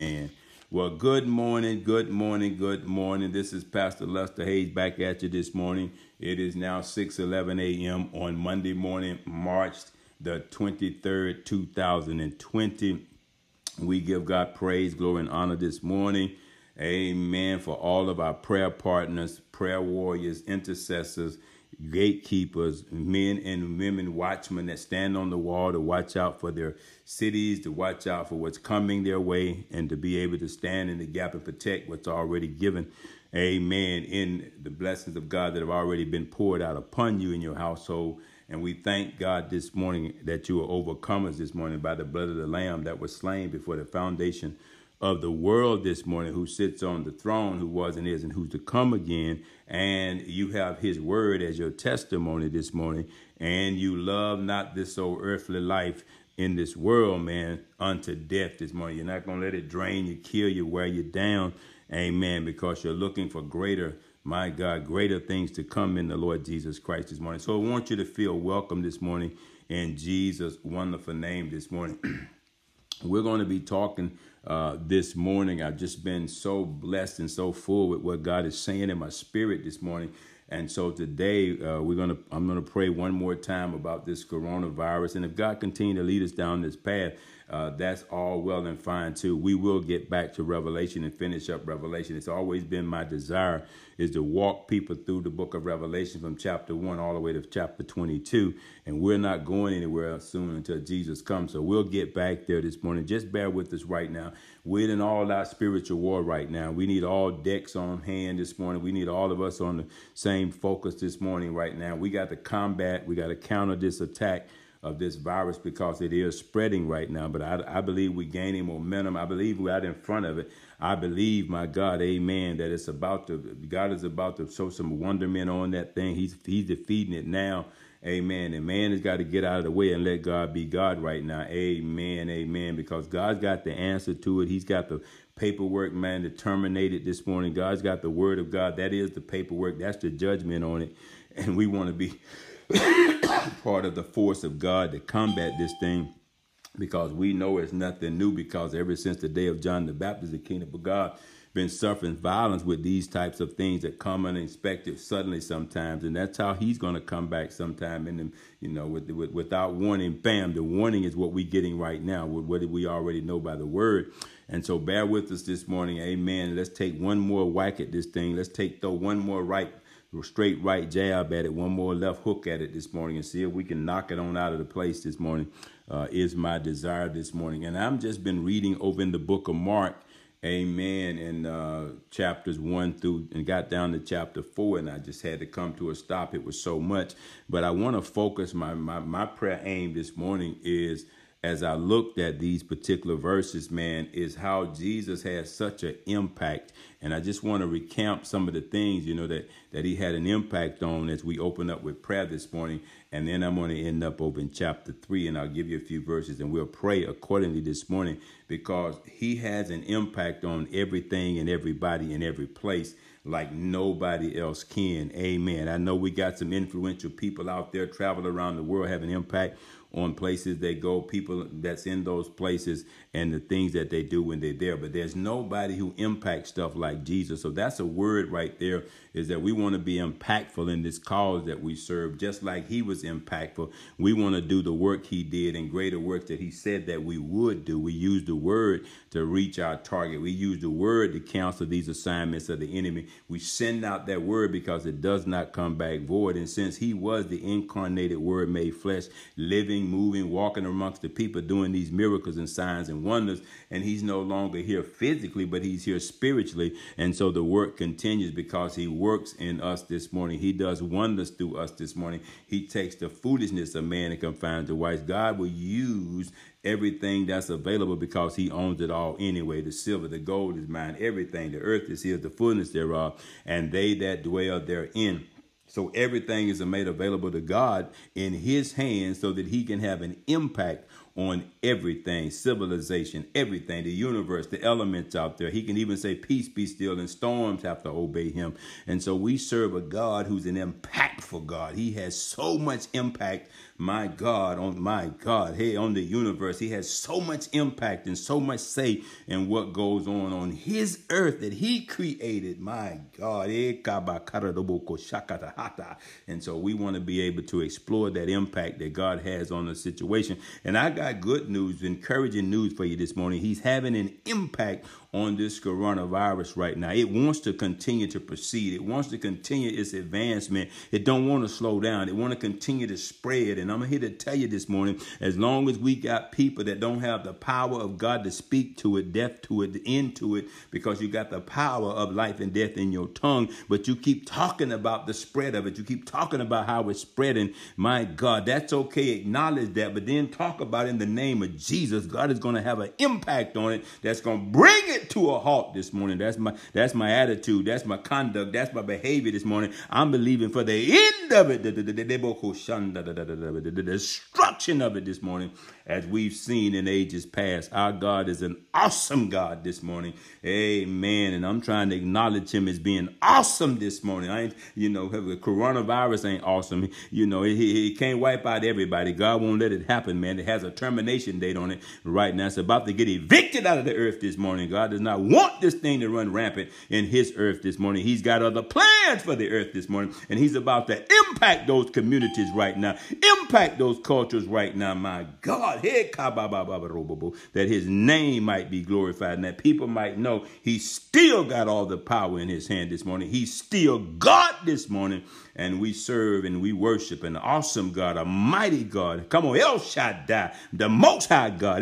And well, good morning, good morning, good morning. This is Pastor Lester Hayes back at you this morning. It is now 6:11 a.m. on Monday morning, March the 23rd, 2020. We give God praise, glory, and honor this morning. Amen. For all of our prayer partners, prayer warriors, intercessors, gatekeepers, men and women watchmen that stand on the wall to watch out for their cities, to watch out for what's coming their way, and to be able to stand in the gap and protect what's already given. Amen. In the blessings of God that have already been poured out upon you in your household. And we thank God this morning that you are overcomers this morning by the blood of the Lamb that was slain before the foundation of the world this morning who sits on the throne, who was and is and who's to come again. And you have his word as your testimony this morning. And you love not this old earthly life in this world, man, unto death this morning. You're not going to let it drain you, kill you, wear you down. Amen. Because you're looking for greater, my God, greater things to come in the Lord Jesus Christ this morning. So I want you to feel welcome this morning in Jesus' wonderful name this morning. We're going to be talking uh, this morning. I've just been so blessed and so full with what God is saying in my spirit this morning. And so today uh, we're gonna I'm gonna pray one more time about this coronavirus. And if God continue to lead us down this path, uh, that's all well and fine too. We will get back to Revelation and finish up Revelation. It's always been my desire is to walk people through the book of Revelation from chapter one all the way to chapter 22. And we're not going anywhere else soon until Jesus comes. So we'll get back there this morning. Just bear with us right now. We're in all out spiritual war right now. We need all decks on hand this morning. We need all of us on the same focus this morning right now. We got to combat, we got to counter this attack of this virus because it is spreading right now. But I, I believe we're gaining momentum. I believe we're out in front of it. I believe, my God, amen, that it's about to, God is about to show some wonderment on that thing. He's, he's defeating it now. Amen. And man has got to get out of the way and let God be God right now. Amen. Amen. Because God's got the answer to it. He's got the paperwork, man, to terminate it this morning. God's got the word of God. That is the paperwork. That's the judgment on it. And we want to be part of the force of God to combat this thing because we know it's nothing new because ever since the day of John the Baptist, the kingdom of God been suffering violence with these types of things that come unexpected suddenly sometimes, and that's how he's going to come back sometime. And you know, with, with, without warning, bam. The warning is what we're getting right now. What we already know by the word. And so, bear with us this morning, Amen. Let's take one more whack at this thing. Let's take throw one more right straight right jab at it, one more left hook at it this morning, and see if we can knock it on out of the place this morning. Uh, is my desire this morning, and I'm just been reading over in the book of Mark, Amen, in uh, chapters one through and got down to chapter four, and I just had to come to a stop. It was so much, but I want to focus my my my prayer aim this morning is as I looked at these particular verses, man, is how Jesus has such an impact. And I just want to recount some of the things, you know, that, that he had an impact on as we open up with prayer this morning. And then I'm going to end up over in chapter three, and I'll give you a few verses and we'll pray accordingly this morning because he has an impact on everything and everybody in every place like nobody else can. Amen. I know we got some influential people out there travel around the world have an impact on places they go, people that's in those places, and the things that they do when they're there. But there's nobody who impacts stuff like Jesus. So that's a word right there is that we want to be impactful in this cause that we serve, just like he was impactful. We want to do the work he did and greater work that he said that we would do. We use the word to reach our target. We use the word to cancel these assignments of the enemy. We send out that word because it does not come back void. And since he was the incarnated word made flesh, living, moving, walking amongst the people, doing these miracles and signs and wonders, and he's no longer here physically, but he's here spiritually. And so the work continues because he works in us this morning. He does wonders through us this morning. He takes the foolishness of man and confounds the wise. God will use everything that's available because he owns it all anyway. The silver, the gold is mine, everything. The earth is his, the fullness thereof, and they that dwell therein. So everything is made available to God in his hands so that he can have an impact on everything civilization, everything, the universe, the elements out there. He can even say, Peace be still, and storms have to obey him. And so we serve a God who's an impactful God. He has so much impact, my God, on my God, hey, on the universe. He has so much impact and so much say in what goes on on his earth that he created. My God. Eh, and so we want to be able to explore that impact that God has on the situation. And I got good news, encouraging news for you this morning. He's having an impact on this coronavirus right now. It wants to continue to proceed. It wants to continue its advancement. It don't want to slow down. It want to continue to spread. And I'm here to tell you this morning, as long as we got people that don't have the power of God to speak to it, death to it, end to it, because you got the power of life and death in your tongue, but you keep talking about the spread of it. You keep talking about how it's spreading. My God, that's okay. Acknowledge that, but then talk about in the name of Jesus. God is going to have an impact on it that's going to bring it it to a halt this morning. That's my that's my attitude. That's my conduct. That's my behavior this morning. I'm believing for the end of it, the destruction of it this morning, as we've seen in ages past. Our God is an awesome God this morning. Amen. And I'm trying to acknowledge him as being awesome this morning. I ain't, you know, coronavirus ain't awesome. You know, he, he can't wipe out everybody. God won't let it happen, man. It has a termination date on it right now. It's about to get evicted out of the earth this morning. God does not want this thing to run rampant in his earth this morning. He's got other plans for the earth this morning, and he's about to impact those communities right now, impact those cultures right now. My God, that his name might be glorified and that people might know he's still got all the power in his hand this morning. He's still God this morning, and we serve and we worship an awesome God, a mighty God. Come on, El Shaddai, the Most High God.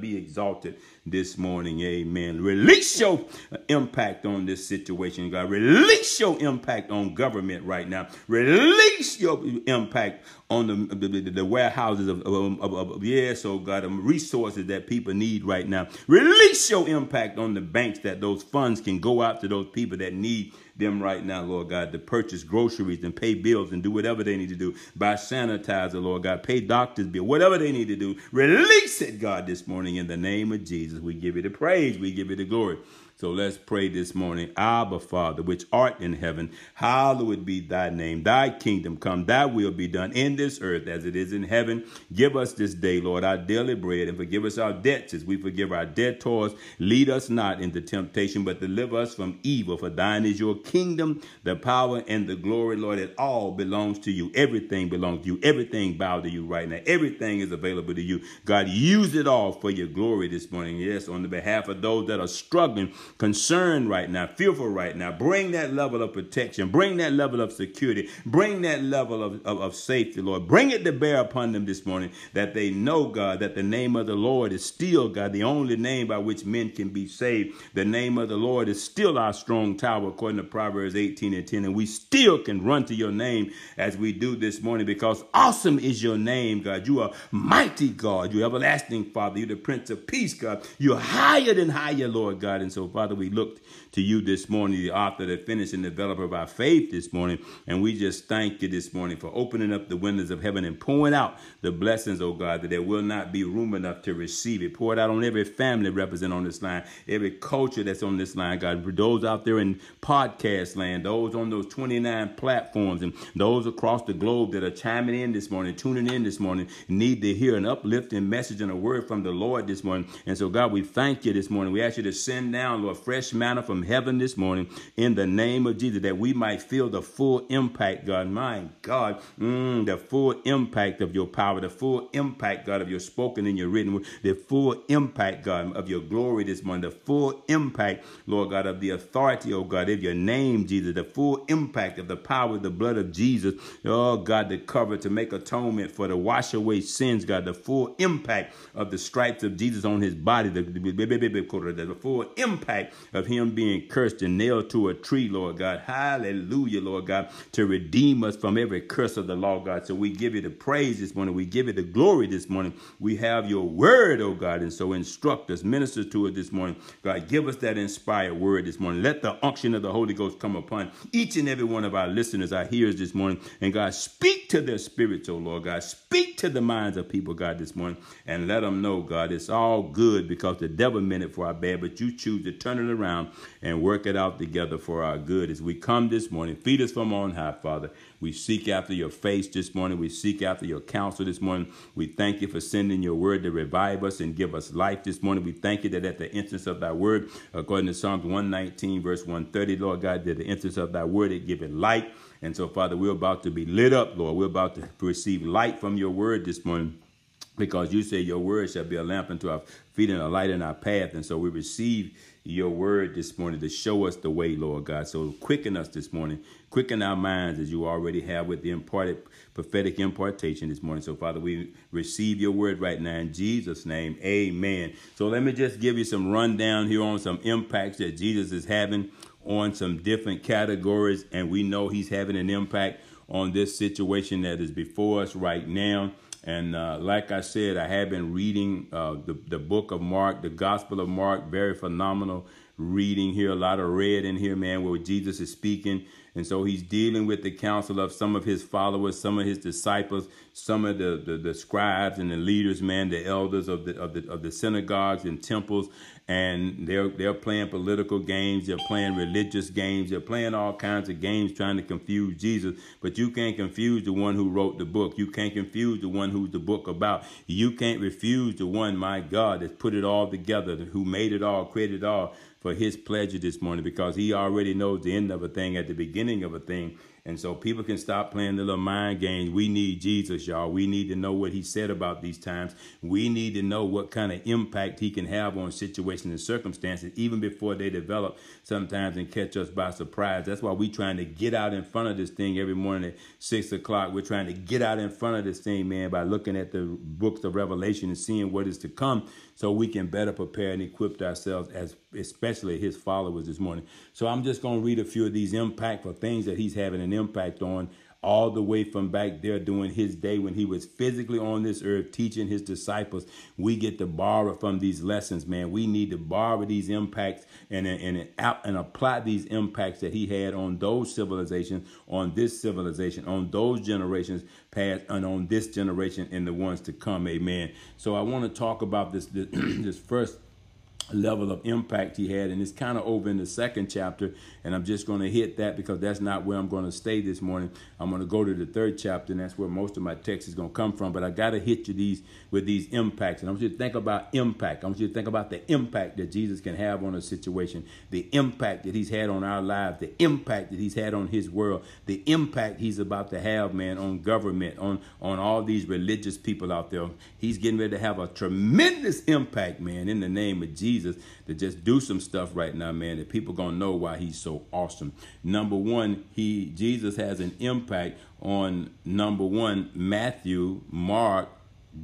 Be exalted this morning. Amen. Release your impact on this situation, God. Release your impact on government right now. Release your impact on the, the, the warehouses of, of, of, of, yes, oh God, the resources that people need right now. Release your impact on the banks that those funds can go out to those people that need them right now, Lord God, to purchase groceries and pay bills and do whatever they need to do. Buy sanitizer, Lord God, pay doctors' bill, whatever they need to do. Release it, God, this morning in the name of Jesus. We give you the praise. We give you the glory. So let's pray this morning. Abba, Father, which art in heaven, hallowed be thy name. Thy kingdom come, thy will be done in this earth as it is in heaven. Give us this day, Lord, our daily bread, and forgive us our debts as we forgive our debtors. Lead us not into temptation, but deliver us from evil. For thine is your kingdom, the power, and the glory, Lord. It all belongs to you. Everything belongs to you. Everything bow to you right now. Everything is available to you. God, use it all for your glory this morning. Yes, on the behalf of those that are struggling concerned right now, fearful right now. Bring that level of protection. Bring that level of security. Bring that level of, of, of, safety, Lord. Bring it to bear upon them this morning that they know, God, that the name of the Lord is still, God, the only name by which men can be saved. The name of the Lord is still our strong tower, according to Proverbs 18 and 10. And we still can run to your name as we do this morning because awesome is your name, God. You are mighty, God. You're everlasting, Father. You're the Prince of Peace, God. You're higher than higher, Lord God. And so, we looked to you this morning, the author, the finisher, and developer of our faith this morning. And we just thank you this morning for opening up the windows of heaven and pouring out the blessings, oh God, that there will not be room enough to receive it. Pour it out on every family represented on this line, every culture that's on this line, God. For those out there in podcast land, those on those 29 platforms, and those across the globe that are chiming in this morning, tuning in this morning, need to hear an uplifting message and a word from the Lord this morning. And so, God, we thank you this morning. We ask you to send down, Lord, fresh manna from heaven this morning in the name of Jesus that we might feel the full impact, God. My God, mm, the full impact of your power, the full impact, God, of your spoken and your written word, the full impact, God, of your glory this morning, the full impact, Lord God, of the authority, oh God, of your name, Jesus, the full impact of the power of the blood of Jesus, oh God, to cover, to make atonement for the wash away sins, God, the full impact of the stripes of Jesus on his body, the, the, the, the full impact of him being cursed and nailed to a tree, Lord God. Hallelujah, Lord God, to redeem us from every curse of the law, God. So we give you the praise this morning. We give you the glory this morning. We have your word, oh God, and so instruct us, minister to us this morning. God, give us that inspired word this morning. Let the unction of the Holy Ghost come upon each and every one of our listeners, our hearers this morning. And God, speak to their spirits, oh Lord God. Speak to the minds of people, God, this morning, and let them know, God, it's all good because the devil meant it for our bad, but you choose to turn it around and work it out together for our good. As we come this morning, feed us from on high, Father. We seek after your face this morning. We seek after your counsel this morning. We thank you for sending your word to revive us and give us life this morning. We thank you that at the entrance of thy word, according to Psalms 119, verse 130, Lord God, that the entrance of thy word, it give it light. And so, Father, we're about to be lit up, Lord. We're about to receive light from your word this morning because you say your word shall be a lamp unto our feet and a light in our path. And so we receive your word this morning to show us the way, Lord God. So quicken us this morning. Quicken our minds as you already have with the imparted prophetic impartation this morning. So, Father, we receive your word right now in Jesus' name. Amen. So let me just give you some rundown here on some impacts that Jesus is having on some different categories. And we know he's having an impact on this situation that is before us right now. And uh, like I said, I have been reading uh, the, the book of Mark, the Gospel of Mark, very phenomenal reading here. A lot of red in here, man, where Jesus is speaking. And so he's dealing with the counsel of some of his followers, some of his disciples, some of the, the, the scribes and the leaders, man, the elders of the, of the of the synagogues and temples and they're they're playing political games, they're playing religious games, they're playing all kinds of games trying to confuse Jesus. But you can't confuse the one who wrote the book. You can't confuse the one who's the book about. You can't refuse the one, my God, that put it all together, who made it all, created it all for his pleasure this morning because he already knows the end of a thing at the beginning of a thing. And so people can stop playing the little mind games. We need Jesus, y'all. We need to know what he said about these times. We need to know what kind of impact he can have on situations and circumstances, even before they develop sometimes and catch us by surprise. That's why we're trying to get out in front of this thing every morning at six o'clock. We're trying to get out in front of this thing, man, by looking at the books of Revelation and seeing what is to come so we can better prepare and equip ourselves as especially his followers this morning. So I'm just going to read a few of these impactful things that he's having an impact on all the way from back there during his day when he was physically on this earth teaching his disciples. We get to borrow from these lessons, man. We need to borrow these impacts and, and, and apply these impacts that he had on those civilizations, on this civilization, on those generations past, and on this generation and the ones to come. Amen. So I want to talk about this, this, this first level of impact he had and it's kind of over in the second chapter and i'm just going to hit that because that's not where i'm going to stay this morning. I'm going to go to the third chapter and that's where most of my text is going to come from. But i got to hit you these with these impacts. And i want you to think about impact. I want you to think about the impact that jesus can have on a situation the impact that he's had on our lives the impact that he's had on his world the impact he's about to have man on government on on all these religious people out there. He's getting ready to have a tremendous impact man in the name of jesus to just do some stuff right now, man, that people gonna know why he's so awesome. Number one, he Jesus has an impact on number one, Matthew, Mark,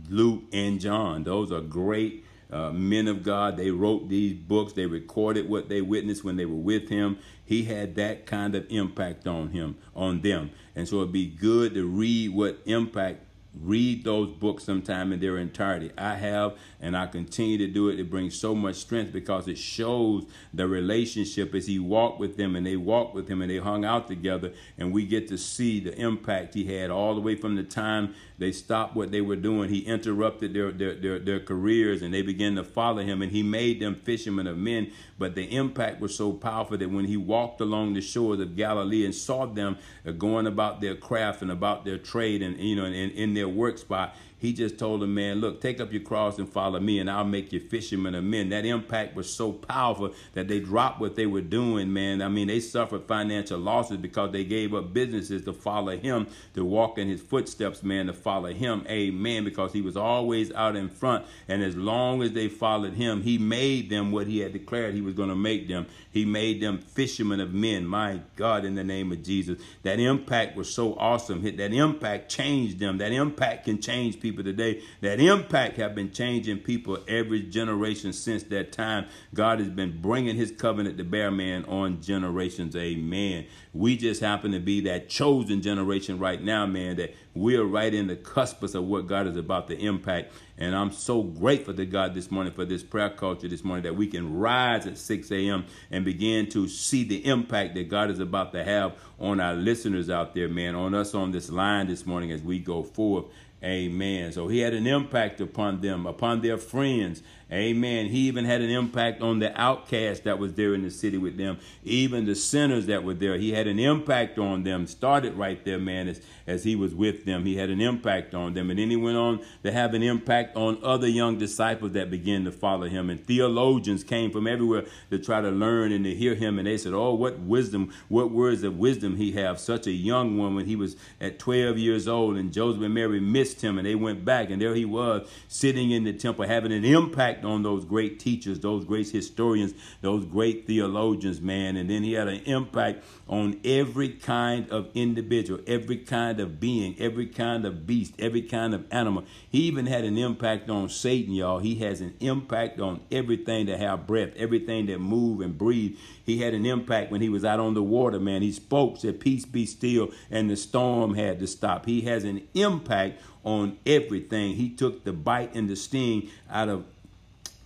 Luke, and John. Those are great uh, men of God. They wrote these books. They recorded what they witnessed when they were with him. He had that kind of impact on him, on them. And so it'd be good to read what impact read those books sometime in their entirety. I have, and I continue to do it. It brings so much strength because it shows the relationship as he walked with them and they walked with him and they hung out together. And we get to see the impact he had all the way from the time they stopped what they were doing. He interrupted their, their, their, their careers and they began to follow him and he made them fishermen of men. But the impact was so powerful that when he walked along the shores of Galilee and saw them going about their craft and about their trade and, you know, in, in their work spot, he just told him, man, look, take up your cross and follow me, and I'll make you fishermen of men. That impact was so powerful that they dropped what they were doing, man. I mean, they suffered financial losses because they gave up businesses to follow him, to walk in his footsteps, man, to follow him. Amen. Because he was always out in front. And as long as they followed him, he made them what he had declared he was going to make them. He made them fishermen of men. My God, in the name of Jesus. That impact was so awesome. That impact changed them. That impact can change people people today. That impact have been changing people every generation since that time. God has been bringing his covenant to bear, man, on generations. Amen. We just happen to be that chosen generation right now, man, that we are right in the cusp of what God is about to impact. And I'm so grateful to God this morning for this prayer culture this morning that we can rise at 6 a.m. and begin to see the impact that God is about to have on our listeners out there, man, on us on this line this morning as we go forward Amen. So he had an impact upon them, upon their friends. Amen. He even had an impact on the outcast that was there in the city with them, even the sinners that were there. He had an impact on them. Started right there, man, as, as he was with them. He had an impact on them. And then he went on to have an impact on other young disciples that began to follow him. And theologians came from everywhere to try to learn and to hear him. And they said, Oh, what wisdom, what words of wisdom he have. Such a young one when he was at 12 years old. And Joseph and Mary missed him and they went back. And there he was sitting in the temple having an impact on those great teachers, those great historians, those great theologians, man. And then he had an impact on every kind of individual, every kind of being, every kind of beast, every kind of animal. He even had an impact on Satan, y'all. He has an impact on everything that have breath, everything that move and breathe. He had an impact when he was out on the water, man. He spoke, said, Peace be still, and the storm had to stop. He has an impact on everything. He took the bite and the sting out of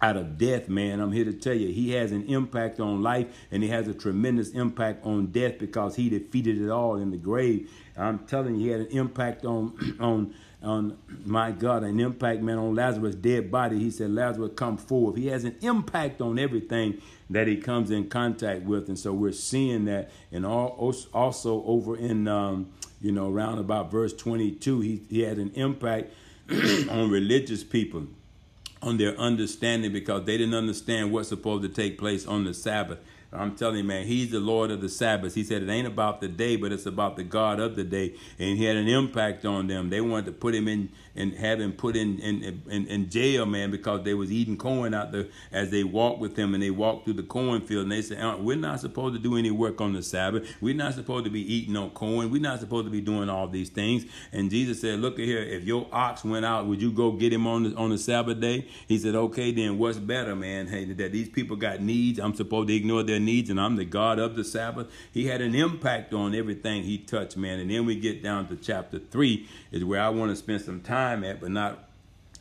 out of death, man. I'm here to tell you, he has an impact on life and he has a tremendous impact on death because he defeated it all in the grave. I'm telling you, he had an impact on on on my God, an impact, man, on Lazarus' dead body. He said, Lazarus, come forth. He has an impact on everything that he comes in contact with. And so we're seeing that. And also over in, um, you know, around about verse 22, he, he had an impact on religious people on their understanding because they didn't understand what's supposed to take place on the Sabbath. I'm telling you, man, he's the Lord of the Sabbath. He said it ain't about the day, but it's about the God of the day. And he had an impact on them. They wanted to put him in and have him put in in, in, in jail, man, because they was eating corn out there as they walked with him and they walked through the cornfield and they said, uh, we're not supposed to do any work on the Sabbath. We're not supposed to be eating no corn. We're not supposed to be doing all these things. And Jesus said, look at here, if your ox went out, would you go get him on the, on the Sabbath day? He said, okay, then what's better, man? Hey, that these people got needs. I'm supposed to ignore their needs and I'm the God of the Sabbath. He had an impact on everything he touched, man. And then we get down to chapter three is where I want to spend some time at, but not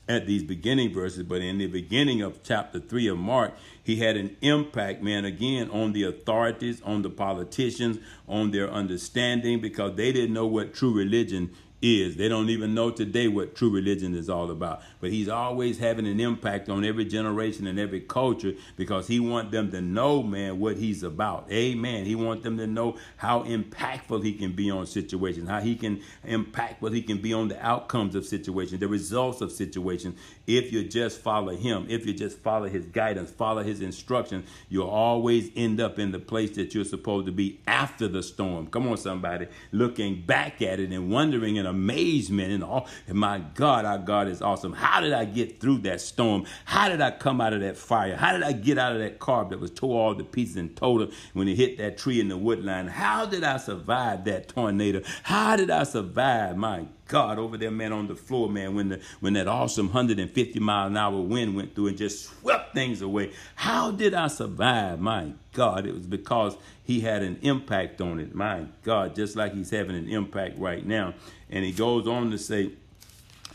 at these beginning verses, but in the beginning of chapter 3 of Mark, he had an impact, man, again, on the authorities, on the politicians, on their understanding, because they didn't know what true religion is. They don't even know today what true religion is all about. But he's always having an impact on every generation and every culture because he wants them to know, man, what he's about. Amen. He wants them to know how impactful he can be on situations, how he can impact what he can be on the outcomes of situations, the results of situations. If you just follow him, if you just follow his guidance, follow his instructions, you'll always end up in the place that you're supposed to be after the storm. Come on, somebody, looking back at it and wondering and amazement and all. And my God, our God is awesome. How did I get through that storm? How did I come out of that fire? How did I get out of that car that was tore all to pieces and total when it hit that tree in the woodline? How did I survive that tornado? How did I survive? My God, over there, man, on the floor, man, when the when that awesome 150 mile an hour wind went through and just swept things away. How did I survive? My God, it was because he had an impact on it. My God, just like he's having an impact right now. And he goes on to say,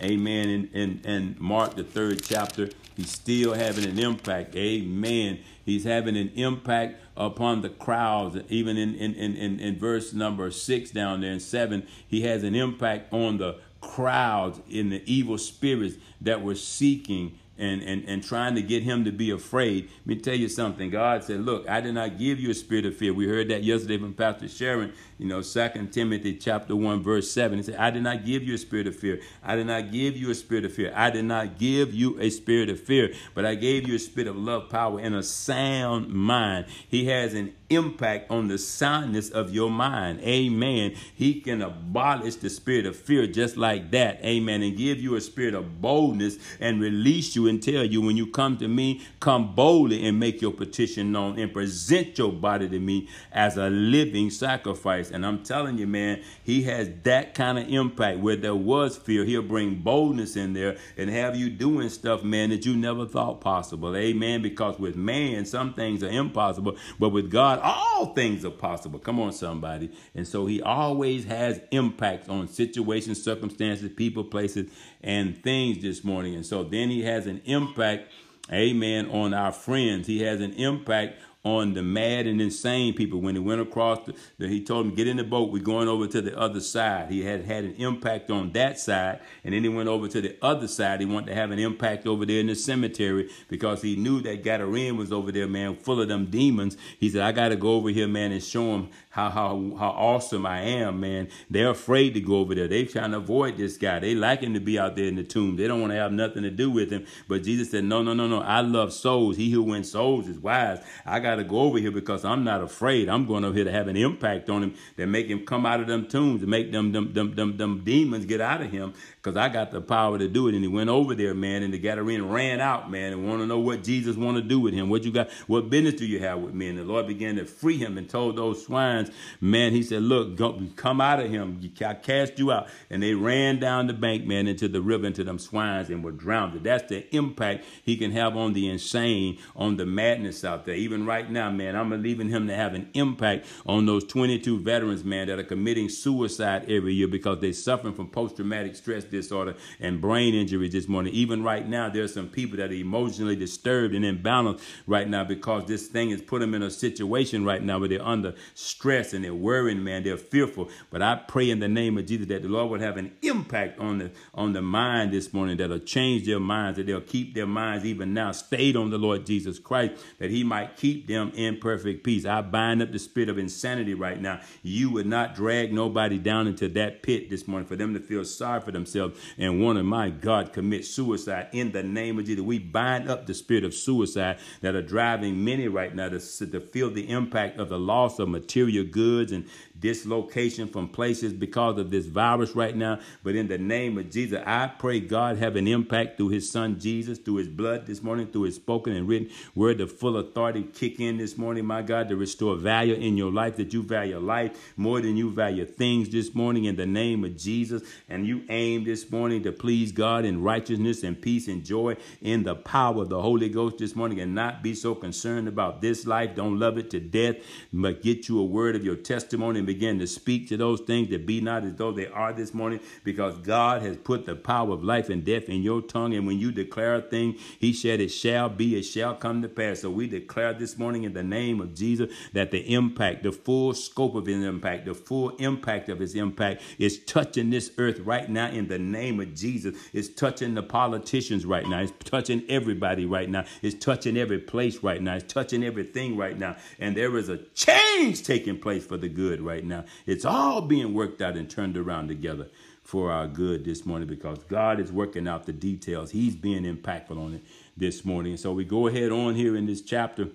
Amen. In, in, in Mark, the third chapter, he's still having an impact. Amen. He's having an impact upon the crowds. Even in, in, in, in verse number six down there in seven, he has an impact on the crowds in the evil spirits that were seeking and, and, and trying to get him to be afraid. Let me tell you something. God said, Look, I did not give you a spirit of fear. We heard that yesterday from Pastor Sharon, you know, Second Timothy chapter 1, verse 7. He said, I did not give you a spirit of fear. I did not give you a spirit of fear. I did not give you a spirit of fear, but I gave you a spirit of love, power, and a sound mind. He has an impact on the soundness of your mind. Amen. He can abolish the spirit of fear just like that. Amen. And give you a spirit of boldness and release you and tell you when you come to me, come boldly and make your petition known and present your body to me as a living sacrifice. And I'm telling you, man, he has that kind of impact where there was fear. He'll bring boldness in there and have you doing stuff, man, that you never thought possible. Amen. Because with man, some things are impossible, but with God, all things are possible. Come on, somebody. And so he always has impacts on situations, circumstances, people, places, and things this morning. And so then he has an impact, amen, on our friends. He has an impact on the mad and insane people. When he went across, the, the, he told them, get in the boat. We're going over to the other side. He had had an impact on that side. And then he went over to the other side. He wanted to have an impact over there in the cemetery because he knew that Gadarene was over there, man, full of them demons. He said, I got to go over here, man, and show them how, how, how awesome I am, man. They're afraid to go over there. They trying to avoid this guy. They like him to be out there in the tomb. They don't want to have nothing to do with him. But Jesus said, no, no, no, no. I love souls. He who wins souls is wise. I got to go over here because I'm not afraid. I'm going over here to have an impact on him that make him come out of them tombs, and make them them them them, them demons get out of him because I got the power to do it. And he went over there, man, and the Gadarene ran out, man, and want to know what Jesus want to do with him. What you got? What business do you have with me? And the Lord began to free him and told those man, he said, look, go, come out of him. I cast you out. And they ran down the bank, man, into the river, into them swines and were drowned. That's the impact he can have on the insane, on the madness out there. Even right now, man, I'm leaving him to have an impact on those 22 veterans, man, that are committing suicide every year because they're suffering from post-traumatic stress disorder and brain injuries this morning. Even right now, there's some people that are emotionally disturbed and imbalanced right now because this thing has put them in a situation right now where they're under stress and they're worrying, man. They're fearful. But I pray in the name of Jesus that the Lord would have an impact on the on the mind this morning that'll change their minds, that they'll keep their minds even now stayed on the Lord Jesus Christ, that He might keep them in perfect peace. I bind up the spirit of insanity right now. You would not drag nobody down into that pit this morning for them to feel sorry for themselves and want to, my God, commit suicide in the name of Jesus. We bind up the spirit of suicide that are driving many right now to, to feel the impact of the loss of material goods and dislocation from places because of this virus right now. But in the name of Jesus, I pray God have an impact through his son Jesus, through his blood this morning, through his spoken and written word, the full authority kick in this morning, my God, to restore value in your life, that you value life more than you value things this morning in the name of Jesus. And you aim this morning to please God in righteousness and peace and joy in the power of the Holy Ghost this morning and not be so concerned about this life. Don't love it to death, but get you a word of your testimony and begin to speak to those things that be not as though they are this morning because God has put the power of life and death in your tongue. And when you declare a thing, He said it shall be, it shall come to pass. So we declare this morning in the name of Jesus that the impact, the full scope of His impact, the full impact of His impact is touching this earth right now in the name of Jesus. It's touching the politicians right now. It's touching everybody right now. It's touching every place right now. It's touching everything right now. And there is a change taking place for the good right right now. It's all being worked out and turned around together for our good this morning because God is working out the details. He's being impactful on it this morning. So we go ahead on here in this chapter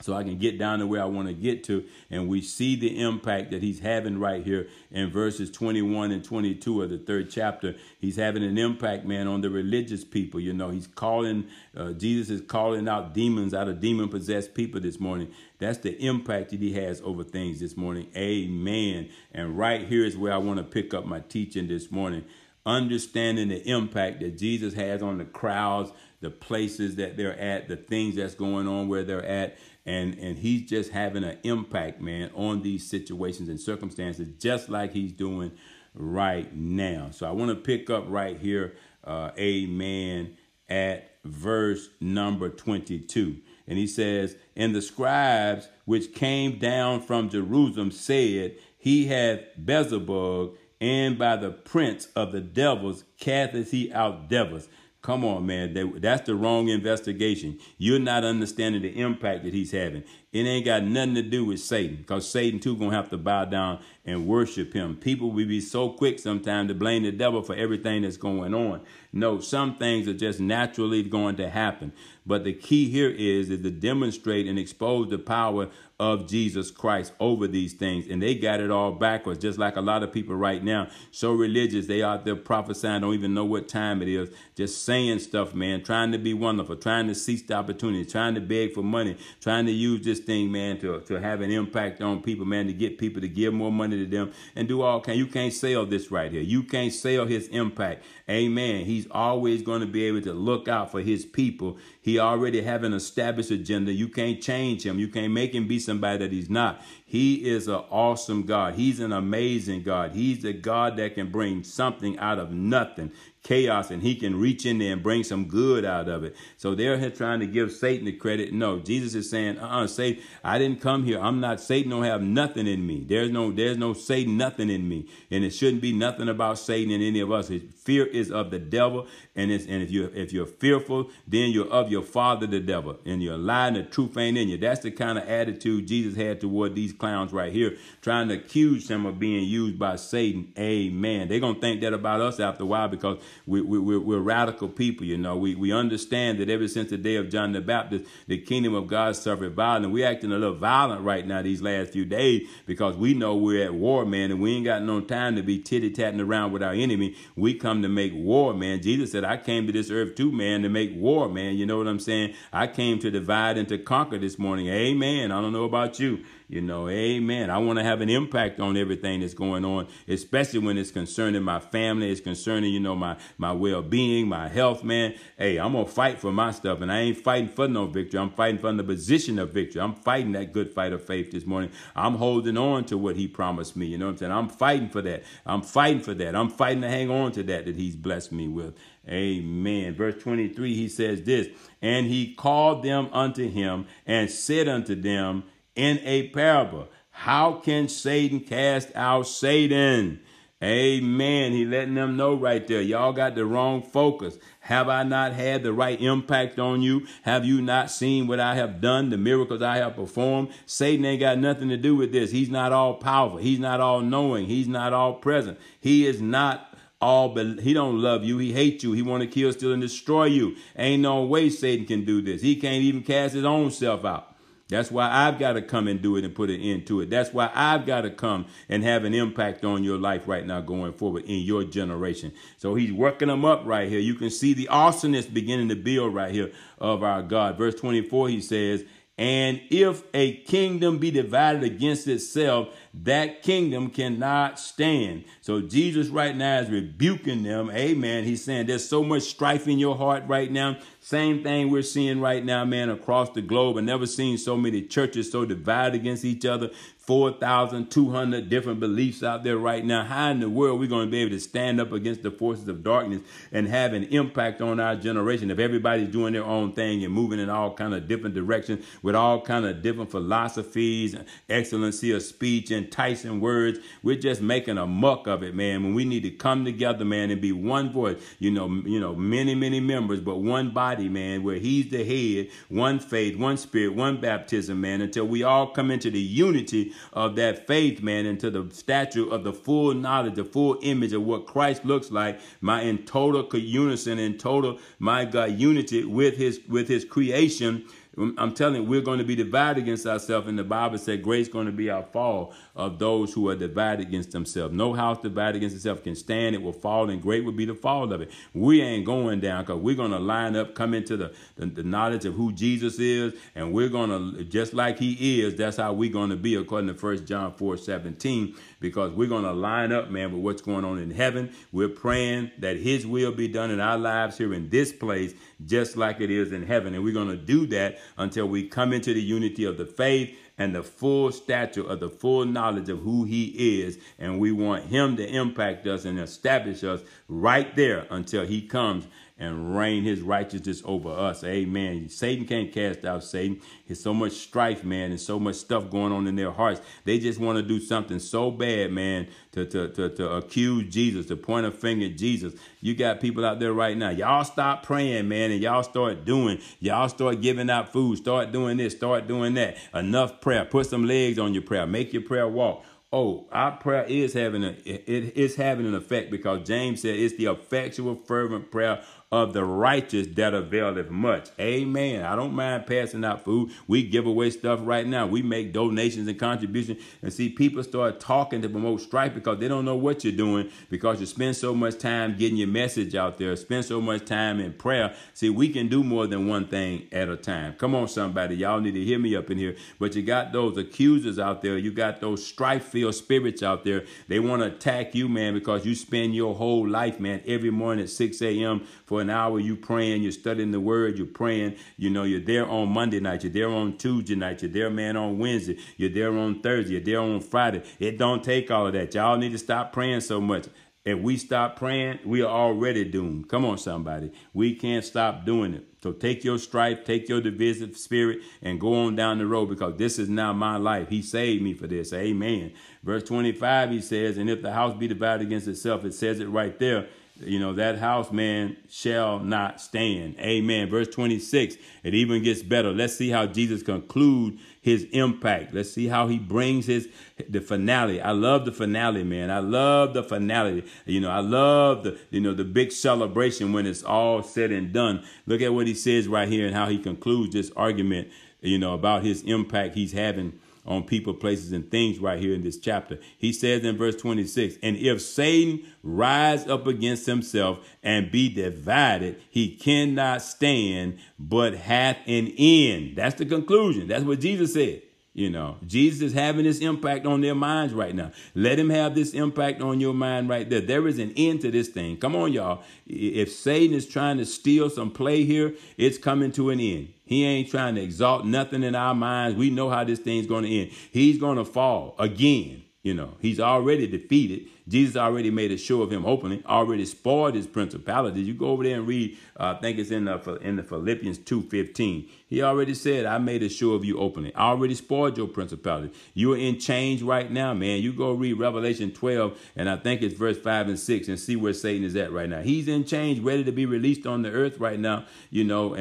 so I can get down to where I want to get to. And we see the impact that he's having right here in verses 21 and 22 of the third chapter. He's having an impact, man, on the religious people. You know, he's calling, uh, Jesus is calling out demons out of demon possessed people this morning. That's the impact that he has over things this morning. Amen. And right here is where I want to pick up my teaching this morning. Understanding the impact that Jesus has on the crowds, the places that they're at, the things that's going on where they're at and and he's just having an impact man on these situations and circumstances just like he's doing right now. So i want to pick up right here uh amen at verse number 22 and he says and the scribes which came down from jerusalem said he hath beelzebub and by the prince of the devils casteth he out devils Come on, man. That's the wrong investigation. You're not understanding the impact that he's having. It ain't got nothing to do with Satan because Satan too going to have to bow down and worship him. People will be so quick sometimes to blame the devil for everything that's going on. No, some things are just naturally going to happen. But the key here is, is to demonstrate and expose the power of Jesus Christ over these things. And they got it all backwards, just like a lot of people right now. So religious, they out there prophesying, don't even know what time it is, just saying stuff, man, trying to be wonderful, trying to seize the opportunity, trying to beg for money, trying to use this thing, man, to, to have an impact on people, man, to get people to give more money to them and do all kind. You can't sell this right here. You can't sell his impact. Amen. He's always going to be able to look out for his people. He already have an established agenda. You can't change him. You can't make him be somebody that he's not. He is an awesome God. He's an amazing God. He's the God that can bring something out of nothing chaos and he can reach in there and bring some good out of it. So they're trying to give Satan the credit. No, Jesus is saying, uh-uh, Satan, I didn't come here. I'm not Satan don't have nothing in me. There's no there's no Satan nothing in me. And it shouldn't be nothing about Satan in any of us. Fear is of the devil. And it's and if you if you're fearful, then you're of your father the devil. And you're lying, the truth ain't in you. That's the kind of attitude Jesus had toward these clowns right here, trying to accuse them of being used by Satan. Amen. They're gonna think that about us after a while because we, we, we're, we're radical people, you know. We, we understand that ever since the day of John the Baptist, the kingdom of God suffered violence. We're acting a little violent right now these last few days because we know we're at war, man, and we ain't got no time to be titty-tatting around with our enemy. We come to make war, man. Jesus said, I came to this earth too, man, to make war, man. You know what I'm saying? I came to divide and to conquer this morning. Amen. I don't know about you. You know, amen. I want to have an impact on everything that's going on, especially when it's concerning my family, it's concerning, you know, my my well-being, my health, man. Hey, I'm gonna fight for my stuff, and I ain't fighting for no victory. I'm fighting for the position of victory. I'm fighting that good fight of faith this morning. I'm holding on to what he promised me. You know what I'm saying? I'm fighting for that. I'm fighting for that. I'm fighting to hang on to that that he's blessed me with. Amen. Verse 23, he says this, and he called them unto him and said unto them, in a parable. How can Satan cast out Satan? Amen. He letting them know right there. Y'all got the wrong focus. Have I not had the right impact on you? Have you not seen what I have done, the miracles I have performed? Satan ain't got nothing to do with this. He's not all powerful. He's not all knowing. He's not all present. He is not all but he don't love you. He hates you. He want to kill, steal, and destroy you. Ain't no way Satan can do this. He can't even cast his own self out. That's why I've got to come and do it and put an end to it. That's why I've got to come and have an impact on your life right now going forward in your generation. So he's working them up right here. You can see the awesomeness beginning to build right here of our God. Verse 24, he says, and if a kingdom be divided against itself, that kingdom cannot stand. So Jesus right now is rebuking them. Amen. He's saying there's so much strife in your heart right now. Same thing we're seeing right now, man, across the globe. I've never seen so many churches so divided against each other. 4,200 different beliefs out there right now. How in the world are we going to be able to stand up against the forces of darkness and have an impact on our generation if everybody's doing their own thing and moving in all kind of different directions with all kind of different philosophies and excellency of speech, enticing words? We're just making a muck of it, man. When we need to come together, man, and be one voice. You know, you know, many, many members, but one body, man, where He's the head, one faith, one spirit, one baptism, man. Until we all come into the unity of that faith, man, into the stature of the full knowledge, the full image of what Christ looks like, my in total unison, in total, my God, unity with his with his creation I'm telling you, we're going to be divided against ourselves. And the Bible said, "Grace going to be our fall of those who are divided against themselves. No house divided against itself can stand. It will fall, and great will be the fall of it. We ain't going down because we're going to line up, come into the, the, the, knowledge of who Jesus is, and we're going to, just like he is, that's how we're going to be, according to 1 John 4 17, because we're going to line up, man, with what's going on in heaven. We're praying that his will be done in our lives here in this place, just like it is in heaven. And we're going to do that until we come into the unity of the faith and the full stature of the full knowledge of who he is. And we want him to impact us and establish us right there until he comes and reign his righteousness over us. Amen. Satan can't cast out Satan. There's so much strife, man, and so much stuff going on in their hearts. They just want to do something so bad, man, to, to, to, to accuse Jesus, to point a finger at Jesus. You got people out there right now. Y'all stop praying, man, and y'all start doing. Y'all start giving out food. Start doing this. Start doing that. Enough prayer. Put some legs on your prayer. Make your prayer walk. Oh, our prayer is having a it is having an effect because James said it's the effectual fervent prayer of the righteous that availeth much. Amen. I don't mind passing out food. We give away stuff right now. We make donations and contributions. And see, people start talking to promote strife because they don't know what you're doing because you spend so much time getting your message out there, spend so much time in prayer. See, we can do more than one thing at a time. Come on, somebody. Y'all need to hear me up in here. But you got those accusers out there. You got those strife filled spirits out there. They want to attack you, man, because you spend your whole life, man, every morning at 6 a.m. for an hour, you praying, you're studying the word, you're praying. You know, you're there on Monday night, you're there on Tuesday night, you're there, man, on Wednesday, you're there on Thursday, you're there on Friday. It don't take all of that. Y'all need to stop praying so much. If we stop praying, we are already doomed. Come on, somebody. We can't stop doing it. So take your strife, take your divisive spirit, and go on down the road because this is now my life. He saved me for this. Amen. Verse 25, he says, And if the house be divided against itself, it says it right there you know, that house, man, shall not stand. Amen. Verse 26, it even gets better. Let's see how Jesus conclude his impact. Let's see how he brings his the finale. I love the finale, man. I love the finale. You know, I love the, you know, the big celebration when it's all said and done. Look at what he says right here and how he concludes this argument, you know, about his impact he's having on people, places, and things right here in this chapter. He says in verse 26 And if Satan rise up against himself and be divided, he cannot stand, but hath an end. That's the conclusion. That's what Jesus said. You know, Jesus is having this impact on their minds right now. Let him have this impact on your mind right there. There is an end to this thing. Come on, y'all. If Satan is trying to steal some play here, it's coming to an end. He ain't trying to exalt nothing in our minds. We know how this thing's going to end. He's going to fall again. You know, he's already defeated. Jesus already made a show of him openly, already spoiled his principalities. You go over there and read, uh, I think it's in the, in the Philippians 2.15. He already said, I made a show of you openly. I already spoiled your principality. You are in change right now, man. You go read Revelation 12, and I think it's verse 5 and 6, and see where Satan is at right now. He's in change, ready to be released on the earth right now, you know,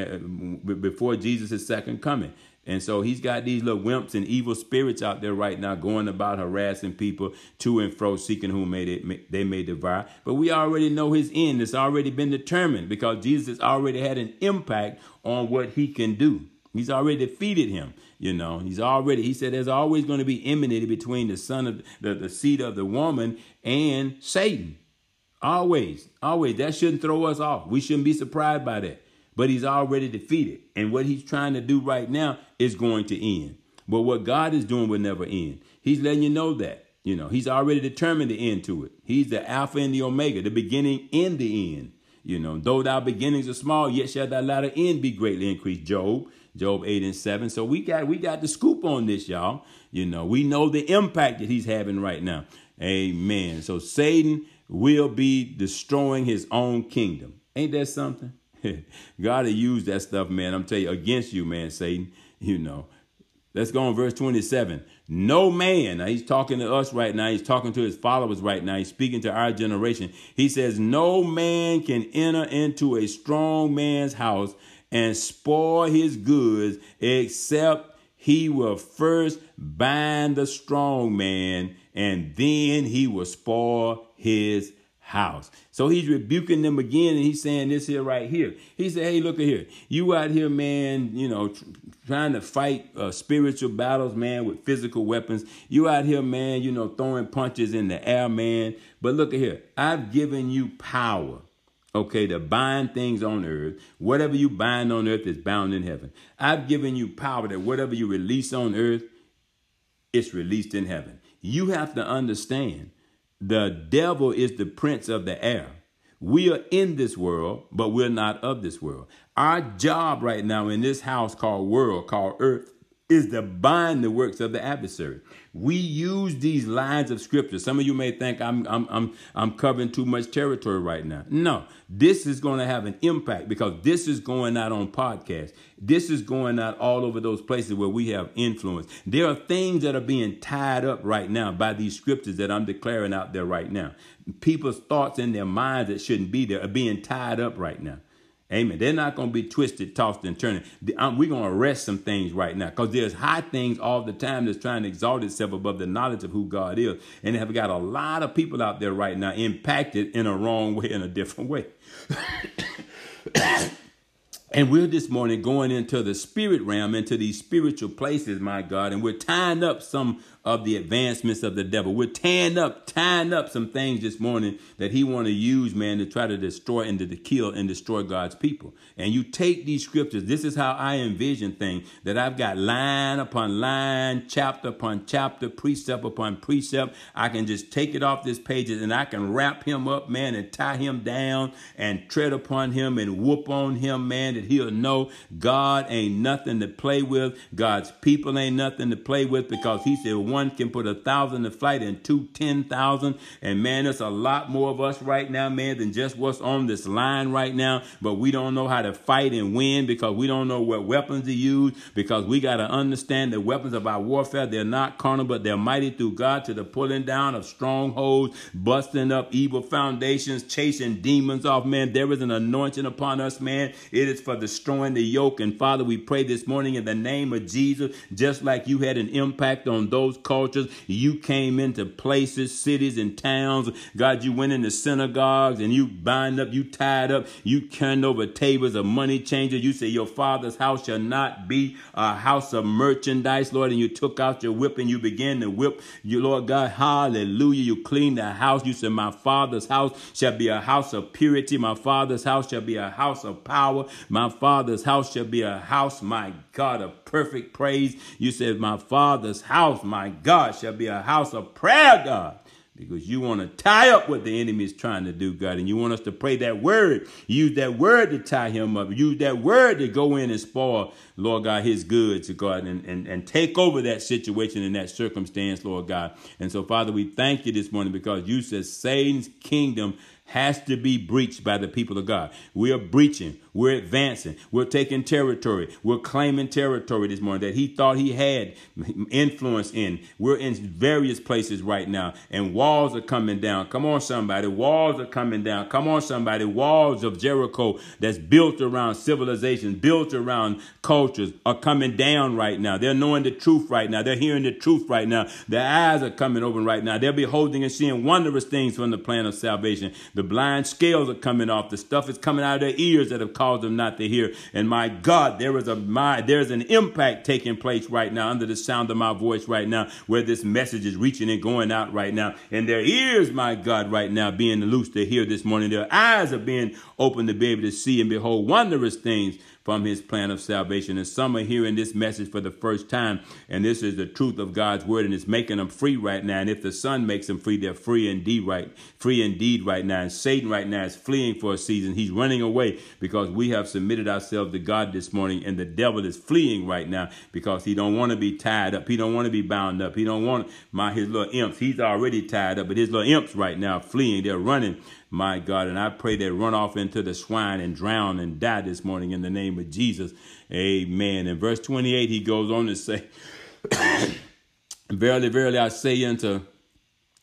before Jesus' second coming. And so he's got these little wimps and evil spirits out there right now going about harassing people to and fro, seeking whom may they, they may devour. But we already know his end. It's already been determined because Jesus has already had an impact on what he can do. He's already defeated him. You know, he's already, he said there's always going to be enmity between the son of the, the seed of the woman and Satan. Always, always. That shouldn't throw us off. We shouldn't be surprised by that but he's already defeated. And what he's trying to do right now is going to end. But what God is doing will never end. He's letting you know that. You know, he's already determined the end to it. He's the Alpha and the Omega, the beginning and the end. You know, though thy beginnings are small, yet shall thy latter end be greatly increased. Job, Job 8 and 7. So we got we got the scoop on this, y'all. You know, we know the impact that he's having right now. Amen. So Satan will be destroying his own kingdom. Ain't that something? God will use that stuff, man. I'm telling you, against you, man, Satan. You know. Let's go on verse 27. No man, now he's talking to us right now. He's talking to his followers right now. He's speaking to our generation. He says, No man can enter into a strong man's house and spoil his goods except he will first bind the strong man and then he will spoil his house. So he's rebuking them again, and he's saying this here right here. He said, "Hey, look at here. You out here, man. You know, trying to fight uh, spiritual battles, man, with physical weapons. You out here, man. You know, throwing punches in the air, man. But look at here. I've given you power." Okay, to bind things on earth. Whatever you bind on earth is bound in heaven. I've given you power that whatever you release on earth, it's released in heaven. You have to understand the devil is the prince of the air. We are in this world, but we're not of this world. Our job right now in this house called world, called earth, is to bind the works of the adversary. We use these lines of scripture. Some of you may think I'm I'm I'm I'm covering too much territory right now. No, this is going to have an impact because this is going out on podcast. This is going out all over those places where we have influence. There are things that are being tied up right now by these scriptures that I'm declaring out there right now. People's thoughts in their minds that shouldn't be there are being tied up right now. Amen. They're not going to be twisted, tossed, and. Um, we're going to arrest some things right now because there's high things all the time that's trying to exalt itself above the knowledge of who God is. And have got a lot of people out there right now impacted in a wrong way, in a different way. And we're this morning going into the spirit realm, into these spiritual places, my God, and we're tying up some of the advancements of the devil. We're tying up, tying up some things this morning that he want to use, man, to try to destroy and to kill and destroy God's people. And you take these scriptures. This is how I envision things that I've got line upon line, chapter upon chapter, precept upon precept. I can just take it off this pages and I can wrap him up, man, and tie him down and tread upon him and whoop on him, man, that he'll know God ain't nothing to play with. God's people ain't nothing to play with because he said one can put a thousand to flight and two ten thousand. And man, there's a lot more of us right now, man, than just what's on this line right now. But we don't know how to fight and win because we don't know what weapons to use. Because we got to understand the weapons of our warfare, they're not carnal, but they're mighty through God to the pulling down of strongholds, busting up evil foundations, chasing demons off, man. There is an anointing upon us, man. It is for destroying the yoke. And Father, we pray this morning in the name of Jesus, just like you had an impact on those cultures. You came into places, cities, and towns. God, you went into synagogues and you bind up, you tied up, you turned over tables of money changers. You say your father's house shall not be a house of merchandise, Lord. And you took out your whip and you began to whip you, Lord God. Hallelujah. You cleaned the house. You said, My father's house shall be a house of purity. My father's house shall be a house of power. My father's house shall be a house, my God, of perfect praise. You said, My father's house, my God, shall be a house of prayer, God because you want to tie up what the enemy is trying to do, God, and you want us to pray that word. Use that word to tie him up. Use that word to go in and spoil, Lord God, his goods, God, and, and, and take over that situation and that circumstance, Lord God. And so, Father, we thank you this morning because you said Satan's kingdom has to be breached by the people of God. We are breaching. We're advancing. We're taking territory. We're claiming territory this morning that he thought he had influence in. We're in various places right now, and walls are coming down. Come on, somebody. Walls are coming down. Come on, somebody. Walls of Jericho that's built around civilization, built around cultures are coming down right now. They're knowing the truth right now. They're hearing the truth right now. Their eyes are coming open right now. They're beholding and seeing wondrous things from the plan of salvation. The blind scales are coming off. The stuff is coming out of their ears that have caused them not to hear. And my God, there is a my there's an impact taking place right now under the sound of my voice right now, where this message is reaching and going out right now. And their ears, my God, right now being loose to hear this morning. Their eyes are being open to be able to see and behold wondrous things from his plan of salvation. And some are hearing this message for the first time, and this is the truth of God's word, and it's making them free right now. And if the Son makes them free, they're free indeed, right? Free indeed right now. And Satan right now is fleeing for a season. He's running away because we have submitted ourselves to God this morning, and the devil is fleeing right now because he don't want to be tied up. He don't want to be bound up. He don't want my his little imps. He's already tied up, but his little imps right now fleeing. They're running my God. And I pray they run off into the swine and drown and die this morning in the name of Jesus. Amen. In verse 28, he goes on to say, Verily, verily, I say unto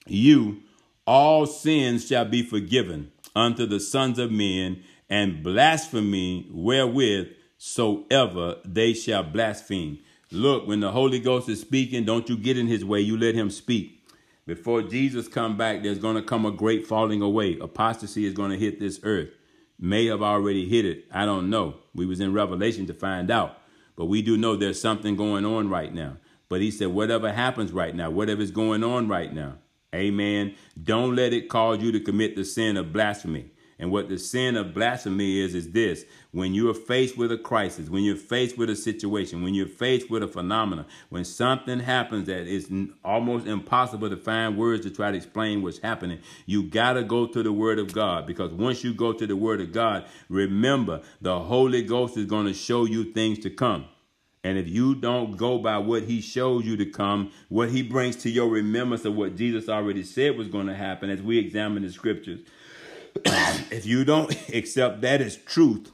you, all sins shall be forgiven unto the sons of men, and blasphemy wherewith soever they shall blaspheme. Look, when the Holy Ghost is speaking, don't you get in his way. You let him speak. Before Jesus come back, there's going to come a great falling away. Apostasy is going to hit this earth. May have already hit it. I don't know. We was in Revelation to find out. But we do know there's something going on right now. But he said, whatever happens right now, whatever's going on right now, amen, don't let it cause you to commit the sin of blasphemy. And what the sin of blasphemy is, is this. When you are faced with a crisis, when you're faced with a situation, when you're faced with a phenomenon, when something happens that is almost impossible to find words to try to explain what's happening, you got to go to the Word of God. Because once you go to the Word of God, remember, the Holy Ghost is going to show you things to come. And if you don't go by what he shows you to come, what he brings to your remembrance of what Jesus already said was going to happen as we examine the scriptures, if you don't accept that as truth,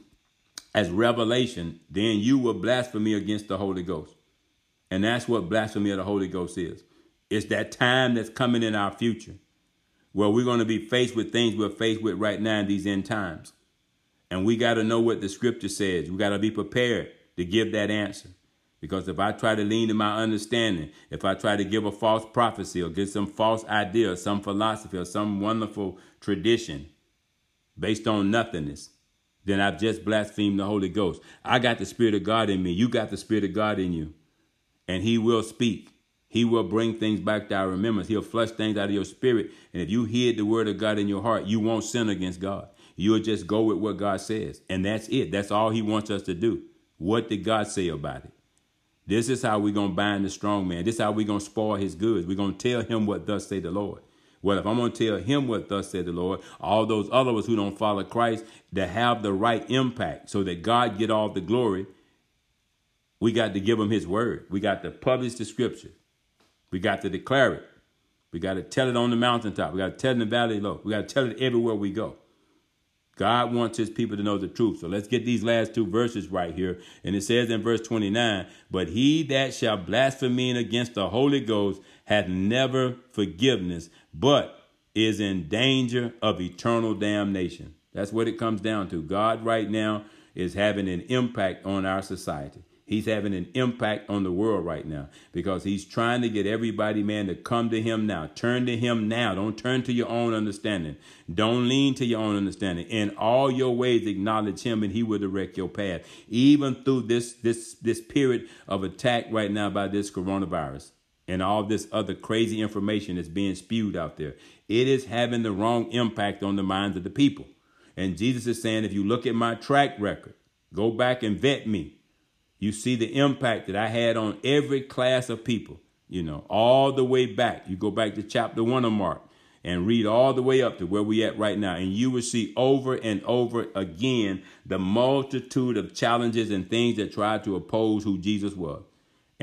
as revelation, then you will blaspheme against the Holy Ghost. And that's what blasphemy of the Holy Ghost is. It's that time that's coming in our future where we're going to be faced with things we're faced with right now in these end times. And we got to know what the scripture says. We got to be prepared to give that answer. Because if I try to lean to my understanding, if I try to give a false prophecy or give some false idea or some philosophy or some wonderful tradition, based on nothingness, then I've just blasphemed the Holy Ghost. I got the Spirit of God in me. You got the Spirit of God in you. And He will speak. He will bring things back to our remembrance. He'll flush things out of your spirit. And if you hid the word of God in your heart, you won't sin against God. You'll just go with what God says. And that's it. That's all He wants us to do. What did God say about it? This is how we're going to bind the strong man. This is how we're going to spoil his goods. We're going to tell him what thus say the Lord. Well, if I'm going to tell him what thus said the Lord, all those others who don't follow Christ, to have the right impact so that God get all the glory, we got to give him his word. We got to publish the scripture. We got to declare it. We got to tell it on the mountaintop. We got to tell it in the valley low. We got to tell it everywhere we go. God wants his people to know the truth. So let's get these last two verses right here. And it says in verse 29, But he that shall blaspheme against the Holy Ghost hath never forgiveness, but is in danger of eternal damnation. That's what it comes down to. God right now is having an impact on our society. He's having an impact on the world right now because he's trying to get everybody, man, to come to him now. Turn to him now. Don't turn to your own understanding. Don't lean to your own understanding. In all your ways, acknowledge him and he will direct your path. Even through this this this period of attack right now by this coronavirus and all this other crazy information that's being spewed out there. It is having the wrong impact on the minds of the people. And Jesus is saying, if you look at my track record, go back and vet me you see the impact that I had on every class of people, you know, all the way back. You go back to chapter one of Mark and read all the way up to where we at right now. And you will see over and over again the multitude of challenges and things that tried to oppose who Jesus was.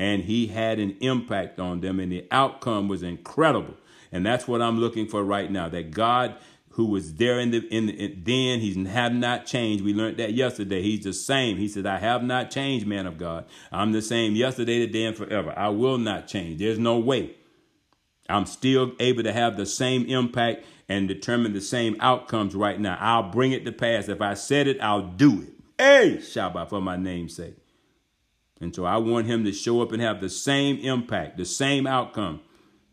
And he had an impact on them, and the outcome was incredible. And that's what I'm looking for right now. That God who was there in the in, the, in then he's have not changed. We learned that yesterday. He's the same. He said, "I have not changed, man of God. I'm the same yesterday, today, and forever. I will not change. There's no way. I'm still able to have the same impact and determine the same outcomes right now. I'll bring it to pass. If I said it, I'll do it. Hey, Shabbat for my name's sake. And so I want him to show up and have the same impact, the same outcome,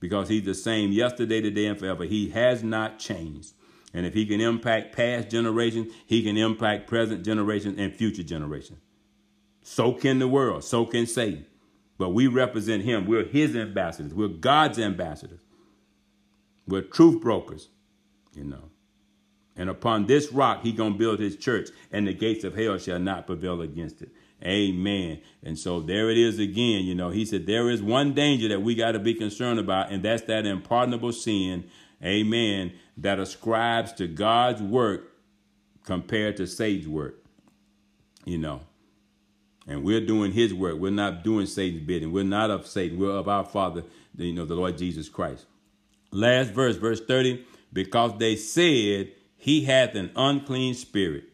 because he's the same yesterday, today, and forever. He has not changed. And if he can impact past generations, he can impact present generations and future generations. So can the world, so can Satan. But we represent him. We're his ambassadors. We're God's ambassadors. We're truth brokers, you know. And upon this rock, he going to build his church, and the gates of hell shall not prevail against it. Amen. And so there it is again. You know, he said there is one danger that we got to be concerned about, and that's that unpardonable sin amen, that ascribes to God's work compared to Satan's work. You know. And we're doing his work. We're not doing Satan's bidding. We're not of Satan. We're of our Father, you know, the Lord Jesus Christ. Last verse, verse 30, because they said he hath an unclean spirit.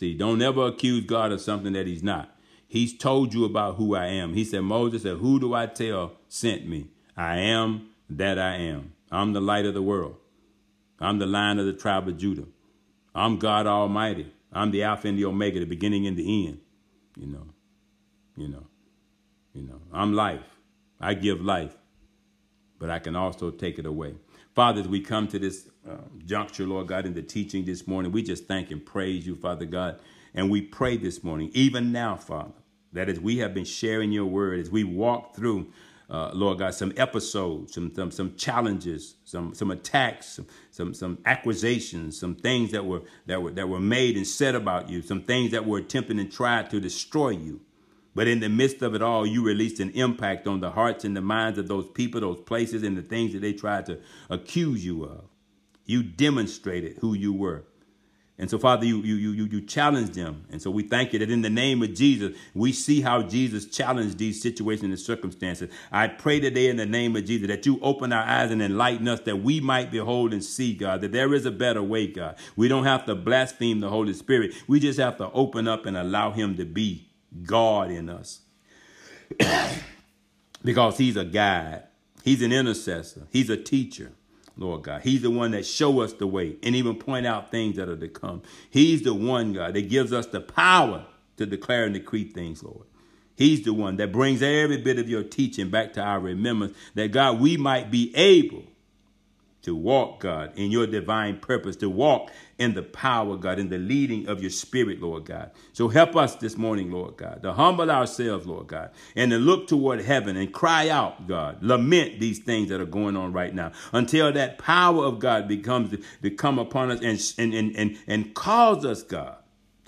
See, don't ever accuse God of something that he's not. He's told you about who I am. He said, Moses said, Who do I tell sent me? I am that I am. I'm the light of the world. I'm the lion of the tribe of Judah. I'm God Almighty. I'm the Alpha and the Omega, the beginning and the end. You know, you know, you know. I'm life. I give life, but I can also take it away. Father, as we come to this juncture, Lord God, in the teaching this morning, we just thank and praise you, Father God. And we pray this morning, even now, Father, that as we have been sharing your word, as we walk through uh, Lord God, some episodes, some, some some challenges, some some attacks, some, some some accusations, some things that were that were that were made and said about you, some things that were attempting and tried to destroy you. But in the midst of it all, you released an impact on the hearts and the minds of those people, those places, and the things that they tried to accuse you of. You demonstrated who you were. And so, Father, you, you, you, you challenged them. And so we thank you that in the name of Jesus, we see how Jesus challenged these situations and circumstances. I pray today in the name of Jesus that you open our eyes and enlighten us that we might behold and see, God, that there is a better way, God. We don't have to blaspheme the Holy Spirit. We just have to open up and allow him to be God in us. because he's a guide. He's an intercessor. He's a teacher. Lord God. He's the one that show us the way and even point out things that are to come. He's the one, God, that gives us the power to declare and decree things, Lord. He's the one that brings every bit of your teaching back to our remembrance that, God, we might be able to walk, God, in your divine purpose, to walk in the power, God, in the leading of your spirit, Lord God. So help us this morning, Lord God, to humble ourselves, Lord God, and to look toward heaven and cry out, God, lament these things that are going on right now until that power of God becomes to come upon us and, and, and, and, and cause us, God,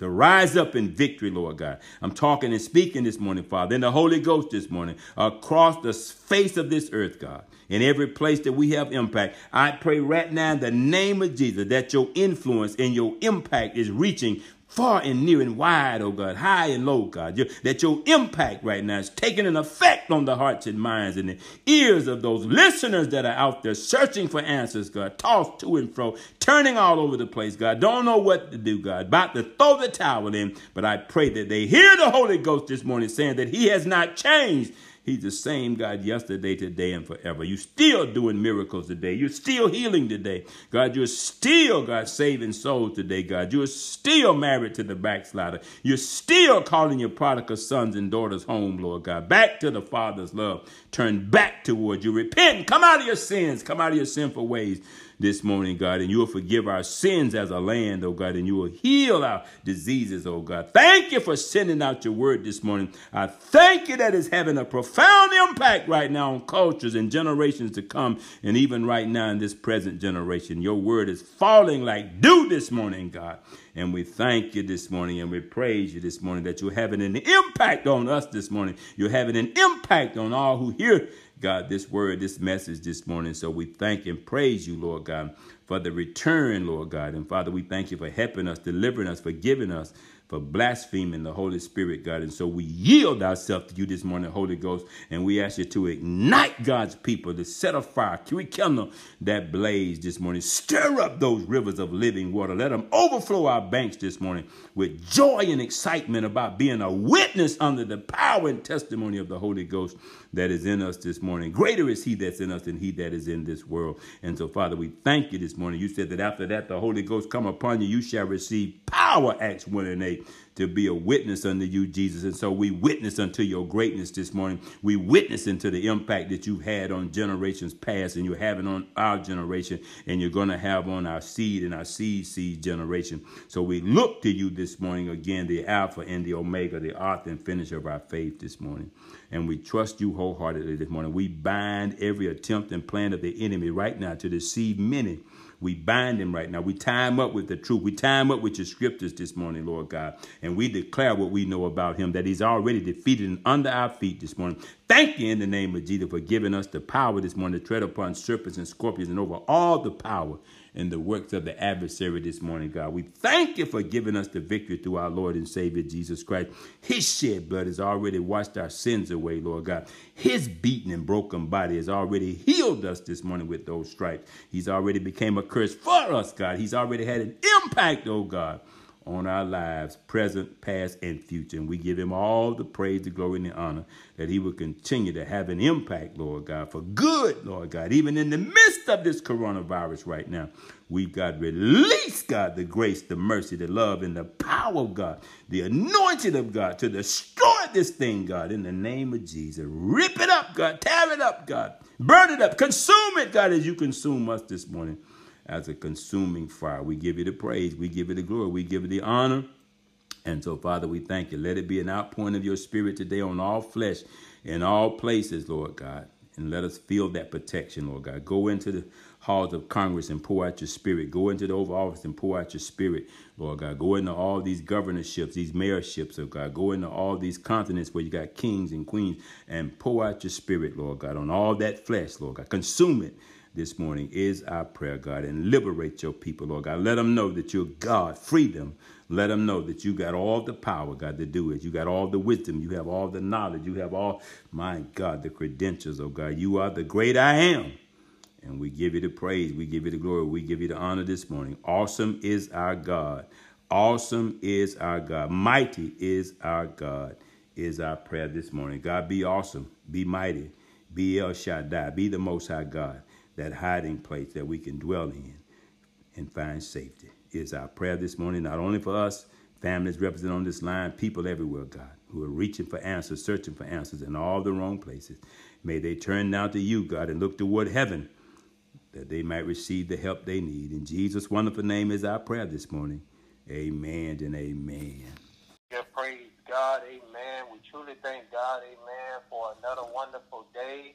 to rise up in victory, Lord God. I'm talking and speaking this morning, Father, in the Holy Ghost this morning, across the face of this earth, God in every place that we have impact. I pray right now in the name of Jesus that your influence and your impact is reaching far and near and wide, oh God, high and low, God, that your impact right now is taking an effect on the hearts and minds and the ears of those listeners that are out there searching for answers, God, tossed to and fro, turning all over the place, God, don't know what to do, God, about to throw the towel in, but I pray that they hear the Holy Ghost this morning saying that he has not changed He's the same God yesterday, today, and forever. You're still doing miracles today. You're still healing today. God, you're still, God, saving souls today, God. You're still married to the backslider. You're still calling your prodigal sons and daughters home, Lord God, back to the Father's love. Turn back towards you. Repent. Come out of your sins. Come out of your sinful ways this morning, God, and you will forgive our sins as a land, oh God, and you will heal our diseases, oh God. Thank you for sending out your word this morning. I thank you that it's having a profound impact right now on cultures and generations to come, and even right now in this present generation. Your word is falling like dew this morning, God. And we thank you this morning and we praise you this morning that you're having an impact on us this morning. You're having an impact on all who hear God, this word, this message this morning. So we thank and praise you, Lord God, for the return, Lord God. And Father, we thank you for helping us, delivering us, forgiving us, for blaspheming the Holy Spirit, God. And so we yield ourselves to you this morning, Holy Ghost, and we ask you to ignite God's people, to set a fire, to rekindle that blaze this morning. Stir up those rivers of living water. Let them overflow our banks this morning with joy and excitement about being a witness under the power and testimony of the Holy Ghost that is in us this morning. Greater is he that's in us than he that is in this world. And so, Father, we thank you this morning. You said that after that the Holy Ghost come upon you, you shall receive power, Acts 1 and 8 to be a witness unto you, Jesus. And so we witness unto your greatness this morning. We witness into the impact that you've had on generations past and you're having on our generation and you're going to have on our seed and our seed seed generation. So we look to you this morning again, the Alpha and the Omega, the author and finisher of our faith this morning. And we trust you wholeheartedly this morning. We bind every attempt and plan of the enemy right now to deceive many we bind him right now. We tie him up with the truth. We tie him up with your scriptures this morning, Lord God. And we declare what we know about him, that he's already defeated and under our feet this morning. Thank you in the name of Jesus for giving us the power this morning to tread upon serpents and scorpions and over all the power and the works of the adversary this morning, God. We thank you for giving us the victory through our Lord and Savior Jesus Christ. His shed blood has already washed our sins away, Lord God. His beaten and broken body has already healed us this morning with those stripes. He's already became a curse for us, God. He's already had an impact, oh God on our lives, present, past, and future. And we give him all the praise, the glory, and the honor that he will continue to have an impact, Lord God, for good, Lord God. Even in the midst of this coronavirus right now, we've got release, God, the grace, the mercy, the love, and the power of God, the anointing of God to destroy this thing, God, in the name of Jesus. Rip it up, God. Tear it up, God. Burn it up. Consume it, God, as you consume us this morning as a consuming fire. We give you the praise. We give you the glory. We give you the honor. And so, Father, we thank you. Let it be an outpouring of your spirit today on all flesh in all places, Lord God. And let us feel that protection, Lord God. Go into the halls of Congress and pour out your spirit. Go into the Oval Office and pour out your spirit, Lord God. Go into all these governorships, these mayorships, oh God. Go into all these continents where you got kings and queens and pour out your spirit, Lord God, on all that flesh, Lord God. Consume it this morning is our prayer, God, and liberate your people, Lord God. Let them know that you're God. Free them. Let them know that you got all the power, God, to do it. You got all the wisdom. You have all the knowledge. You have all, my God, the credentials, oh God. You are the great I am. And we give you the praise. We give you the glory. We give you the honor this morning. Awesome is our God. Awesome is our God. Mighty is our God, is our prayer this morning. God, be awesome. Be mighty. Be El Shaddai. Be the Most High God that hiding place that we can dwell in and find safety is our prayer this morning, not only for us, families represented on this line, people everywhere, God, who are reaching for answers, searching for answers in all the wrong places. May they turn now to you, God, and look toward heaven that they might receive the help they need. In Jesus' wonderful name is our prayer this morning. Amen and amen. Yeah, praise God. Amen. We truly thank God, amen, for another wonderful day.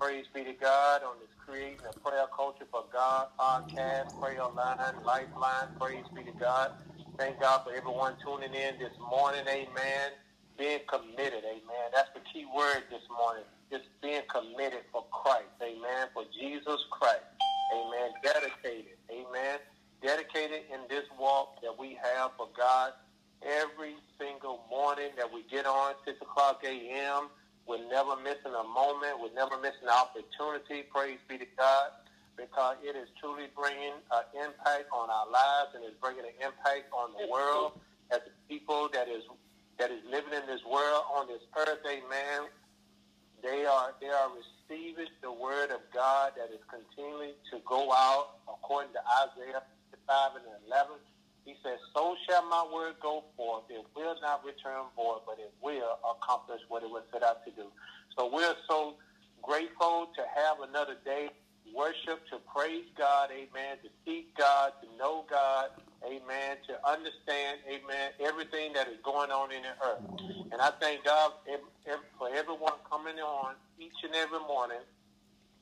Praise be to God on this Creating a Prayer Culture for God podcast, prayer line, lifeline. Praise be to God. Thank God for everyone tuning in this morning. Amen. Being committed. Amen. That's the key word this morning. Just being committed for Christ. Amen. For Jesus Christ. Amen. Dedicated. Amen. Dedicated in this walk that we have for God every single morning that we get on 6 o'clock a.m. We're never missing a moment. We're never missing an opportunity. Praise be to God. Because it is truly bringing an impact on our lives and is bringing an impact on the world as the people that is that is living in this world on this earth. Amen. They are they are receiving the word of God that is continuing to go out according to Isaiah 5 and 11. He says, So shall my word go forth. It will not return void, but it will accomplish what it was set out to do. So we're so grateful to have another day worship, to praise God, amen, to seek God, to know God, amen, to understand, amen, everything that is going on in the earth. And I thank God for everyone coming on each and every morning,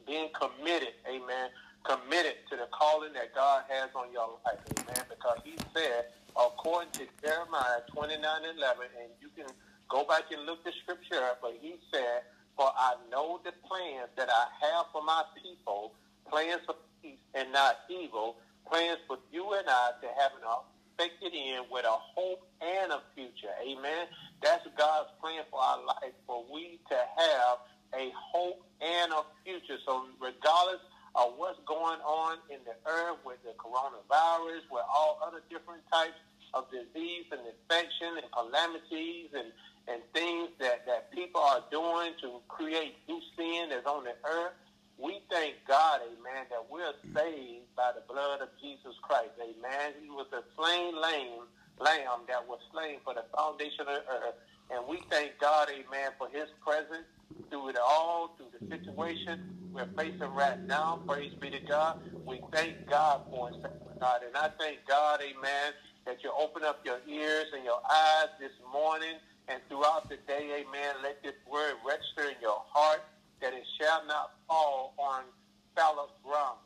being committed, amen, committed to the calling that God has on your life, amen, because he said, according to Jeremiah 29 11, and you can go back and look the scripture up, but he said, for I know the plans that I have for my people, plans for peace and not evil, plans for you and I to have an affected end with a hope and a future. Amen. That's God's plan for our life, for we to have a hope and a future. So regardless of what's going on in the earth with the coronavirus, with all other different types of disease and infection and calamities and, and things that, that people are doing to create new sin that's on the earth, we thank God, amen, that we're saved by the blood of Jesus Christ, amen. He was a slain lamb, lamb that was slain for the foundation of the earth. And we thank God, amen, for his presence through it all, through the situation we're facing right now. Praise be to God. We thank God for it, God. And I thank God, amen, that you open up your ears and your eyes this morning and throughout the day, amen. Let this word register in your heart that it shall not fall on fallow ground.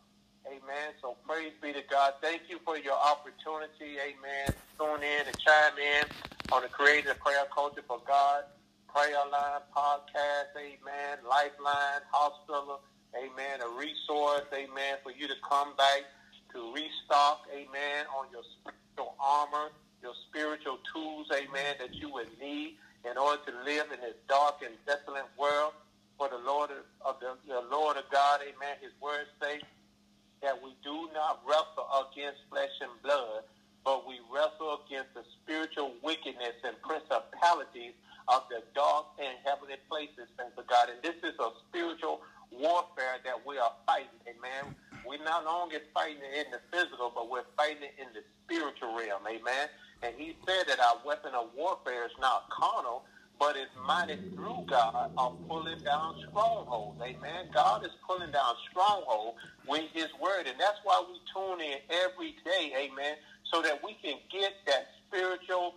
Amen. So praise be to God. Thank you for your opportunity. Amen. Tune in and chime in on the Creative Prayer Culture for God prayer line podcast. Amen. Lifeline hospital. Amen. A resource. Amen. For you to come back to restock. Amen. On your spiritual armor, your spiritual tools. Amen. That you would need in order to live in this dark and desolate world for the Lord of the, the Lord of God, amen. His word says that we do not wrestle against flesh and blood, but we wrestle against the spiritual wickedness and principalities of the dark and heavenly places, thanks to God. And this is a spiritual warfare that we are fighting, amen. We're not only fighting in the physical, but we're fighting in the spiritual realm, amen. And he said that our weapon of warfare is not carnal, but it's mighty through God of pulling down strongholds. Amen. God is pulling down strongholds with his word. And that's why we tune in every day, amen, so that we can get that spiritual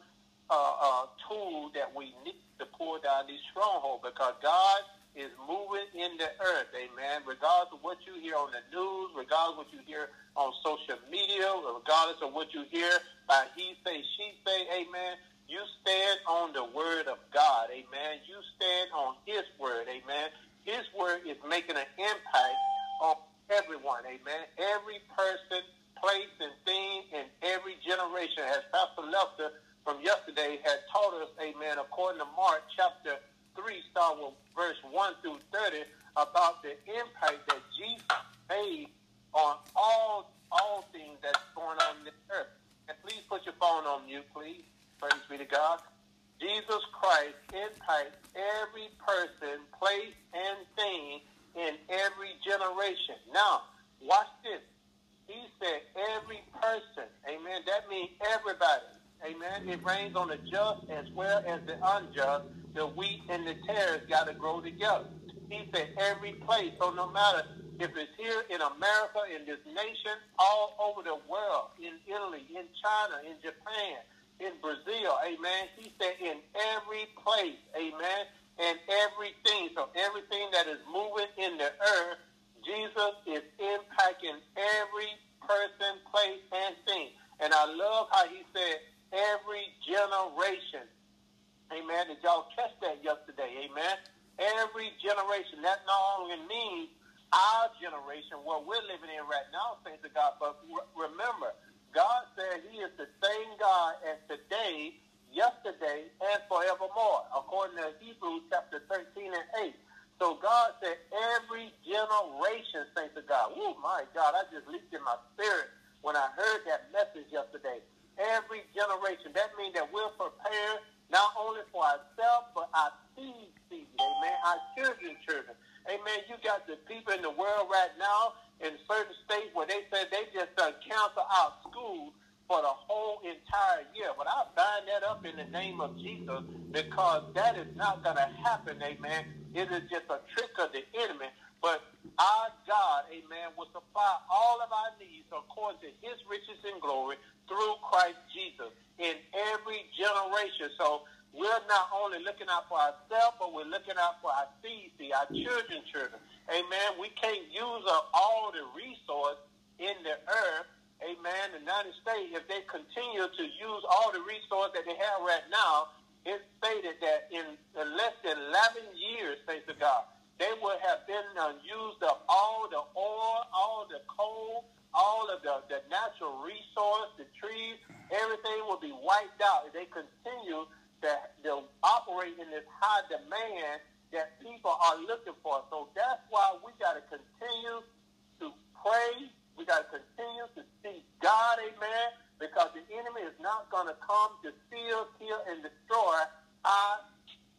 uh, uh, tool that we need to pull down these strongholds because God is moving in the earth, amen. Regardless of what you hear on the news, regardless of what you hear on social media, regardless of what you hear by he say, she say, amen. You stand on the word of God, amen. You stand on his word, amen. His word is making an impact on everyone, amen. Every person, place, and thing in every generation, as Pastor Lester from yesterday had taught us, amen, according to Mark chapter 3, start with verse 1 through 30, about the impact that Jesus made on all all things that's going on in this earth. And please put your phone on mute, please. Praise be to God. Jesus Christ impacts every person, place, and thing in every generation. Now, watch this. He said every person. Amen. That means everybody. Amen. It rains on the just as well as the unjust. The wheat and the tares got to grow together. He said every place. So no matter if it's here in America, in this nation, all over the world, in Italy, in China, in Japan, in Brazil, amen. He said in every place, amen, and everything. So everything that is moving in the earth, Jesus is impacting every person, place, and thing. And I love how he said every generation. Amen. Did y'all catch that yesterday? Amen. Every generation. That not only means our generation, what we're living in right now, thanks to God, but remember, God said he is the same God as today, yesterday, and forevermore, according to Hebrews chapter 13 and 8. So God said every generation, thanks to God. Oh my God, I just leaped in my spirit when I heard that message yesterday. Every generation. That means that we're prepared not only for ourselves, but our seed seed. Amen. Our children's children. Amen. You got the people in the world right now in certain states where they said they just uh, cancel out school for the whole entire year. But I bind that up in the name of Jesus because that is not going to happen, amen. It is just a trick of the enemy. But our God, amen, will supply all of our needs according to his riches and glory through Christ Jesus in every generation. So we're not only looking out for ourselves, but we're looking out for our seed, our children's children. Amen. We can't use up all the resource in the earth. Amen. The United States, if they continue to use all the resource that they have right now, it's stated that in, in less than 11 years, thanks to God, they would have been uh, used up all the oil, all the coal, all of the, the natural resource, the trees, everything will be wiped out if they continue to, to operate in this high demand that people are looking for. So that's why we got to continue to pray. We got to continue to seek God, amen, because the enemy is not going to come to steal, kill, and destroy our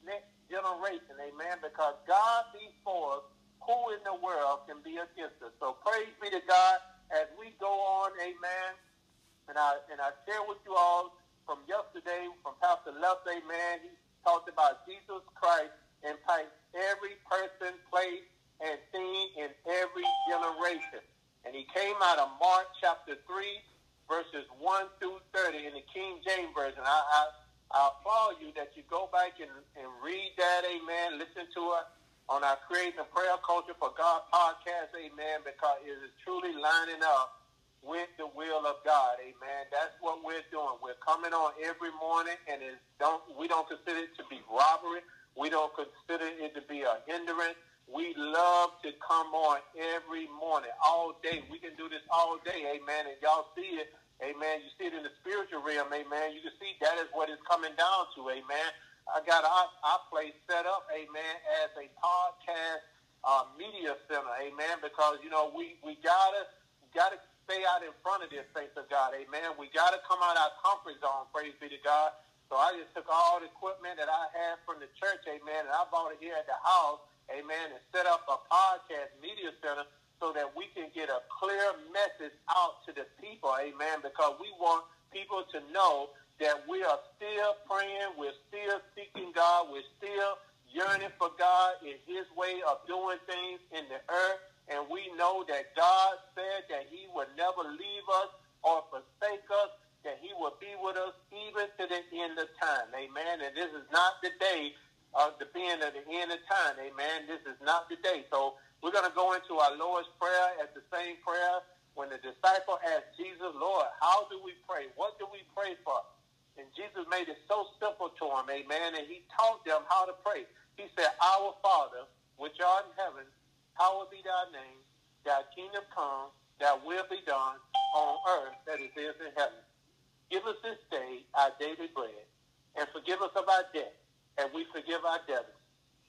next generation, amen, because God be for us. Who in the world can be against us? So praise be to God as we go on, amen. And I and I share with you all from yesterday from Pastor Lester, amen. He talked about Jesus Christ impact every person, place, and thing in every generation. And he came out of Mark chapter 3, verses 1 through 30 in the King James Version. I, I, I applaud you that you go back and, and read that, amen, listen to it on our Creating a Prayer Culture for God podcast, amen, because it is truly lining up with the will of God, amen. That's what we're doing. We're coming on every morning, and it don't we don't consider it to be robbery. We don't consider it to be a hindrance. We love to come on every morning, all day. We can do this all day, amen. And y'all see it, amen. You see it in the spiritual realm, amen. You can see that is what it's coming down to, amen. I got our, our place set up, amen, as a podcast uh, media center, amen, because, you know, we, we gotta, gotta stay out in front of this, thanks to God, amen. We gotta come out our comfort zone, praise be to God. So I just took all the equipment that I had from the church, amen, and I bought it here at the house, amen, and set up a podcast media center so that we can get a clear message out to the people, amen, because we want people to know that we are still praying, we're still seeking God, we're still yearning for God in his way of doing things in the earth. And we know that God said that he would never leave us or forsake us that he will be with us even to the end of time. Amen. And this is not the day of the being of the end of time. Amen. This is not the day. So we're going to go into our Lord's Prayer at the same prayer. When the disciple asked Jesus, Lord, how do we pray? What do we pray for? And Jesus made it so simple to him, amen. And he taught them how to pray. He said, Our Father, which art in heaven, hallowed be thy name. Thy kingdom come, thy will be done on earth as it is in heaven. Give us this day our daily bread, and forgive us of our debt, and we forgive our debtors.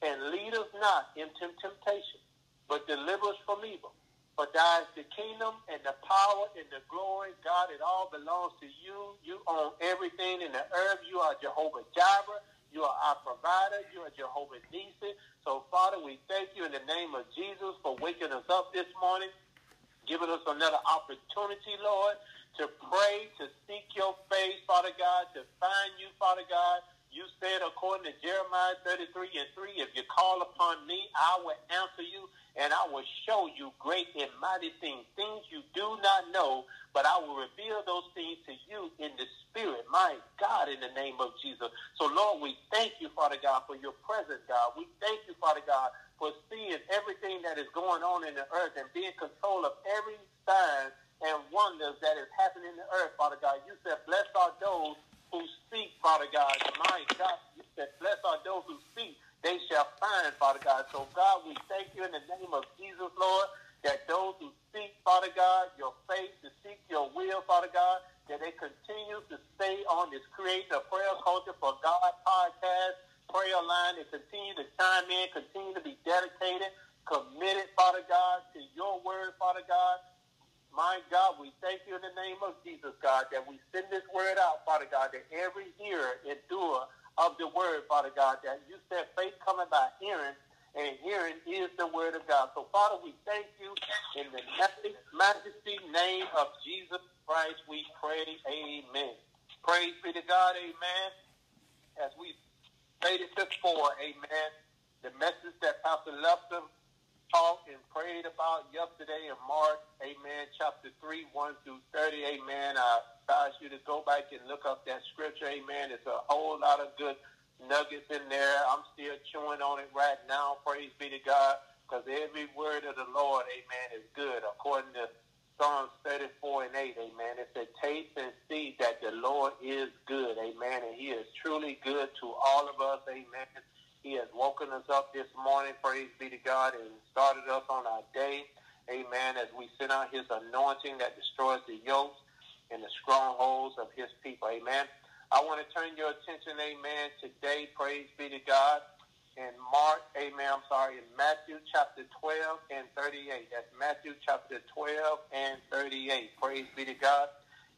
And lead us not into temptation, but deliver us from evil. For thine is the kingdom and the power and the glory. God, it all belongs to you. You own everything in the earth. You are Jehovah Jireh. You are our provider. You are Jehovah Nissi. So, Father, we thank you in the name of Jesus for waking us up this morning, giving us another opportunity, Lord, to pray, to seek your face, Father God, to find you, Father God. You said, according to Jeremiah 33 and 3, if you call upon me, I will answer you, and I will show you great and mighty things, things you do not know, but I will reveal those things to you in the Spirit. My God, in the name of Jesus. So, Lord, we thank you, Father God, for your presence, God. We thank you, Father God, for seeing everything that is going on in the earth and being control of every sign and wonders that is happening in the earth, Father God. You said, blessed are those who seek, Father God. My God, you said, blessed are those who seek, they shall find, Father God. So, God, we thank you in the name of Jesus, Lord, that those who seek, Father God, your faith, to seek your will, Father God, that they continue to stay on this Create a Prayer Culture for God podcast, prayer line, and continue to chime in, continue to be dedicated, committed, Father God, to your word, Father God, my God, we thank you in the name of Jesus, God, that we send this word out, Father God, that every hearer endure of the word, Father God, that you said faith coming by hearing, and hearing is the word of God. So, Father, we thank you in the majesty name of Jesus Christ. We pray, Amen. Praise be to God, Amen. As we stated before, Amen. The message that Pastor Lester talked and prayed about yesterday in Mark, amen, chapter 3, 1 through 30, amen. I advise you to go back and look up that scripture, amen. It's a whole lot of good nuggets in there. I'm still chewing on it right now, praise be to God, because every word of the Lord, amen, is good. According to Psalms 34 and 8, amen. It said, taste and see that the Lord is good, amen. And he is truly good to all of us, amen. He has woken us up this morning, praise be to God, and started us on our day. Amen. As we send out his anointing that destroys the yokes and the strongholds of his people. Amen. I want to turn your attention, amen, today, praise be to God, in Mark, amen, I'm sorry, in Matthew chapter 12 and 38. That's Matthew chapter 12 and 38. Praise be to God.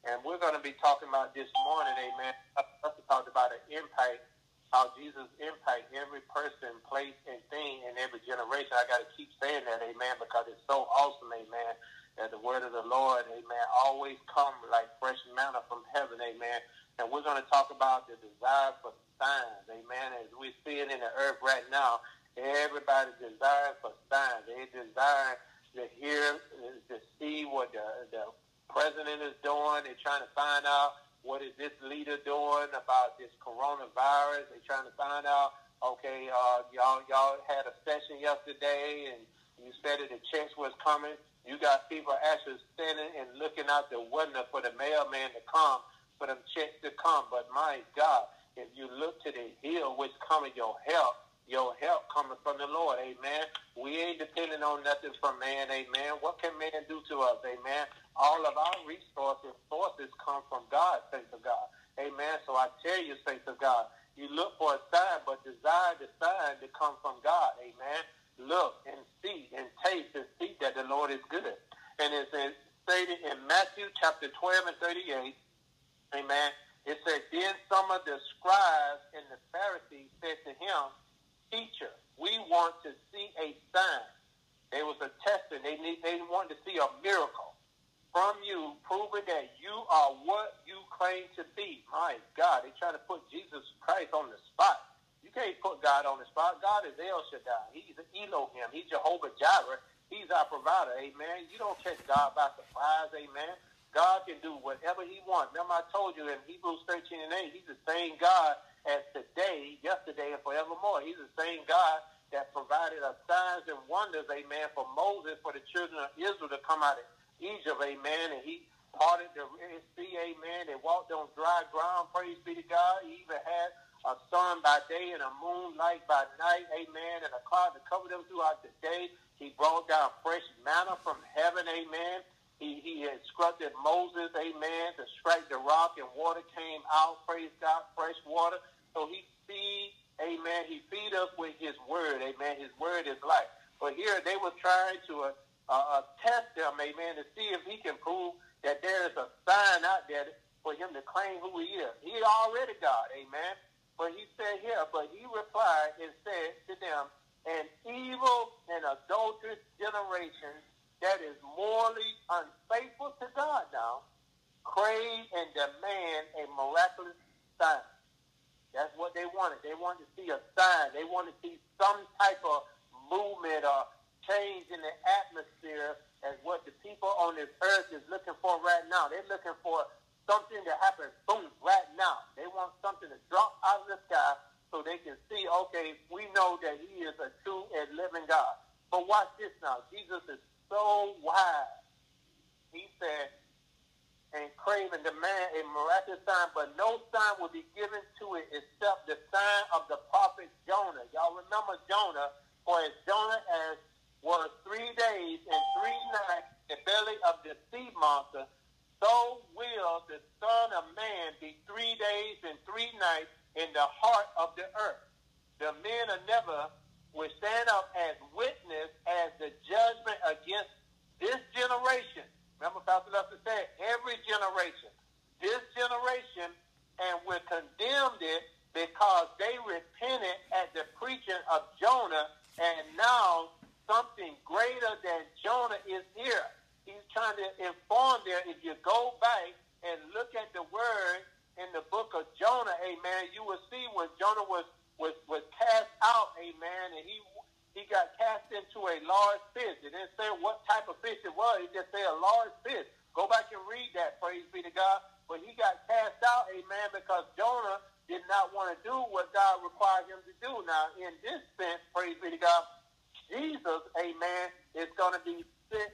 And we're going to be talking about this morning, amen, I talked about an impact how Jesus impact every person, place, and thing in every generation. I got to keep saying that, amen, because it's so awesome, amen, that the word of the Lord, amen, always come like fresh manna from heaven, amen. And we're going to talk about the desire for signs, amen, as we see it in the earth right now. Everybody desires for signs. They desire to hear, to see what the, the president is doing. They're trying to find out what is this leader doing about this coronavirus? They're trying to find out. Okay, uh, y'all y'all had a session yesterday, and you said that the checks was coming. You got people actually standing and looking out the window for the mailman to come, for them checks to come. But my God, if you look to the hill which coming your help, your help coming from the Lord. Amen. We ain't depending on nothing from man. Amen. What can man do to us? Amen all of our resources, sources come from God, saints of God. Amen. So I tell you, saints of God, you look for a sign, but desire the sign to come from God. Amen. Look and see and taste and see that the Lord is good. And it's stated in Matthew chapter 12 and 38. Amen. It says, Then some of the scribes and the Pharisees said to him, Teacher, we want to see a sign. There was a testing. They need, they wanted to see a miracle from you, proving that you are what you claim to be. My God, they try to put Jesus Christ on the spot. You can't put God on the spot. God is El Shaddai. He's Elohim. He's Jehovah Jireh. He's our provider. Amen. You don't catch God by surprise. Amen. God can do whatever he wants. Remember I told you in Hebrews 13 and 8, he's the same God as today, yesterday, and forevermore. He's the same God that provided us signs and wonders, amen, for Moses, for the children of Israel to come out of Egypt, amen, and he parted the Red Sea, amen. They walked on dry ground, praise be to God. He even had a sun by day and a moonlight by night, amen, and a cloud to cover them throughout the day. He brought down fresh manna from heaven, amen. He, he instructed Moses, amen, to strike the rock and water came out, praise God, fresh water. So he feed, amen, he feed us with his word, amen. His word is life. But here they were trying to uh, uh, test him, amen, to see if he can prove that there is a sign out there for him to claim who he is. He already God, amen. But he said here, but he replied and said to them, an evil and adulterous generation that is morally unfaithful to God now, crave and demand a miraculous sign. That's what they wanted. They wanted to see a sign. They wanted to see some type of movement or change in the atmosphere as what the people on this earth is looking for right now. They're looking for something to happen, boom, right now. They want something to drop out of the sky so they can see, okay, we know that he is a true and living God. But watch this now. Jesus is so wise. He said, and crave and demand a miraculous sign, but no sign will be given to it except the sign of the prophet Jonah. Y'all remember Jonah, for as Jonah as was three days and three nights in the belly of the sea monster, so will the Son of Man be three days and three nights in the heart of the earth. The men of Nineveh will stand up as witness as the judgment against this generation. Remember, Pastor Lester said, every generation, this generation, and we condemned it because they repented at the preaching of Jonah, and now something greater than Jonah is here. He's trying to inform there. If you go back and look at the word in the book of Jonah, amen, you will see when Jonah was was was cast out, amen, and he he got cast into a large fish. It didn't say what type of fish it was. It just said a large fish. Go back and read that. Praise be to God. But he got cast out, amen, because Jonah did not want to do what God required him to do. Now, in this sense, praise be to God, Jesus, amen, is going to be sit,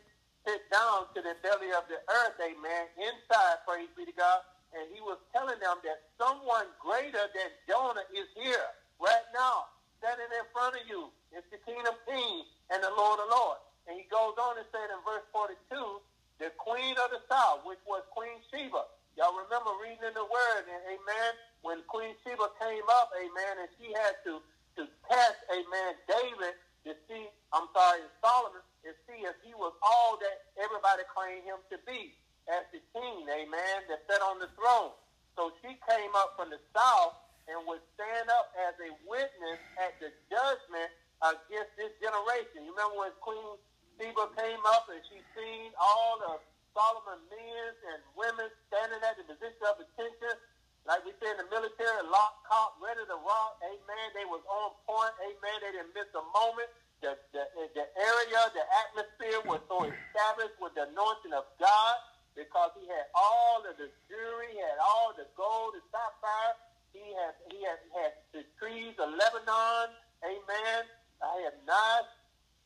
sit down to the belly of the earth, amen, inside, praise be to God, and he was telling them that someone greater than Jonah is here right now, standing in front of you. It's the King of Kings and the Lord of Lords. And he goes on and said in verse 42, the queen of the south, which was Queen Sheba. Y'all remember reading in the word, and amen, when Queen Sheba came up, amen, and she had to, to test, amen, David to see, I'm sorry, Solomon, to see if he was all that everybody claimed him to be as the king, amen, that sat on the throne. So she came up from the south and would stand up as a witness at the judgment against this generation. You remember when Queen Sheba came up and she seen all of Solomon men and women standing at the position of attention, like we say in the military, lock, cock, ready to rock. Amen. They was on point. Amen. They didn't miss a moment. The, the, the area, the atmosphere was so established with the anointing of God because he had all of the jewelry, he had all the gold, the sapphire. He had he had had the trees of Lebanon. Amen. I have not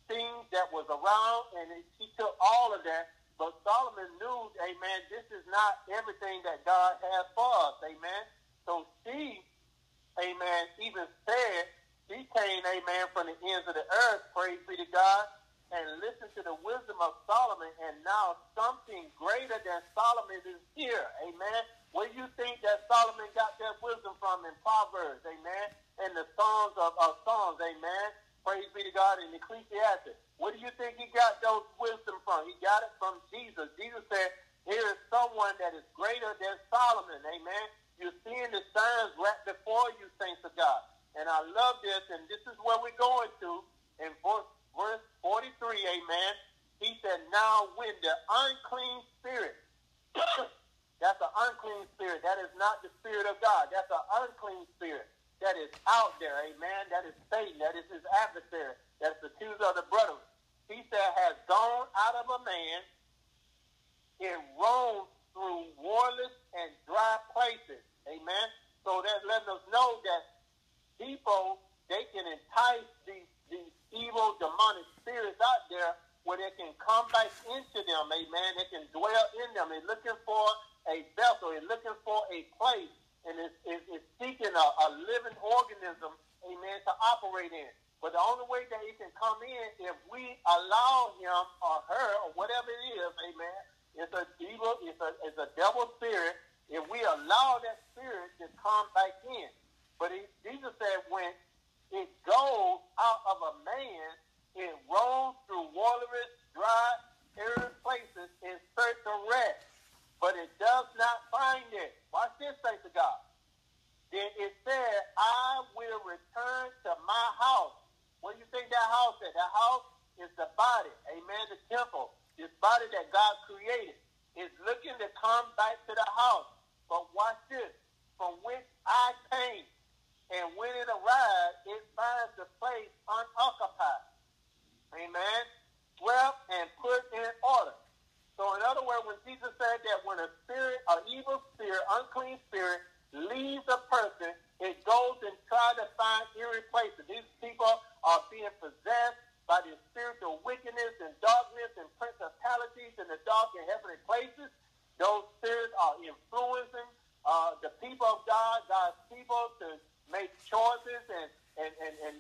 seen that was around, and he took all of that. But Solomon knew, Amen. This is not everything that God has for us. Amen. So she, Amen, even said she came, Amen, from the ends of the earth. Praise be to God and listen to the wisdom of Solomon, and now something greater than Solomon is here. Amen. Where you think that Solomon got that wisdom from in Proverbs, amen, and the songs of, of songs, amen. Praise be to God in Ecclesiastes. Where do you think he got those wisdom from? He got it from Jesus. Jesus said, here is someone that is greater than Solomon, amen. You're seeing the signs right before you, saints of God. And I love this, and this is where we're going to in verse verse 43, amen, he said, now when the unclean spirit, that's an unclean spirit. That is not the spirit of God. That's an unclean spirit that is out there, amen. That is Satan. That is his adversary. That's the of the brethren. He said, has gone out of a man and roamed through warless and dry places. Amen. So that letting us know that people, they can entice these these evil demonic spirits out there where they can come back into them, amen. They can dwell in them. They're looking for a vessel. They're looking for a place. And it's seeking a, a living organism, amen, to operate in. But the only way that he can come in if we allow him or her or whatever it is, amen, it's a evil, it's a, it's a devil spirit. If we allow that spirit to come back in. But Jesus said when it goes out of a man, it rolls through waterless, dry, arid places in search of rest, but it does not find it. Watch this, thanks to God. Then it said, I will return to my house. What do you think that house is? That house is the body, amen, the temple, this body that God created is looking to come back to the house. But watch this, from which I came. and when it arrives, it finds the place unoccupied. Amen. Swept and put in order. So, in other words, when Jesus said that when a spirit, an evil spirit, unclean spirit, leaves a person, it goes and tries to find irreplaceable. These people are being possessed by the spiritual wickedness and darkness and principalities in the dark and heavenly places. Those spirits are influencing uh, the people of God, God's people, to make choices and, and, and, and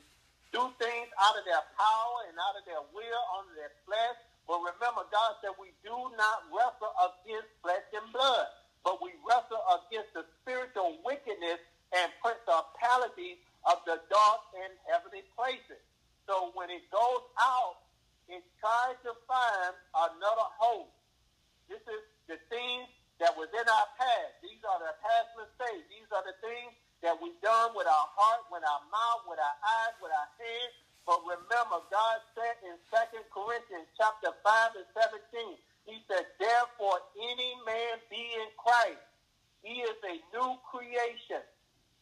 do things out of their power and out of their will, under their flesh. But remember, God said we do not wrestle against flesh and blood, but we wrestle against the spiritual wickedness and principalities of the dark and heavenly places. So when it goes out, it tries to find another hope. This is the things that was in our past. These are the past mistakes. These are the things that we've done with our heart, with our mouth, with our eyes, with our hands, but remember, God said in 2 Corinthians chapter 5 and 17, he said, Therefore, any man be in Christ, he is a new creation.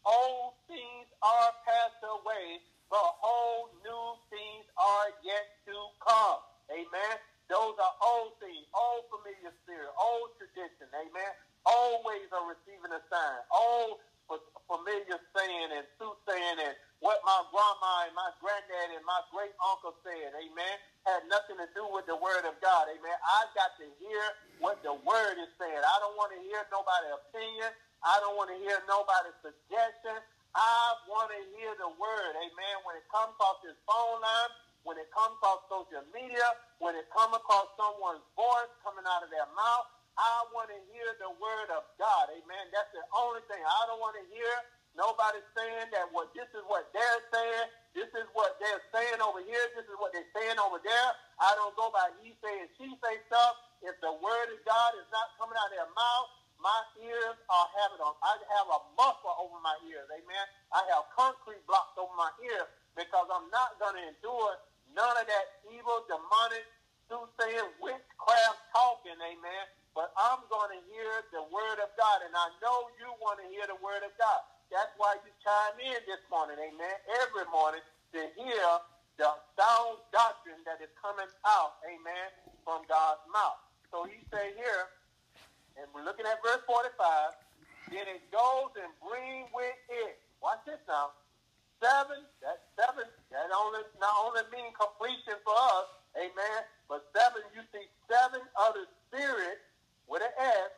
Old things are passed away, behold, new things are yet to come. Amen. Those are old things, old familiar spirit, old tradition. Amen. Old ways of receiving a sign, old familiar saying and soothsaying and what my grandma and my granddad and my great uncle said, amen, had nothing to do with the word of God, amen. I got to hear what the word is saying. I don't want to hear nobody's opinion. I don't want to hear nobody's suggestion. I want to hear the word, amen. When it comes off this phone line, when it comes off social media, when it comes across someone's voice coming out of their mouth, I want to hear the word of God, amen. That's the only thing. I don't want to hear Nobody's saying that what this is what they're saying. This is what they're saying over here. This is what they're saying over there. I don't go by he say and she say stuff. If the word of God is not coming out of their mouth, my ears are having on. I have a muffler over my ears. Amen. I have concrete blocks over my ears because I'm not going to endure none of that evil, demonic, soothsaying, witchcraft talking. Amen. But I'm going to hear the word of God, and I know you want to hear the word of God. That's why you chime in this morning, amen, every morning to hear the sound doctrine that is coming out, amen, from God's mouth. So he say here, and we're looking at verse 45, then it goes and bring with it. Watch this now. Seven, that seven, that only not only mean completion for us, amen, but seven, you see seven other spirits with an S,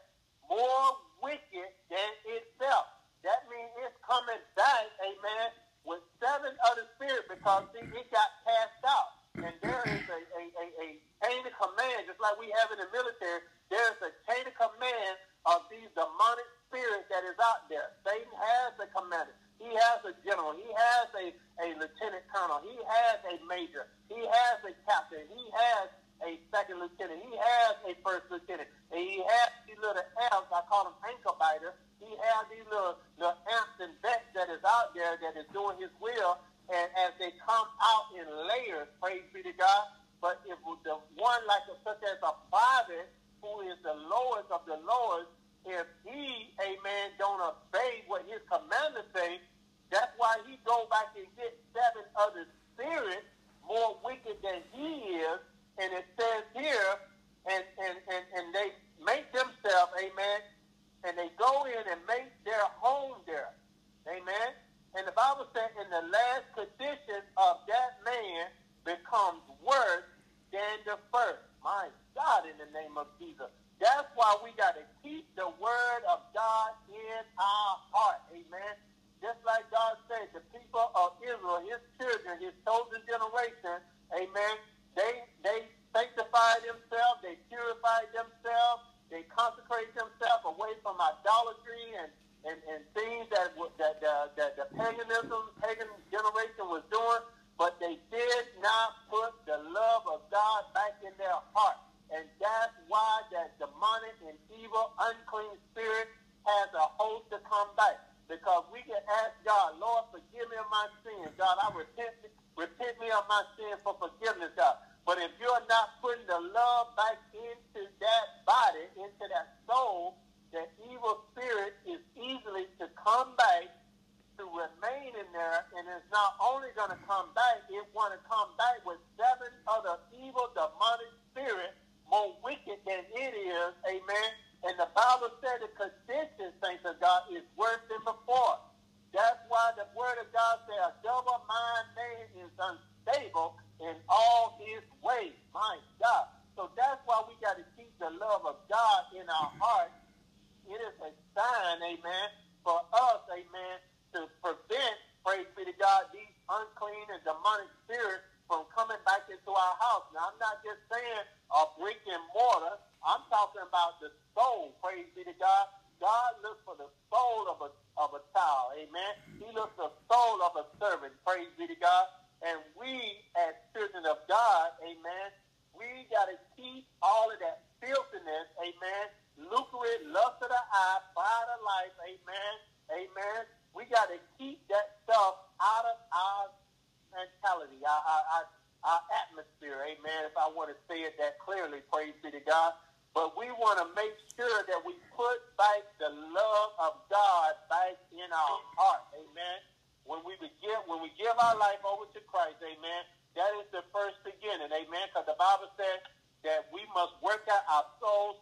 more wicked than itself. That means it's coming back, amen, with seven other spirits because see, it got cast out. And there is a, a, a, a chain of command, just like we have in the military, there's a chain of command of these demonic spirits that is out there. Satan has a commander. He has a general. He has a, a lieutenant colonel. He has a major. He has a captain. He has a second lieutenant. He has a first lieutenant. And he has these little elves, I call them ankle biters, he has these little, little amps and vets that is out there that is doing his will. And as they come out in layers, praise be to God. But if the one like a, such as a private, who is the lowest of the lowest, if he, amen, don't obey what his commanders say, that's why he go back and get seven other spirits more wicked than he is. And it says here, and, and, and, and they make themselves, amen, and they go in and make their home there. Amen. And the Bible said in the last condition of that man becomes worse than the first. My God, in the name of Jesus. That's why we got to keep the word of God in our heart. Amen. Just like God said, the people of Israel, his children, his chosen generation, amen, they they sanctified themselves, they purified themselves, they consecrate themselves away from idolatry and, and, and things that, that, uh, that the paganism, pagan generation was doing, but they did not put the love of God back in their heart. And that's why that demonic and evil, unclean spirit has a host to come back. Because we can ask God, Lord, forgive me of my sins. God, I repent, repent me of my sins for forgiveness, God. But if you're not putting the love back into that body, into that soul, the evil spirit is easily to come back to remain in there, and it's not only going to come back, it want to come back with seven other evil demonic spirits more wicked than it is, amen. And the Bible said the condition, thanks of God, is worse than before. That's why the word of God says a double-minded man is unstable in all his ways. My God. So that's why we got to keep the love of God in our heart. It is a sign, amen, for us, amen, to prevent, praise be to God, these unclean and demonic spirits from coming back into our house. Now, I'm not just saying a brick and mortar. I'm talking about the soul, praise be to God. God looks for the soul of a, of a child, amen. He looks for the soul of a servant, praise be to God. And we, as children of God, amen, we got to keep all of that filthiness, amen, lucrative, lust of the eye, pride of life, amen, amen. We got to keep that stuff out of our mentality, our, our, our, our atmosphere, amen, if I want to say it that clearly, praise be to God. But we want to make sure that we put back the love of God back in our heart, amen. When we give, when we give our life over to Christ, amen, that is the first beginning, amen, because the Bible says that we must work out our souls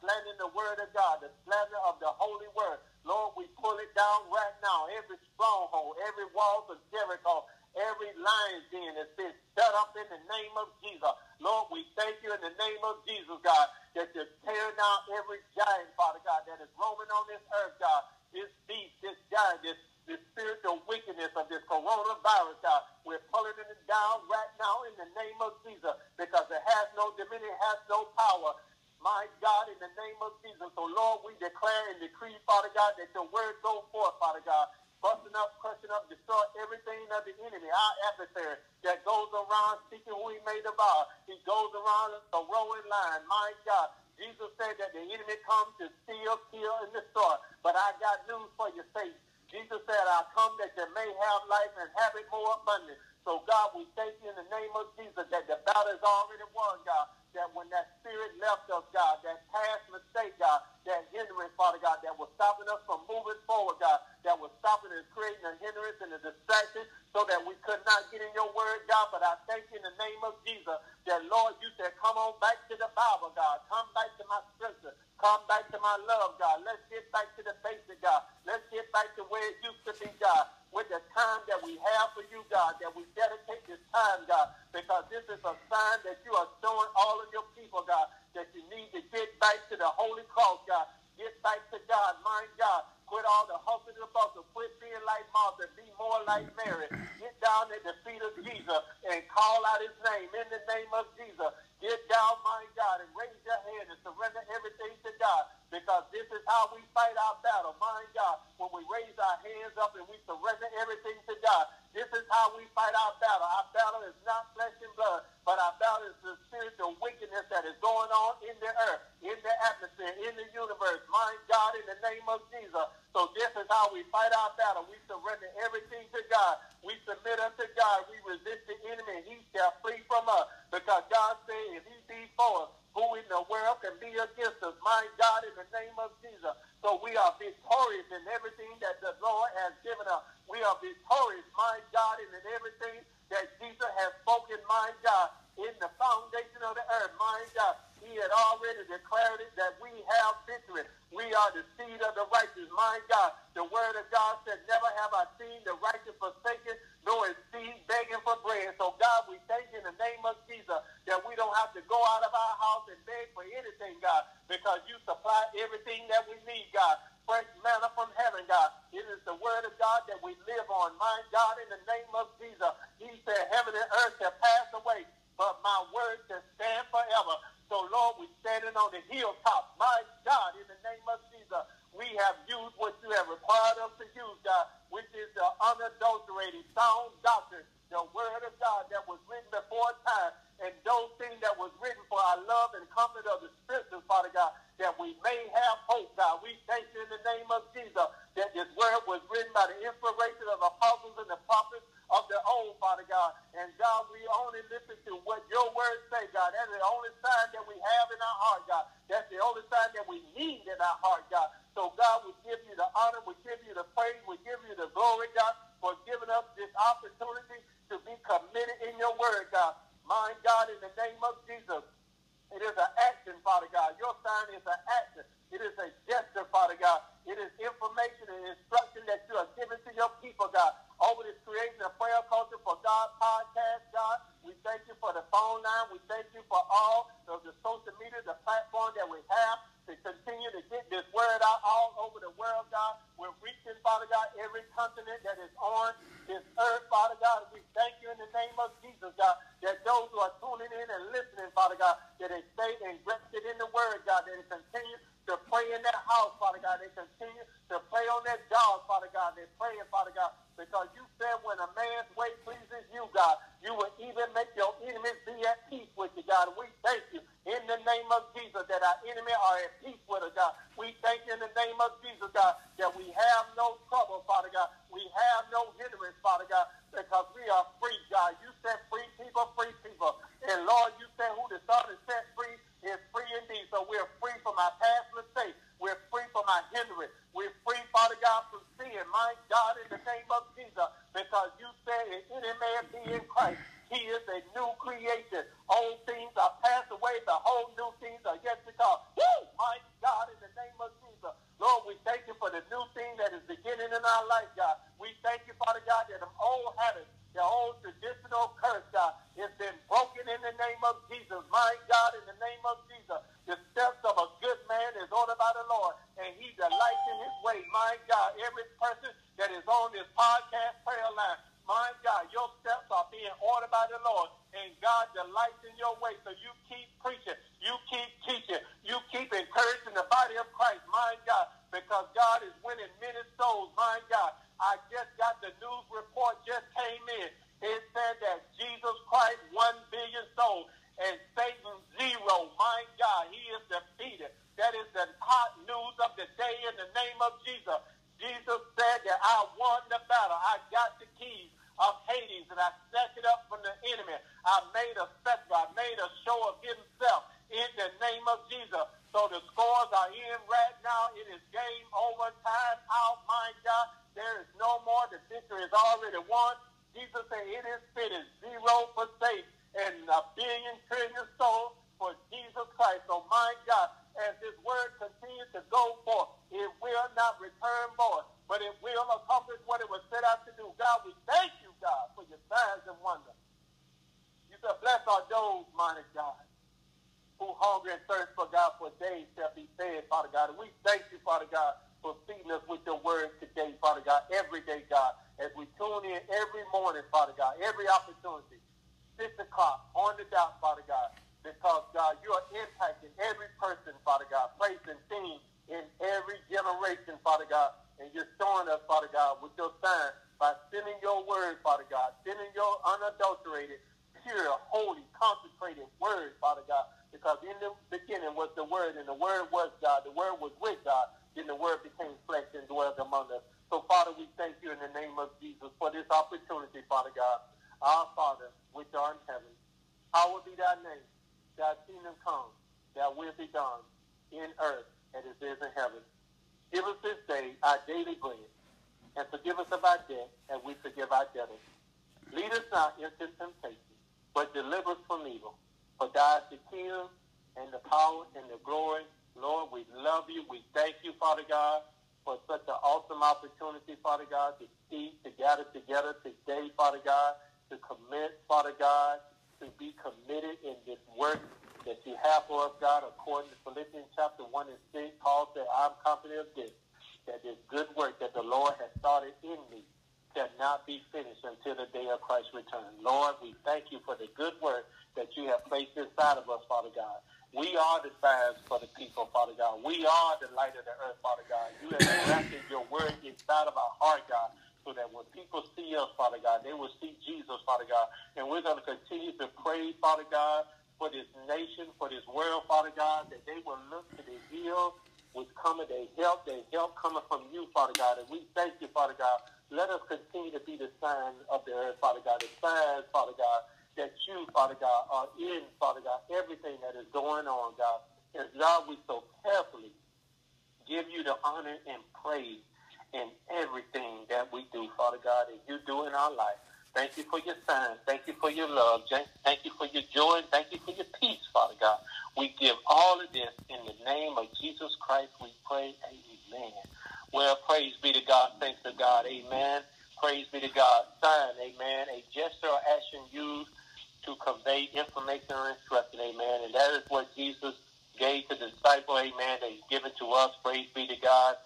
slandering the word of God, the slander of the holy word. Lord, we pull it down right now, every stronghold, every wall of Jericho, every lion's den has been set up in the name of Jesus. Lord, we thank you in the name of Jesus, God, that you're tearing down every giant, Father God, that is roaming on this earth, God. This beast, this giant, this, this spiritual wickedness of this coronavirus, God. We're pulling it down right now in the name of Jesus because it has no dominion, it has no power. My God, in the name of Jesus. So, Lord, we declare and decree, Father God, that your word go forth, Father God busting up, crushing up, destroy everything of the enemy, our adversary that goes around seeking who he may devour. He goes around a rolling line. My God, Jesus said that the enemy comes to steal, kill, and destroy. But I got news for you, faith. Jesus said, I come that you may have life and have it more abundant. So, God, we thank you in the name of Jesus that the battle is already won, God that when that spirit left us, God, that past mistake, God, that hindrance, Father God, that was stopping us from moving forward, God, that was stopping and creating a hindrance and a distraction so that we could not get in your word, God. But I thank you in the name of Jesus that, Lord, you said, come on back to the Bible, God. Come back to my scripture. Come back to my love, God. Let's get back to the basic, God. Let's get back to where it used to be, God. With the time that we have for you, God, that we dedicate this time, God, because this is a sign that you are showing all of your people, God, that you need to get back to the holy cross, God. Get back to God, my God. Quit all the hustle and bustle. Quit being like Martha. Be more like Mary. Get down at the feet of Jesus and call out his name in the name of Jesus. Get down, my God, and raise your hand and surrender everything to God because this is how we fight our battle, my God. When we raise our hands up and we surrender everything to God, this is how we fight our battle. Our battle is not flesh and blood, but our battle is the spiritual wickedness that is going on in the earth, in the atmosphere, in the universe. My God, in the name of Jesus. So this is how we fight our battle. We surrender everything to God. We submit unto God. We resist the enemy, and he shall flee from us. Because God said, if he be for us, who in the world can be against us? My God, in the name of Jesus. So we are victorious in everything that the Lord has given us. We are victorious, my God, in everything that Jesus has spoken, my God, in the foundation of the earth, my God. He had already declared it that we have victory. We are the seed of the righteous, my God. The word of God said, never have I seen the righteous forsaken, his seed begging for bread. So God, we thank you in the name of Jesus that we don't have to go out of our house and beg for anything, God, because you supply everything that we need, God. Fresh manna from heaven, God. It is the word of God that we live on. My God, in the name of Jesus, he said, heaven and earth shall pass away, but my word shall stand forever. So, Lord, we're standing on the hilltop. My God, in the name of Jesus, we have used what you have required us to use, God, which is the unadulterated sound doctrine, the word of God that was written before time, and those things that was written for our love and comfort of the scriptures, Father God, that we may have hope, God. We thank you in the name of Jesus that this word was written by the inspiration of the apostles and the prophets of the old, Father God. And God, we only listen to what your words say, God. That is the only sign that we have in our heart, God. That's the only sign that we need in our heart, God. So, God, we give you the honor, we give you the praise, we give you the glory, God, for giving us this opportunity to be committed in your word, God. My God, in the name of Jesus, it is an action, Father God. Your sign is an action. It is a gesture, Father God. It is information and instruction that you are giving to your people, God over this creation of prayer culture for God podcast, God. We thank you for the phone line. We thank you for all of the social media, the platform that we have to continue to get this word out all over the world, God. We're reaching, Father God, every continent that is on this earth, Father God. We thank you in the name of Jesus, God, that those who are tuning in and listening, Father God, that they stay invested in the word, God, that they continue to pray in their house, Father God. They continue to pray on their job, Father God. They're praying, Father God, because you said when a man's way pleases you, God, you will even make your enemies be at peace with you, God. We thank you in the name of that our enemy are at peace with us, God. Praise be to God. Thanks to God. Amen. Praise be to God. Sign. Amen. A gesture or action used to convey information or instruction. Amen. And that is what Jesus gave to the disciple. Amen. That he's given to us. Praise be to God.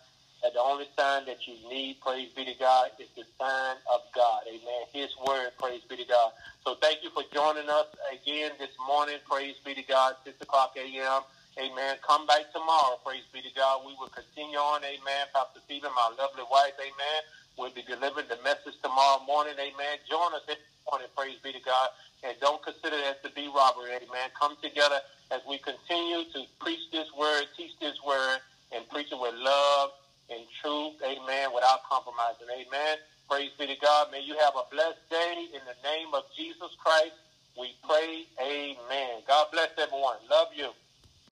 And the only sign that you need, praise be to God, is the sign of God. Amen. His word, praise be to God. So thank you for joining us again this morning. Praise be to God, 6 o'clock a.m. Amen. Come back tomorrow. Praise be to God. We will continue on. Amen. Pastor Stephen, my lovely wife. Amen. We'll be delivering the message tomorrow morning. Amen. Join us this morning. Praise be to God. And don't consider that to be robbery. Amen. Come together as we continue to preach this word, teach this word, and preach it with love and truth. Amen. Without compromising. Amen. Praise be to God. May you have a blessed day in the name of Jesus Christ. We pray. Amen. God bless everyone. Love you.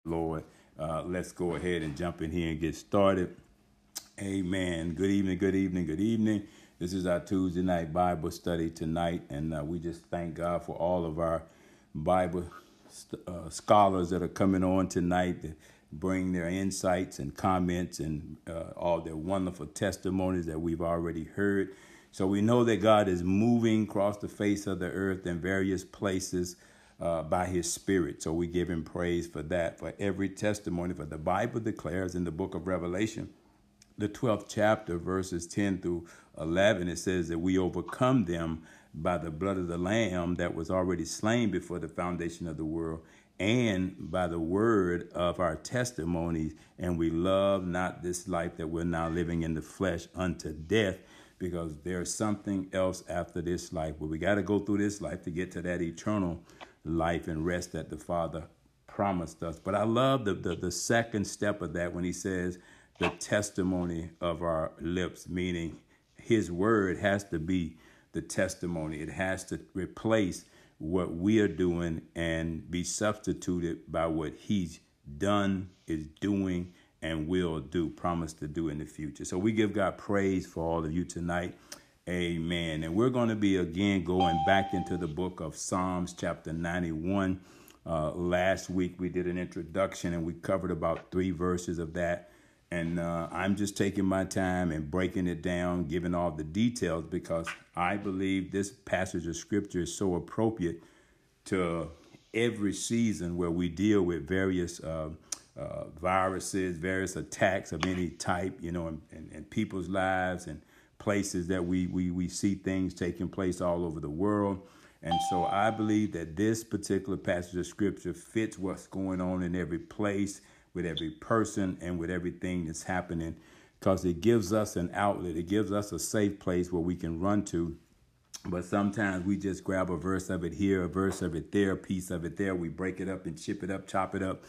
Lord. Uh, let's go ahead and jump in here and get started. Amen. Good evening, good evening, good evening. This is our Tuesday night Bible study tonight, and uh, we just thank God for all of our Bible uh, scholars that are coming on tonight to bring their insights and comments and uh, all their wonderful testimonies that we've already heard. So we know that God is moving across the face of the earth in various places uh, by his spirit. So we give him praise for that, for every testimony. For the Bible declares in the book of Revelation, the 12th chapter, verses 10 through 11, it says that we overcome them by the blood of the Lamb that was already slain before the foundation of the world and by the word of our testimonies. And we love not this life that we're now living in the flesh unto death because there's something else after this life. But we got to go through this life to get to that eternal life and rest that the Father promised us. But I love the, the, the second step of that when he says the testimony of our lips, meaning his word has to be the testimony. It has to replace what we are doing and be substituted by what he's done, is doing, and will do, promise to do in the future. So we give God praise for all of you tonight. Amen. And we're going to be again going back into the book of Psalms, chapter 91. Uh, last week we did an introduction and we covered about three verses of that. And uh, I'm just taking my time and breaking it down, giving all the details because I believe this passage of scripture is so appropriate to every season where we deal with various uh, uh, viruses, various attacks of any type, you know, in, in, in people's lives and places that we, we, we see things taking place all over the world. And so I believe that this particular passage of scripture fits what's going on in every place, with every person, and with everything that's happening, because it gives us an outlet. It gives us a safe place where we can run to. But sometimes we just grab a verse of it here, a verse of it there, a piece of it there. We break it up and chip it up, chop it up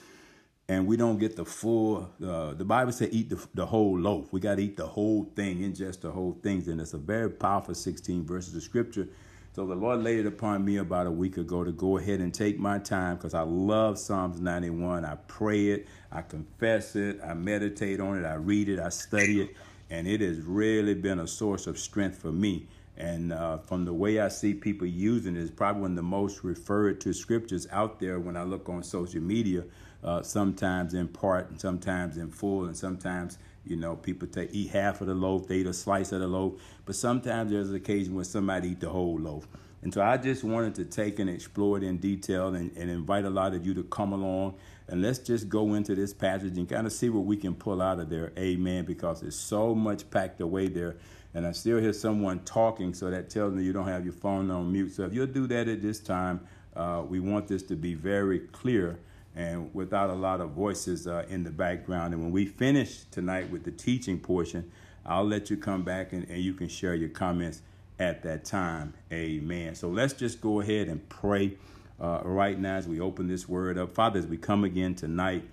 and we don't get the full uh, the bible said eat the, the whole loaf. We got to eat the whole thing ingest the whole things. And it's a very powerful 16 verses of scripture. So the lord laid it upon me about a week ago to go ahead and take my time because i love psalms 91 i pray it i confess it i meditate on it i read it i study it. And it has really been a source of strength for me. And uh, from the way I see people using it, it's probably one of the most referred to scriptures out there when I look on social media uh, sometimes in part and sometimes in full, and sometimes you know people take eat half of the loaf, they eat a slice of the loaf, but sometimes there's an occasion when somebody eat the whole loaf. And so I just wanted to take and explore it in detail and, and invite a lot of you to come along and let's just go into this passage and kind of see what we can pull out of there. Amen. Because there's so much packed away there. And I still hear someone talking, so that tells me you don't have your phone on mute. So if you'll do that at this time, uh, we want this to be very clear and without a lot of voices uh, in the background. And when we finish tonight with the teaching portion, I'll let you come back and, and you can share your comments at that time. Amen. So let's just go ahead and pray uh, right now as we open this word up. Father, as we come again tonight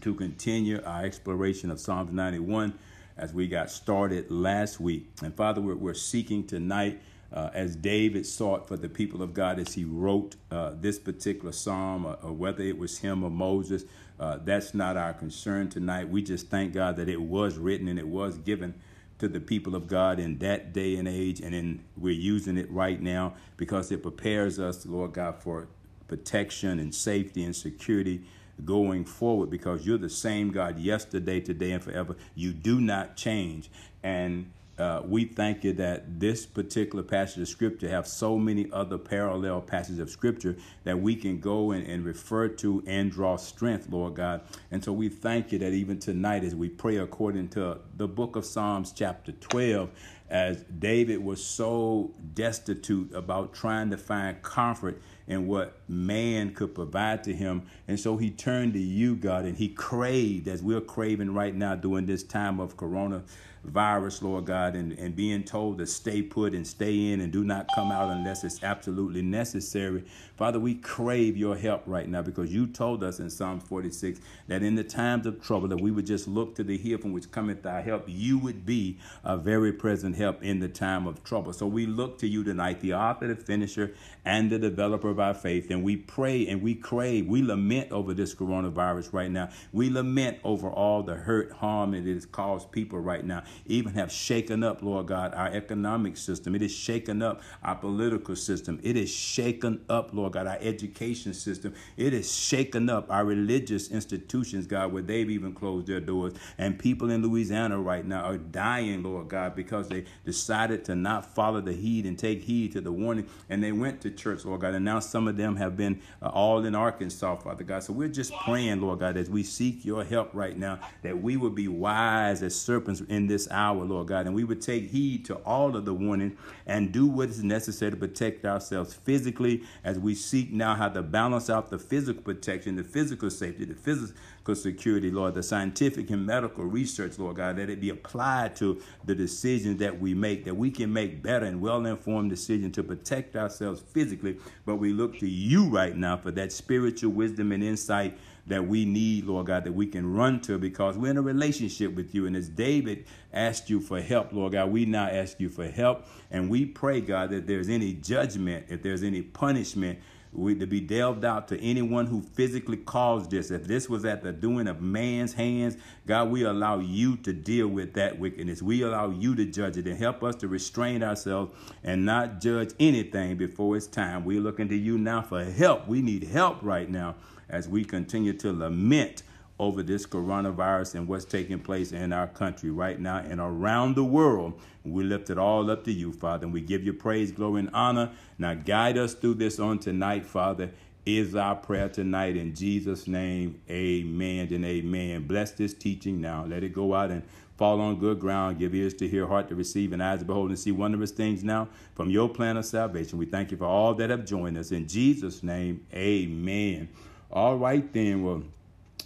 to continue our exploration of Psalms 91 as we got started last week. And Father, we're, we're seeking tonight uh, as David sought for the people of God as he wrote uh, this particular psalm, or, or, whether it was him or Moses, uh, that's not our concern tonight. We just thank God that it was written and it was given to the people of God in that day and age, and in, we're using it right now because it prepares us, Lord God, for protection and safety and security going forward because you're the same God yesterday, today, and forever. You do not change. And uh, we thank you that this particular passage of scripture have so many other parallel passages of scripture that we can go and, and refer to and draw strength, Lord God. And so we thank you that even tonight, as we pray according to the book of Psalms, chapter 12, as David was so destitute about trying to find comfort in what man could provide to him. And so he turned to you, God, and he craved, as we're craving right now during this time of corona virus, Lord God, and, and being told to stay put and stay in and do not come out unless it's absolutely necessary. Father, we crave your help right now because you told us in Psalms 46 that in the times of trouble that we would just look to the hill from which cometh thy help. You would be a very present help in the time of trouble. So we look to you tonight, the author, the finisher, and the developer of our faith, and we pray and we crave, we lament over this coronavirus right now. We lament over all the hurt, harm that it has caused people right now even have shaken up, Lord God, our economic system. It has shaken up our political system. It has shaken up, Lord God, our education system. It has shaken up our religious institutions, God, where they've even closed their doors. And people in Louisiana right now are dying, Lord God, because they decided to not follow the heed and take heed to the warning. And they went to church, Lord God. And now some of them have been uh, all in Arkansas, Father God. So we're just praying, Lord God, as we seek your help right now, that we will be wise as serpents in this this hour, Lord God, and we would take heed to all of the warning and do what is necessary to protect ourselves physically as we seek now how to balance out the physical protection, the physical safety, the physical security, Lord, the scientific and medical research, Lord God, that it be applied to the decisions that we make, that we can make better and well informed decisions to protect ourselves physically. But we look to you right now for that spiritual wisdom and insight that we need, Lord God, that we can run to because we're in a relationship with you. And as David asked you for help, Lord God, we now ask you for help. And we pray, God, that there's any judgment, if there's any punishment, we, to be delved out to anyone who physically caused this. If this was at the doing of man's hands, God, we allow you to deal with that wickedness. We allow you to judge it and help us to restrain ourselves and not judge anything before it's time. We're looking to you now for help. We need help right now as we continue to lament over this coronavirus and what's taking place in our country right now and around the world. We lift it all up to you, Father, and we give you praise, glory, and honor. Now, guide us through this on tonight, Father, is our prayer tonight. In Jesus' name, amen and amen. Bless this teaching now. Let it go out and fall on good ground. Give ears to hear, heart to receive, and eyes to behold and see wondrous things now from your plan of salvation. We thank you for all that have joined us. In Jesus' name, amen. All right, then. Well,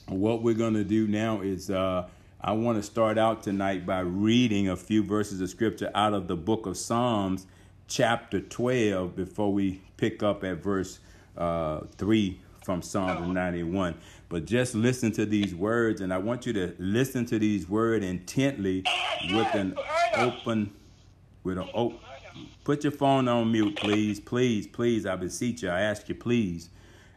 what we're going to do now is uh, I want to start out tonight by reading a few verses of scripture out of the book of Psalms, chapter 12, before we pick up at verse uh, 3 from Psalm 91. But just listen to these words, and I want you to listen to these words intently with an open, with an open. Put your phone on mute, please, please, please. I beseech you. I ask you, please.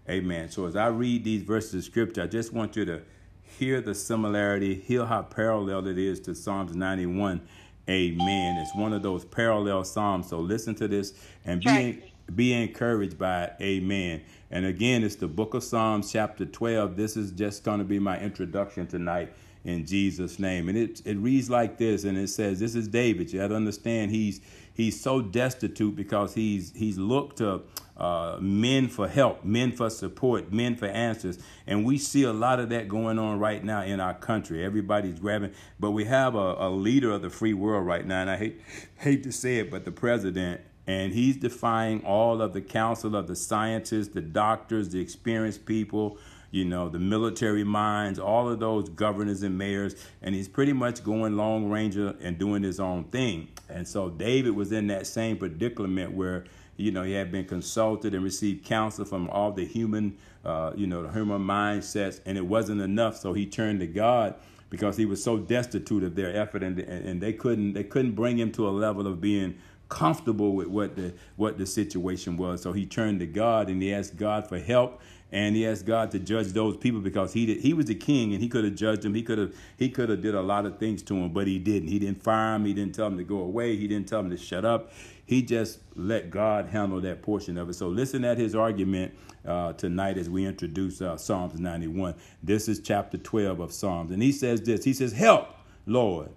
Amen. So as I read these verses of scripture, I just want you to hear the similarity, hear how parallel it is to Psalms 91. Amen. It's one of those parallel psalms. So listen to this and be be encouraged by it. Amen. And again, it's the book of Psalms, chapter 12. This is just going to be my introduction tonight in Jesus' name. And it, it reads like this, and it says, This is David. You have to understand he's he's so destitute because he's he's looked to uh, men for help, men for support, men for answers. And we see a lot of that going on right now in our country. Everybody's grabbing, but we have a, a leader of the free world right now, and I hate hate to say it, but the president. And he's defying all of the counsel of the scientists, the doctors, the experienced people, you know, the military minds, all of those governors and mayors, and he's pretty much going long ranger and doing his own thing. And so David was in that same predicament where you know, he had been consulted and received counsel from all the human, uh, you know, the human mindsets, and it wasn't enough. So he turned to God because he was so destitute of their effort, and, and they couldn't they couldn't bring him to a level of being comfortable with what the what the situation was. So he turned to God and he asked God for help and he asked God to judge those people because he did, he was the king and he could have judged them. He could have he could have did a lot of things to him, but he didn't. He didn't fire him. He didn't tell him to go away. He didn't tell him to shut up. He just let God handle that portion of it. So listen at his argument uh, tonight as we introduce uh, Psalms 91. This is chapter 12 of Psalms, and he says this. He says, "Help, Lord."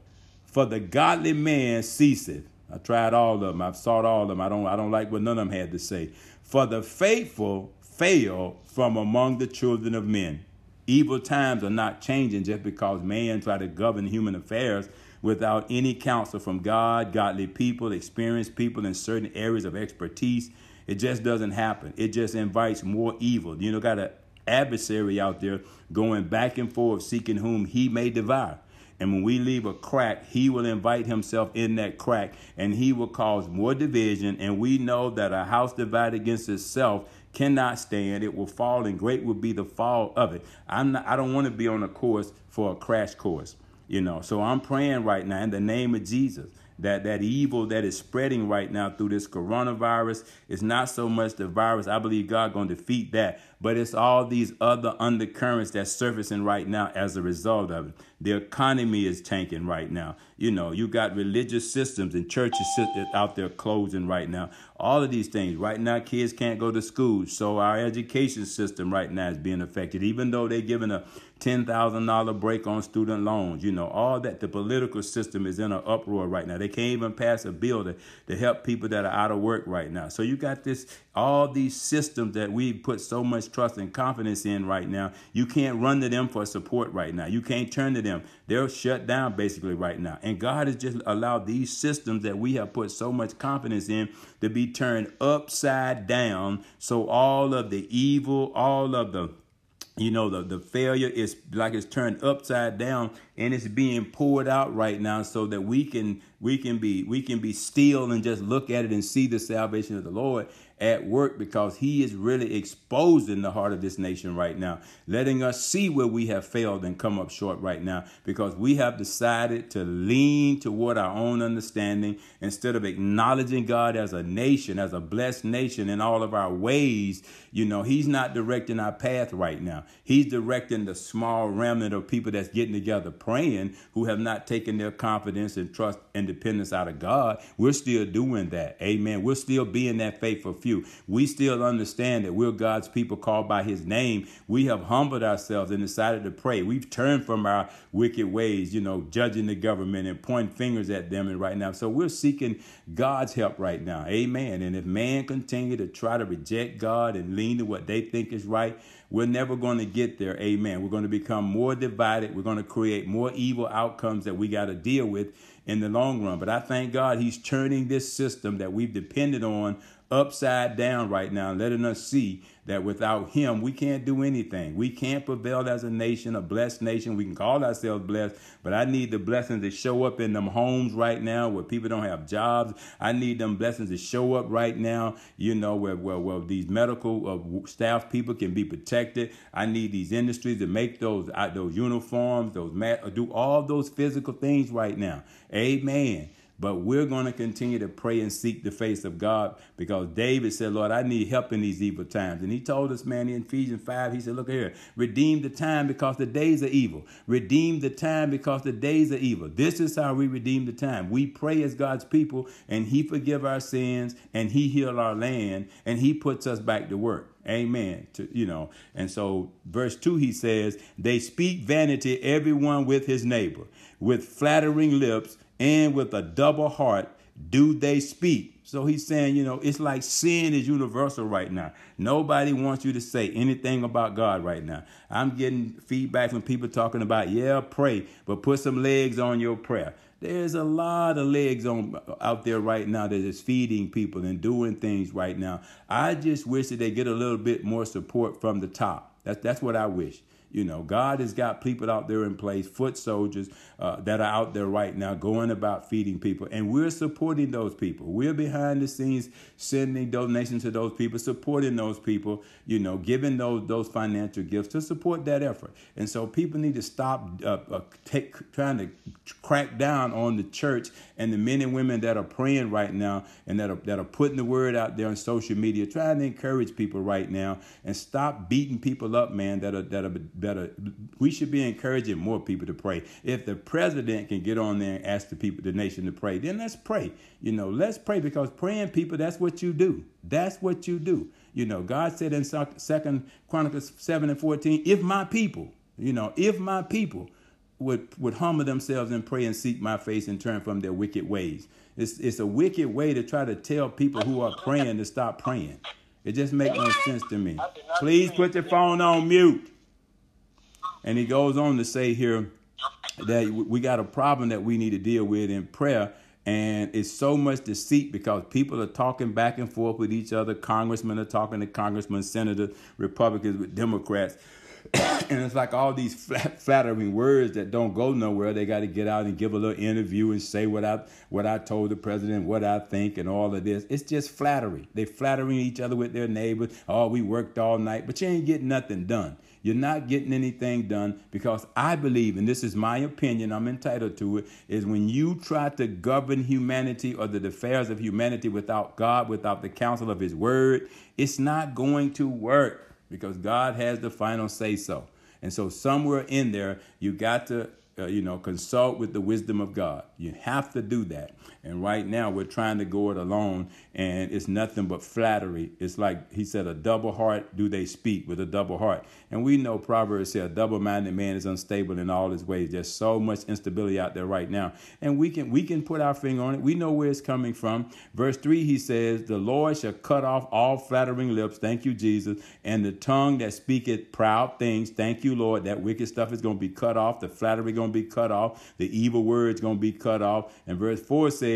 For the godly man ceaseth. I tried all of them. I've sought all of them. I don't I don't like what none of them had to say. For the faithful fail from among the children of men. Evil times are not changing just because man try to govern human affairs without any counsel from God, godly people, experienced people in certain areas of expertise. It just doesn't happen. It just invites more evil. You know, got an adversary out there going back and forth seeking whom he may devour. And when we leave a crack, he will invite himself in that crack and he will cause more division. And we know that a house divided against itself cannot stand. It will fall, and great will be the fall of it. I'm not, I don't want to be on a course for a crash course, you know. So I'm praying right now in the name of Jesus that that evil that is spreading right now through this coronavirus is not so much the virus. I believe God to defeat that, but it's all these other undercurrents that's surfacing right now as a result of it. The economy is tanking right now. You know, you got religious systems and churches out there closing right now. All of these things. Right now, kids can't go to school. So our education system right now is being affected, even though they're giving a $10,000 break on student loans. You know, all that. The political system is in an uproar right now. They can't even pass a bill to, to help people that are out of work right now. So you got this, all these systems that we put so much trust and confidence in right now. You can't run to them for support right now. You can't turn to them. They're shut down basically right now. And God has just allowed these systems that we have put so much confidence in to be turned upside down. So all of the evil, all of the you know the, the failure is like it's turned upside down and it's being poured out right now so that we can we can be we can be still and just look at it and see the salvation of the lord at work because he is really exposing the heart of this nation right now, letting us see where we have failed and come up short right now because we have decided to lean toward our own understanding instead of acknowledging God as a nation, as a blessed nation in all of our ways. You know, he's not directing our path right now. He's directing the small remnant of people that's getting together praying who have not taken their confidence and trust and dependence out of God. We're still doing that. Amen. We're still being that faithful. We still understand that we're God's people called by his name. We have humbled ourselves and decided to pray. We've turned from our wicked ways, you know, judging the government and pointing fingers at them and right now. So we're seeking God's help right now. Amen. And if man continue to try to reject God and lean to what they think is right, we're never going to get there. Amen. We're going to become more divided. We're going to create more evil outcomes that we got to deal with in the long run. But I thank God he's turning this system that we've depended on upside down right now, letting us see that without him, we can't do anything. We can't prevail as a nation, a blessed nation. We can call ourselves blessed, but I need the blessings to show up in them homes right now where people don't have jobs. I need them blessings to show up right now, you know, where, where, where these medical uh, staff people can be protected. I need these industries to make those, uh, those uniforms, those mat, do all those physical things right now. Amen. But we're going to continue to pray and seek the face of God because David said, Lord, I need help in these evil times. And he told us, man, in Ephesians 5, he said, Look here, redeem the time because the days are evil. Redeem the time because the days are evil. This is how we redeem the time. We pray as God's people, and he forgive our sins, and he heal our land, and he puts us back to work. Amen. To, you know, and so verse 2 he says, They speak vanity, everyone with his neighbor, with flattering lips and with a double heart do they speak. So he's saying, you know, it's like sin is universal right now. Nobody wants you to say anything about God right now. I'm getting feedback from people talking about, yeah, pray, but put some legs on your prayer. There's a lot of legs on out there right now that is feeding people and doing things right now. I just wish that they get a little bit more support from the top. That's that's what I wish. You know, God has got people out there in place, foot soldiers uh, that are out there right now going about feeding people. And we're supporting those people. We're behind the scenes sending donations to those people, supporting those people, you know, giving those, those financial gifts to support that effort. And so people need to stop uh, uh, take, trying to crack down on the church and the men and women that are praying right now and that are, that are putting the word out there on social media, trying to encourage people right now and stop beating people up, man, that are, that are better. We should be encouraging more people to pray. If the president can get on there and ask the people, the nation to pray, then let's pray. You know, let's pray because praying people, that's what you do. That's what you do. You know, God said in Second Chronicles 7 and 14, if my people, you know, if my people would, would humble themselves and pray and seek my face and turn from their wicked ways. It's, it's a wicked way to try to tell people who are praying to stop praying. It just makes no sense to me. Please put your phone on mute. And he goes on to say here that we got a problem that we need to deal with in prayer. And it's so much deceit because people are talking back and forth with each other. Congressmen are talking to congressmen, senators, Republicans with Democrats. and it's like all these flattering words that don't go nowhere. They got to get out and give a little interview and say what I what I told the president, what I think, and all of this. It's just flattery. They're flattering each other with their neighbors. Oh, we worked all night, but you ain't getting nothing done. You're not getting anything done because I believe, and this is my opinion, I'm entitled to it, is when you try to govern humanity or the affairs of humanity without God, without the counsel of His Word, it's not going to work because God has the final say so. And so somewhere in there, you got to, uh, you know, consult with the wisdom of God. You have to do that. And right now, we're trying to go it alone, and it's nothing but flattery. It's like he said, a double heart do they speak with a double heart. And we know Proverbs say a double-minded man is unstable in all his ways. There's so much instability out there right now, and we can we can put our finger on it. We know where it's coming from. Verse three, he says, "The Lord shall cut off all flattering lips." Thank you, Jesus. And the tongue that speaketh proud things. Thank you, Lord. That wicked stuff is going to be cut off. The flattery going to be cut off. The evil words going to be cut off. And verse four says,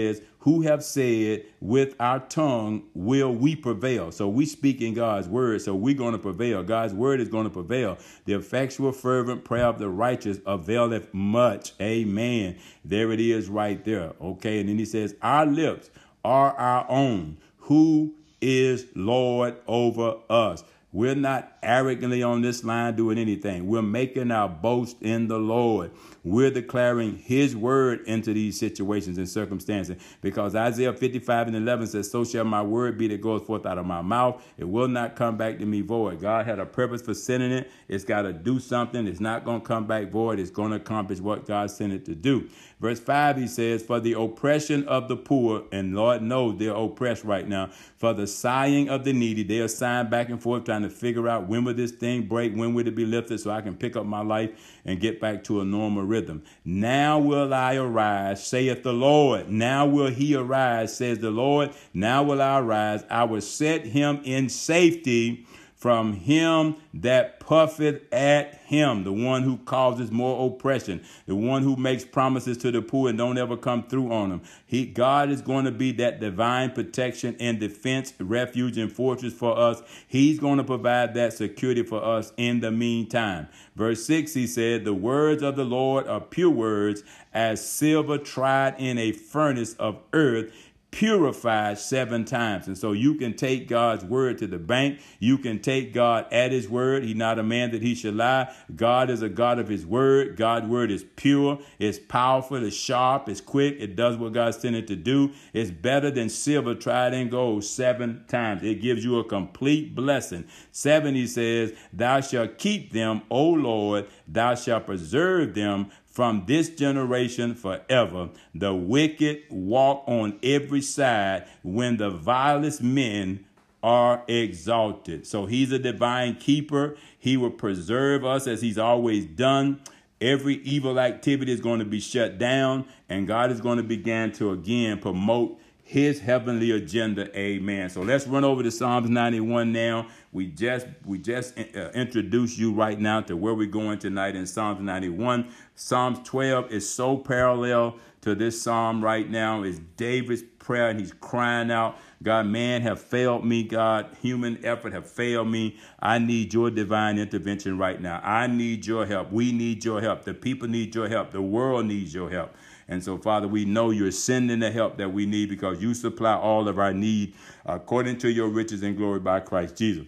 who have said, with our tongue will we prevail. So we speak in God's word, so we're going to prevail. God's word is going to prevail. The effectual, fervent prayer of the righteous availeth much. Amen. There it is right there. Okay. And then he says, Our lips are our own. Who is Lord over us? We're not arrogantly on this line doing anything. We're making our boast in the Lord. We're declaring His word into these situations and circumstances because Isaiah 55 and 11 says, So shall my word be that goes forth out of my mouth. It will not come back to me void. God had a purpose for sending it. It's got to do something. It's not going to come back void. It's going to accomplish what God sent it to do. Verse 5, he says, For the oppression of the poor, and Lord knows they're oppressed right now, for the sighing of the needy, they are sighing back and forth trying to figure out when will this thing break, when will it be lifted so I can pick up my life and get back to a normal rhythm. Now will I arise, saith the Lord. Now will he arise, says the Lord. Now will I arise. I will set him in safety from him that puffeth at him, the one who causes more oppression, the one who makes promises to the poor and don't ever come through on them. He, God is going to be that divine protection and defense, refuge and fortress for us. He's going to provide that security for us in the meantime. Verse 6, he said, The words of the Lord are pure words, as silver tried in a furnace of earth purified seven times. And so you can take God's word to the bank. You can take God at his word. He's not a man that he should lie. God is a God of his word. God's word is pure, it's powerful, it's sharp, it's quick, it does what God sent it to do. It's better than silver tried in gold seven times. It gives you a complete blessing. Seven, he says, Thou shalt keep them, O Lord, thou shalt preserve them from this generation forever. The wicked walk on every side when the vilest men are exalted. So he's a divine keeper. He will preserve us as he's always done. Every evil activity is going to be shut down, and God is going to begin to again promote his heavenly agenda. Amen. So let's run over to Psalms 91 now. We just we just uh, you right now to where we're going tonight in Psalms 91. Psalms 12 is so parallel to this psalm right now. It's David's prayer and he's crying out, God, man have failed me, God. Human effort have failed me. I need your divine intervention right now. I need your help. We need your help. The people need your help. The world needs your help. And so, Father, we know you're sending the help that we need because you supply all of our need according to your riches and glory by Christ Jesus.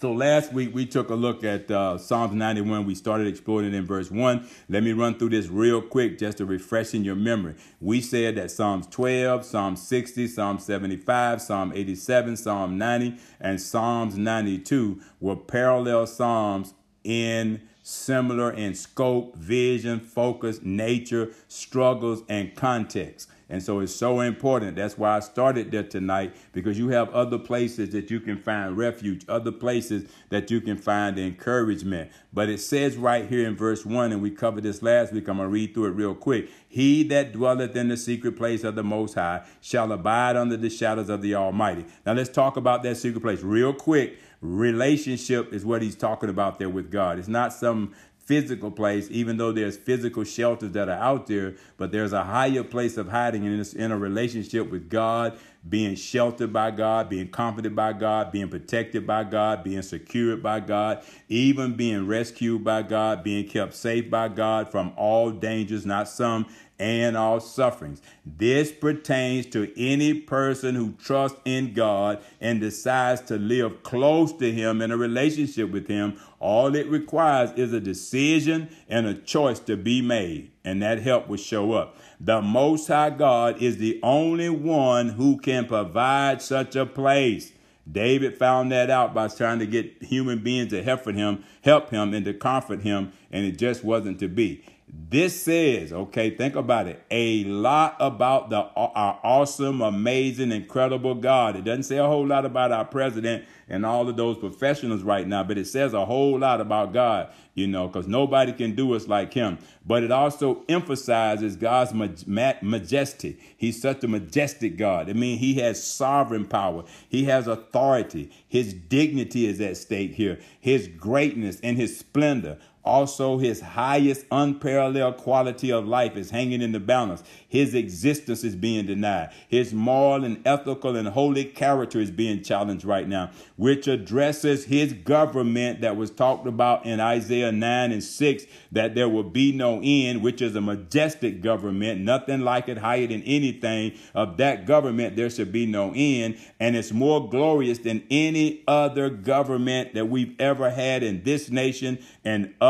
So last week we took a look at uh, Psalms 91. We started exploring it in verse 1. Let me run through this real quick just to refresh in your memory. We said that Psalms 12, Psalm 60, Psalm 75, Psalm 87, Psalm 90, and Psalms 92 were parallel Psalms in similar in scope, vision, focus, nature, struggles, and context. And so it's so important. That's why I started there tonight because you have other places that you can find refuge, other places that you can find encouragement. But it says right here in verse 1, and we covered this last week. I'm going to read through it real quick. He that dwelleth in the secret place of the Most High shall abide under the shadows of the Almighty. Now let's talk about that secret place real quick. Relationship is what he's talking about there with God. It's not some physical place, even though there's physical shelters that are out there, but there's a higher place of hiding in, this, in a relationship with God, being sheltered by God, being comforted by God, being protected by God, being secured by God, even being rescued by God, being kept safe by God from all dangers, not some and all sufferings. This pertains to any person who trusts in God and decides to live close to Him in a relationship with Him. All it requires is a decision and a choice to be made, and that help will show up. The Most High God is the only one who can provide such a place. David found that out by trying to get human beings to help him, help him, and to comfort him, and it just wasn't to be. This says, okay, think about it, a lot about the our awesome, amazing, incredible God. It doesn't say a whole lot about our president and all of those professionals right now, but it says a whole lot about God, you know, because nobody can do us like him. But it also emphasizes God's majesty. He's such a majestic God. I mean, he has sovereign power, he has authority, his dignity is at stake here, his greatness and his splendor. Also, his highest unparalleled quality of life is hanging in the balance. His existence is being denied. His moral and ethical and holy character is being challenged right now, which addresses his government that was talked about in Isaiah 9 and 6 that there will be no end, which is a majestic government, nothing like it higher than anything of that government. There should be no end. And it's more glorious than any other government that we've ever had in this nation and other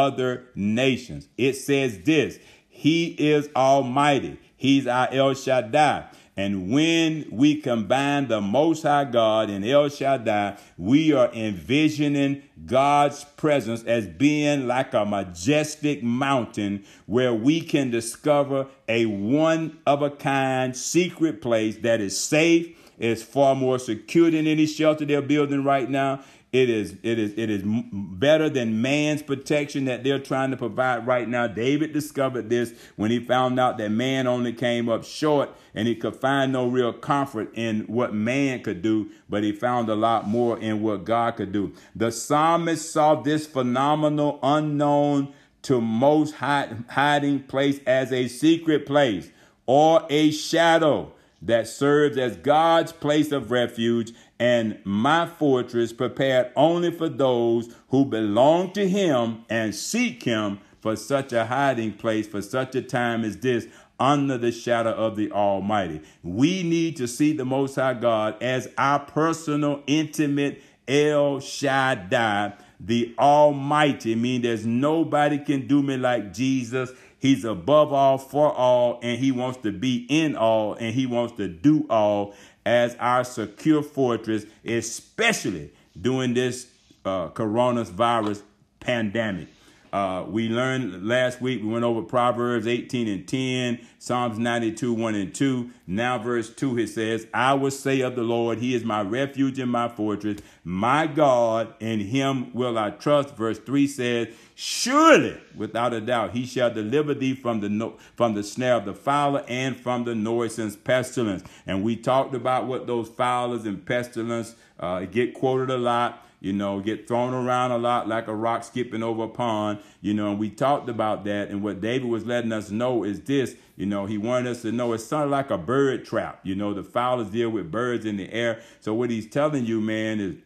nations. It says this He is Almighty, He's our El Shaddai. And when we combine the Most High God and El Shaddai, we are envisioning God's presence as being like a majestic mountain where we can discover a one of a kind secret place that is safe, is far more secure than any shelter they're building right now. It is it is it is better than man's protection that they're trying to provide right now. David discovered this when he found out that man only came up short and he could find no real comfort in what man could do, but he found a lot more in what God could do. The psalmist saw this phenomenal unknown to most hiding place as a secret place or a shadow that serves as God's place of refuge and my fortress prepared only for those who belong to him and seek him for such a hiding place for such a time as this under the shadow of the Almighty. We need to see the Most High God as our personal, intimate El Shaddai, the Almighty. I mean, there's nobody can do me like Jesus. He's above all, for all, and he wants to be in all, and he wants to do all as our secure fortress, especially during this uh, coronavirus pandemic. Uh, we learned last week, we went over Proverbs 18 and 10, Psalms 92, 1 and 2. Now, verse 2, it says, I will say of the Lord, He is my refuge and my fortress, my God, in Him will I trust. Verse 3 says, Surely, without a doubt, He shall deliver thee from the, no- from the snare of the fowler and from the noisome pestilence. And we talked about what those fowlers and pestilence uh, get quoted a lot you know, get thrown around a lot like a rock skipping over a pond, you know, and we talked about that. And what David was letting us know is this, you know, he wanted us to know it's sort of like a bird trap. You know, the fowlers deal with birds in the air. So what he's telling you, man, is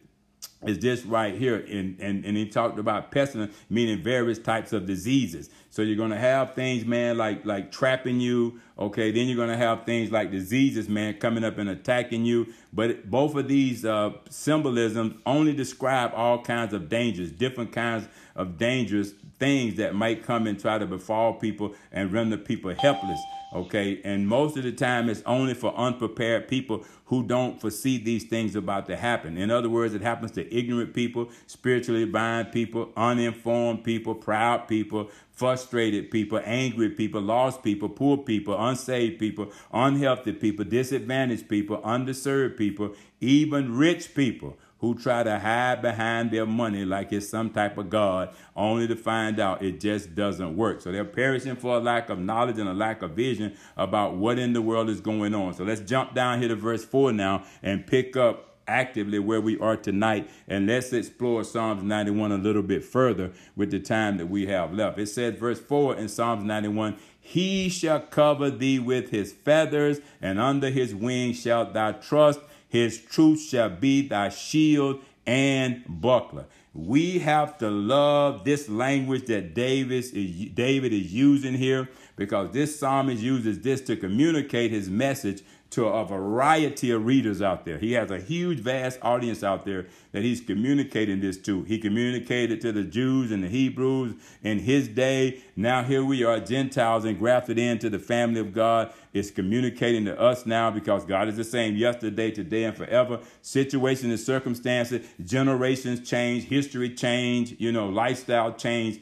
is this right here. And, and, and he talked about pestilence, meaning various types of diseases. So you're to have things, man, like, like trapping you. Okay. Then you're to have things like diseases, man, coming up and attacking you. But both of these uh, symbolisms only describe all kinds of dangers, different kinds of dangerous things that might come and try to befall people and render people helpless. Okay. And most of the time, it's only for unprepared people who don't foresee these things about to happen. In other words, it happens to ignorant people, spiritually blind people, uninformed people, proud people, frustrated people, angry people, lost people, poor people, unsaved people, unhealthy people, disadvantaged people, underserved people, even rich people who try to hide behind their money like it's some type of God, only to find out it just doesn't work. So they're perishing for a lack of knowledge and a lack of vision about what in the world is going on. So let's jump down here to verse 4 now and pick up actively where we are tonight. And let's explore Psalms 91 a little bit further with the time that we have left. It says, verse 4 in Psalms 91 He shall cover thee with his feathers, and under his wings shalt thou trust. His truth shall be thy shield and buckler. We have to love this language that David is, David is using here because this psalmist uses this to communicate his message to a variety of readers out there. He has a huge, vast audience out there that he's communicating this to. He communicated to the Jews and the Hebrews in his day. Now here we are, Gentiles, and grafted into the family of God. It's communicating to us now because God is the same yesterday, today, and forever. Situations and circumstances, generations change, history change, you know, lifestyle change.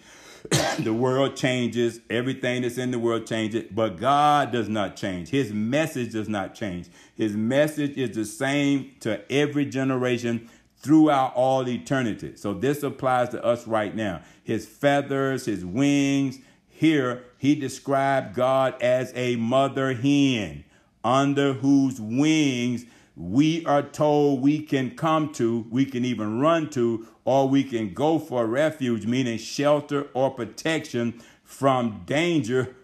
the world changes, everything that's in the world changes, but God does not change. His message does not change. His message is the same to every generation throughout all eternity. So this applies to us right now. His feathers, his wings. Here, he described God as a mother hen under whose wings we are told we can come to, we can even run to, or we can go for refuge, meaning shelter or protection from danger,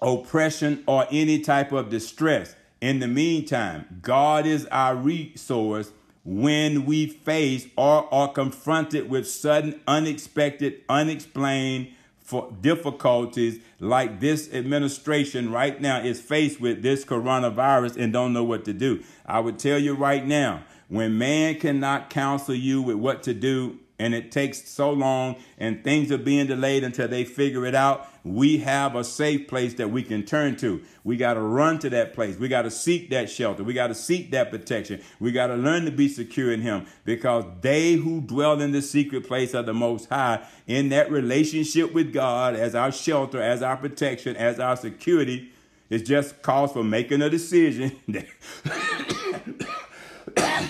oppression, or any type of distress. In the meantime, God is our resource when we face or are confronted with sudden, unexpected, unexplained for difficulties like this administration right now is faced with this coronavirus and don't know what to do. I would tell you right now, when man cannot counsel you with what to do, and it takes so long and things are being delayed until they figure it out, we have a safe place that we can turn to. We got to run to that place. We got to seek that shelter. We got to seek that protection. We got to learn to be secure in Him because they who dwell in the secret place of the Most High, in that relationship with God as our shelter, as our protection, as our security, it just calls for making a decision.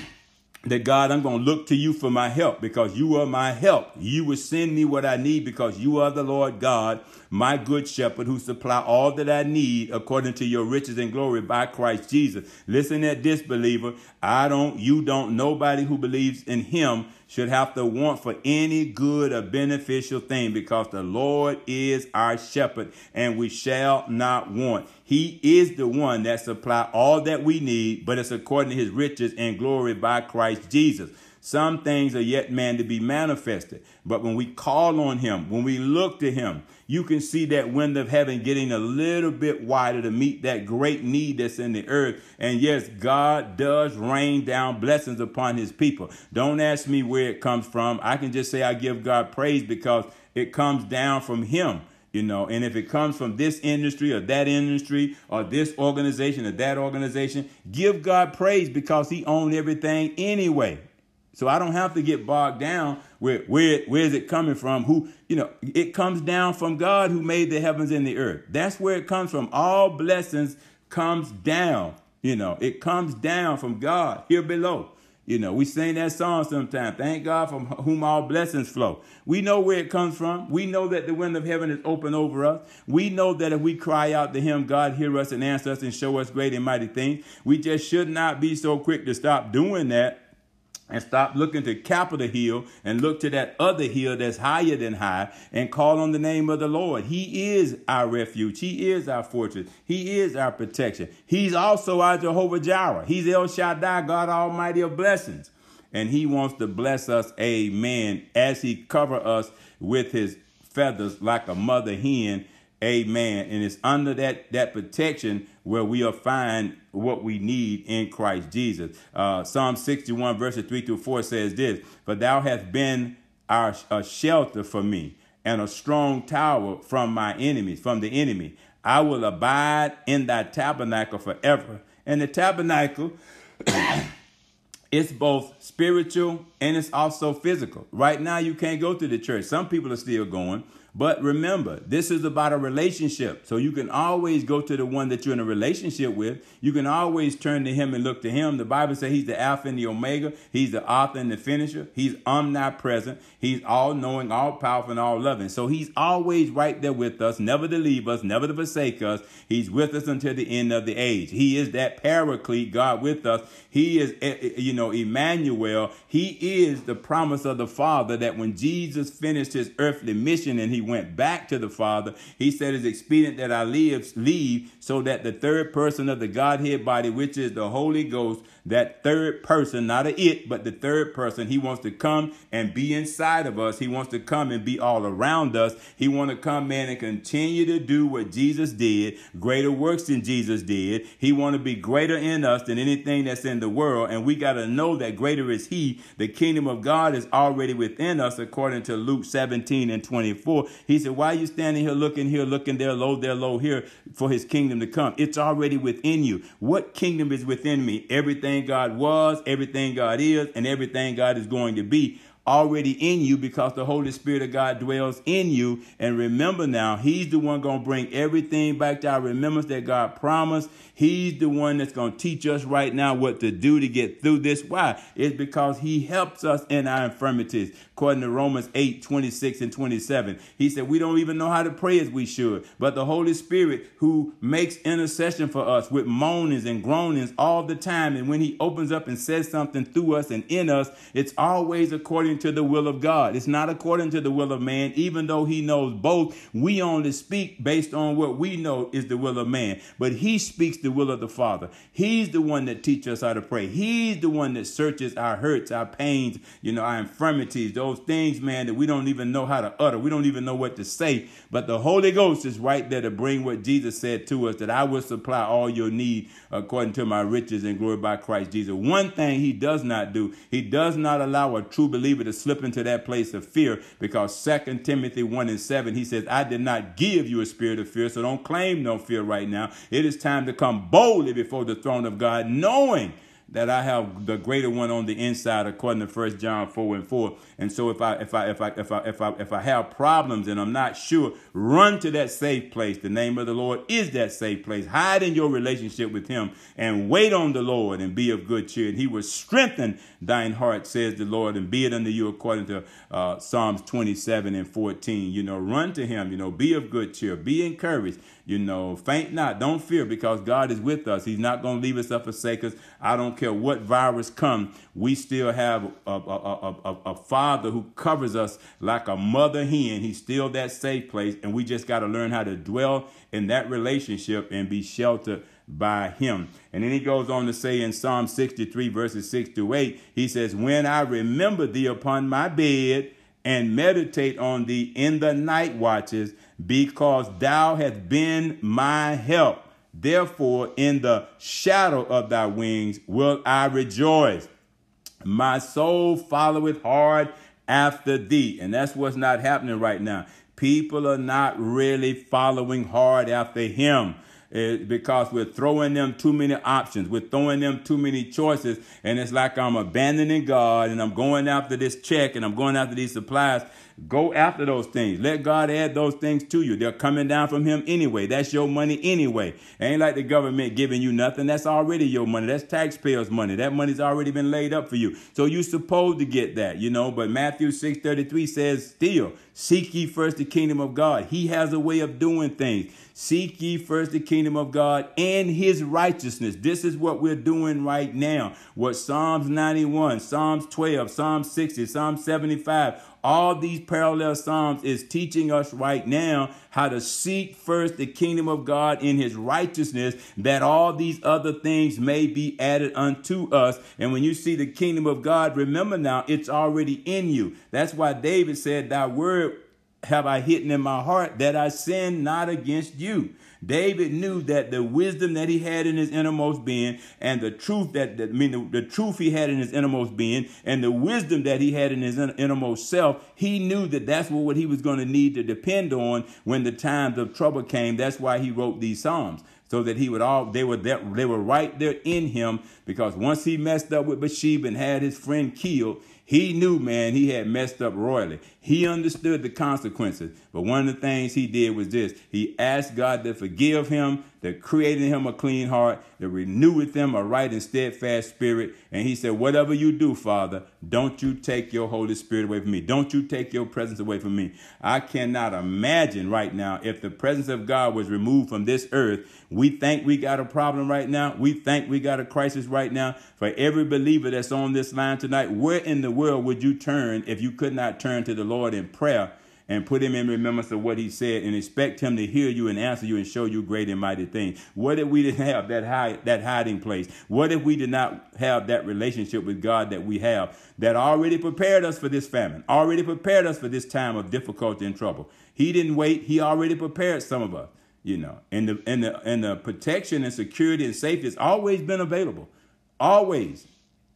that God, I'm going to look to you for my help because you are my help. You will send me what I need because you are the Lord God, my good shepherd who supply all that I need according to your riches and glory by Christ Jesus. Listen at this believer. I don't, you don't, nobody who believes in him should have to want for any good or beneficial thing because the Lord is our shepherd and we shall not want. He is the one that supply all that we need, but it's according to his riches and glory by Christ Jesus. Some things are yet man to be manifested. But when we call on him, when we look to him, you can see that window of heaven getting a little bit wider to meet that great need that's in the earth. And yes, God does rain down blessings upon his people. Don't ask me where it comes from. I can just say I give God praise because it comes down from him you know and if it comes from this industry or that industry or this organization or that organization give god praise because he owns everything anyway so I don't have to get bogged down where where where is it coming from? Who you know it comes down from God who made the heavens and the earth. That's where it comes from. All blessings comes down. You know it comes down from God here below. You know we sing that song sometimes. Thank God from whom all blessings flow. We know where it comes from. We know that the wind of heaven is open over us. We know that if we cry out to Him, God hear us and answer us and show us great and mighty things. We just should not be so quick to stop doing that and stop looking to Capitol Hill and look to that other hill that's higher than high and call on the name of the Lord. He is our refuge. He is our fortress. He is our protection. He's also our Jehovah Jireh. He's El Shaddai, God Almighty of blessings. And he wants to bless us, amen, as he cover us with his feathers like a mother hen Amen. And it's under that, that protection where we'll find what we need in Christ Jesus. Uh, Psalm 61, verses 3 through 4 says this For thou hast been our, a shelter for me and a strong tower from my enemies, from the enemy. I will abide in thy tabernacle forever. And the tabernacle it's both spiritual and it's also physical. Right now, you can't go to the church. Some people are still going, But remember, this is about a relationship. So you can always go to the one that you're in a relationship with. You can always turn to him and look to him. The Bible says he's the Alpha and the Omega. He's the author and the finisher. He's omnipresent. He's all knowing, all powerful, and all loving. So he's always right there with us, never to leave us, never to forsake us. He's with us until the end of the age. He is that paraclete, God with us. He is, eh, eh, you know, Emmanuel. He is the promise of the Father that when Jesus finished his earthly mission and he went back to the Father, he said it's expedient that I live, leave so that the third person of the Godhead body, which is the Holy Ghost, that third person, not a it, but the third person, he wants to come and be inside of us. He wants to come and be all around us. He wants to come in and continue to do what Jesus did, greater works than Jesus did. He want to be greater in us than anything that's in the world. And we got to know that greater is he. The kingdom of God is already within us, according to Luke 17 and 24. He said, why are you standing here looking here, looking there, low there, low here for his kingdom to come? It's already within you. What kingdom is within me? Everything everything God was, everything God is, and everything God is going to be already in you because the Holy Spirit of God dwells in you. And remember now, He's the one going to bring everything back to our remembrance that God promised. He's the one that's going to teach us right now what to do to get through this. Why? It's because He helps us in our infirmities. According to Romans 8 26 and 27, He said, We don't even know how to pray as we should. But the Holy Spirit, who makes intercession for us with moanings and groanings all the time, and when He opens up and says something through us and in us, it's always according to the will of God. It's not according to the will of man, even though he knows both. We only speak based on what we know is the will of man, but he speaks the will of the Father. He's the one that teaches us how to pray. He's the one that searches our hurts, our pains, you know, our infirmities, those things, man, that we don't even know how to utter. We don't even know what to say. But the Holy Ghost is right there to bring what Jesus said to us that I will supply all your need according to my riches and glory by Christ Jesus. One thing he does not do, he does not allow a true believer to slip into that place of fear because Second Timothy 1 and 7, he says, I did not give you a spirit of fear, so don't claim no fear right now. It is time to come boldly before the throne of God, knowing that I have the greater one on the inside, according to First John 4 and 4. And so if I if I if I if I if I if I have problems and I'm not sure, run to that safe place. The name of the Lord is that safe place. Hide in your relationship with him and wait on the Lord and be of good cheer. And he will strengthen thine heart, says the Lord, and be it unto you according to uh, Psalms 27 and 14. You know, run to him, you know, be of good cheer, be encouraged. You know, faint not, don't fear because God is with us. He's not going to leave us or forsake us. I don't care what virus come. We still have a, a, a, a, a father who covers us like a mother hen. He's still that safe place. And we just got to learn how to dwell in that relationship and be sheltered by him. And then he goes on to say in Psalm 63, verses 6 to 8, he says, When I remember thee upon my bed and meditate on thee in the night watches, because thou hast been my help. Therefore, in the shadow of thy wings will I rejoice. My soul followeth hard after thee. And that's what's not happening right now. People are not really following hard after him Eh, because we're throwing them too many options. We're throwing them too many choices. And it's like I'm abandoning God and I'm going after this check and I'm going after these supplies. Go after those things. Let God add those things to you. They're coming down from Him anyway. That's your money anyway. ain't like the government giving you nothing. That's already your money. That's taxpayers' money. That money's already been laid up for you. So you're supposed to get that, you know. But Matthew 6 33 says, still, seek ye first the kingdom of God. He has a way of doing things. Seek ye first the kingdom of God and his righteousness. This is what we're doing right now. What Psalms 91, Psalms 12, Psalm 60, Psalm 75, all these parallel Psalms is teaching us right now how to seek first the kingdom of God in his righteousness, that all these other things may be added unto us. And when you see the kingdom of God, remember now, it's already in you. That's why David said, Thy word have I hidden in my heart that I sin not against you. David knew that the wisdom that he had in his innermost being and the truth that, that I mean the, the, truth he had in his innermost being and the wisdom that he had in his innermost self, he knew that that's what he was going to need to depend on when the times of trouble came. That's why he wrote these psalms. so that he would all they were there, they were right there in him because once he messed up with Bathsheba and had his friend killed, he knew, man, he had messed up royally. He understood the consequences. But one of the things he did was this he asked God to forgive him, to create in him a clean heart, to renew with him a right and steadfast spirit. And he said, Whatever you do, Father, don't you take your Holy Spirit away from me. Don't you take your presence away from me. I cannot imagine right now if the presence of God was removed from this earth. We think we got a problem right now. We think we got a crisis right now. For every believer that's on this line tonight, where in the world would you turn if you could not turn to the Lord in prayer and put him in remembrance of what he said and expect him to hear you and answer you and show you great and mighty things. What if we didn't have that high, that hiding place? What if we did not have that relationship with God that we have that already prepared us for this famine, already prepared us for this time of difficulty and trouble? He didn't wait. He already prepared some of us, you know, and the, and the, and the protection and security and safety has always been available. Always.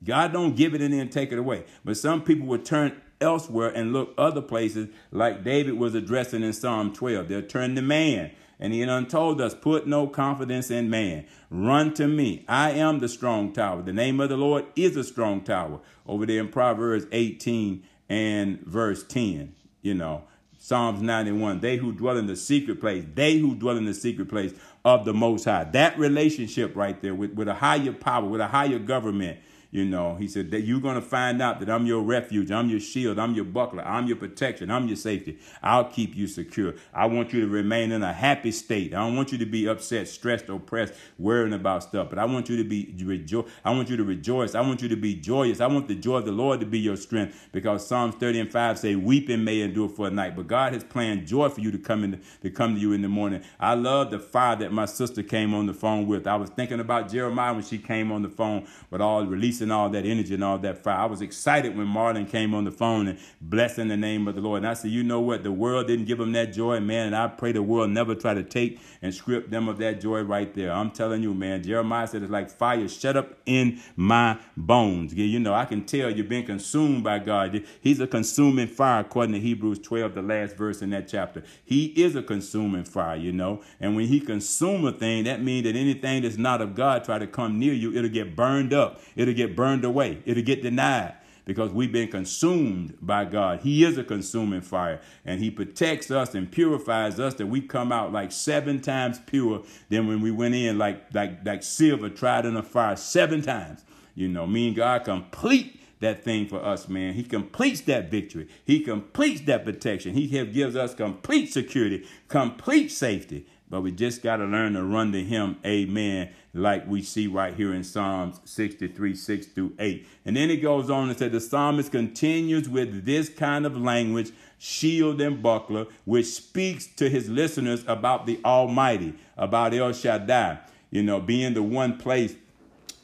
God don't give it and then take it away. But some people would turn elsewhere and look other places like David was addressing in Psalm 12. They'll turn to man. And he done told us, put no confidence in man. Run to me. I am the strong tower. The name of the Lord is a strong tower. Over there in Proverbs 18 and verse 10, you know. Psalms 91, they who dwell in the secret place, they who dwell in the secret place of the Most High. That relationship right there with, with a higher power, with a higher government, you know, he said that you're going to find out that I'm your refuge, I'm your shield, I'm your buckler, I'm your protection, I'm your safety. I'll keep you secure. I want you to remain in a happy state. I don't want you to be upset, stressed, oppressed, worrying about stuff. But I want you to be rejoice. I want you to rejoice. I want you to be joyous. I want the joy of the Lord to be your strength. Because Psalms 30 and 5 say, "Weeping may endure for a night, but God has planned joy for you to come in to come to you in the morning." I love the fire that my sister came on the phone with. I was thinking about Jeremiah when she came on the phone with all releasing and all that energy and all that fire. I was excited when Marlon came on the phone and blessing the name of the Lord. And I said, you know what? The world didn't give them that joy, man. And I pray the world never try to take and strip them of that joy right there. I'm telling you, man. Jeremiah said it's like fire shut up in my bones. You know, I can tell you've been consumed by God. He's a consuming fire, according to Hebrews 12, the last verse in that chapter. He is a consuming fire, you know. And when he consume a thing, that means that anything that's not of God try to come near you, it'll get burned up. It'll get burned away. It'll get denied because we've been consumed by God. He is a consuming fire and he protects us and purifies us that we come out like seven times pure than when we went in like like like silver tried in a fire seven times. You know, me and God complete that thing for us, man. He completes that victory. He completes that protection. He gives us complete security, complete safety. But we just got to learn to run to him. Amen like we see right here in Psalms 63, 6 through 8. And then it goes on and says the psalmist continues with this kind of language, shield and buckler, which speaks to his listeners about the Almighty, about El Shaddai, you know, being the one place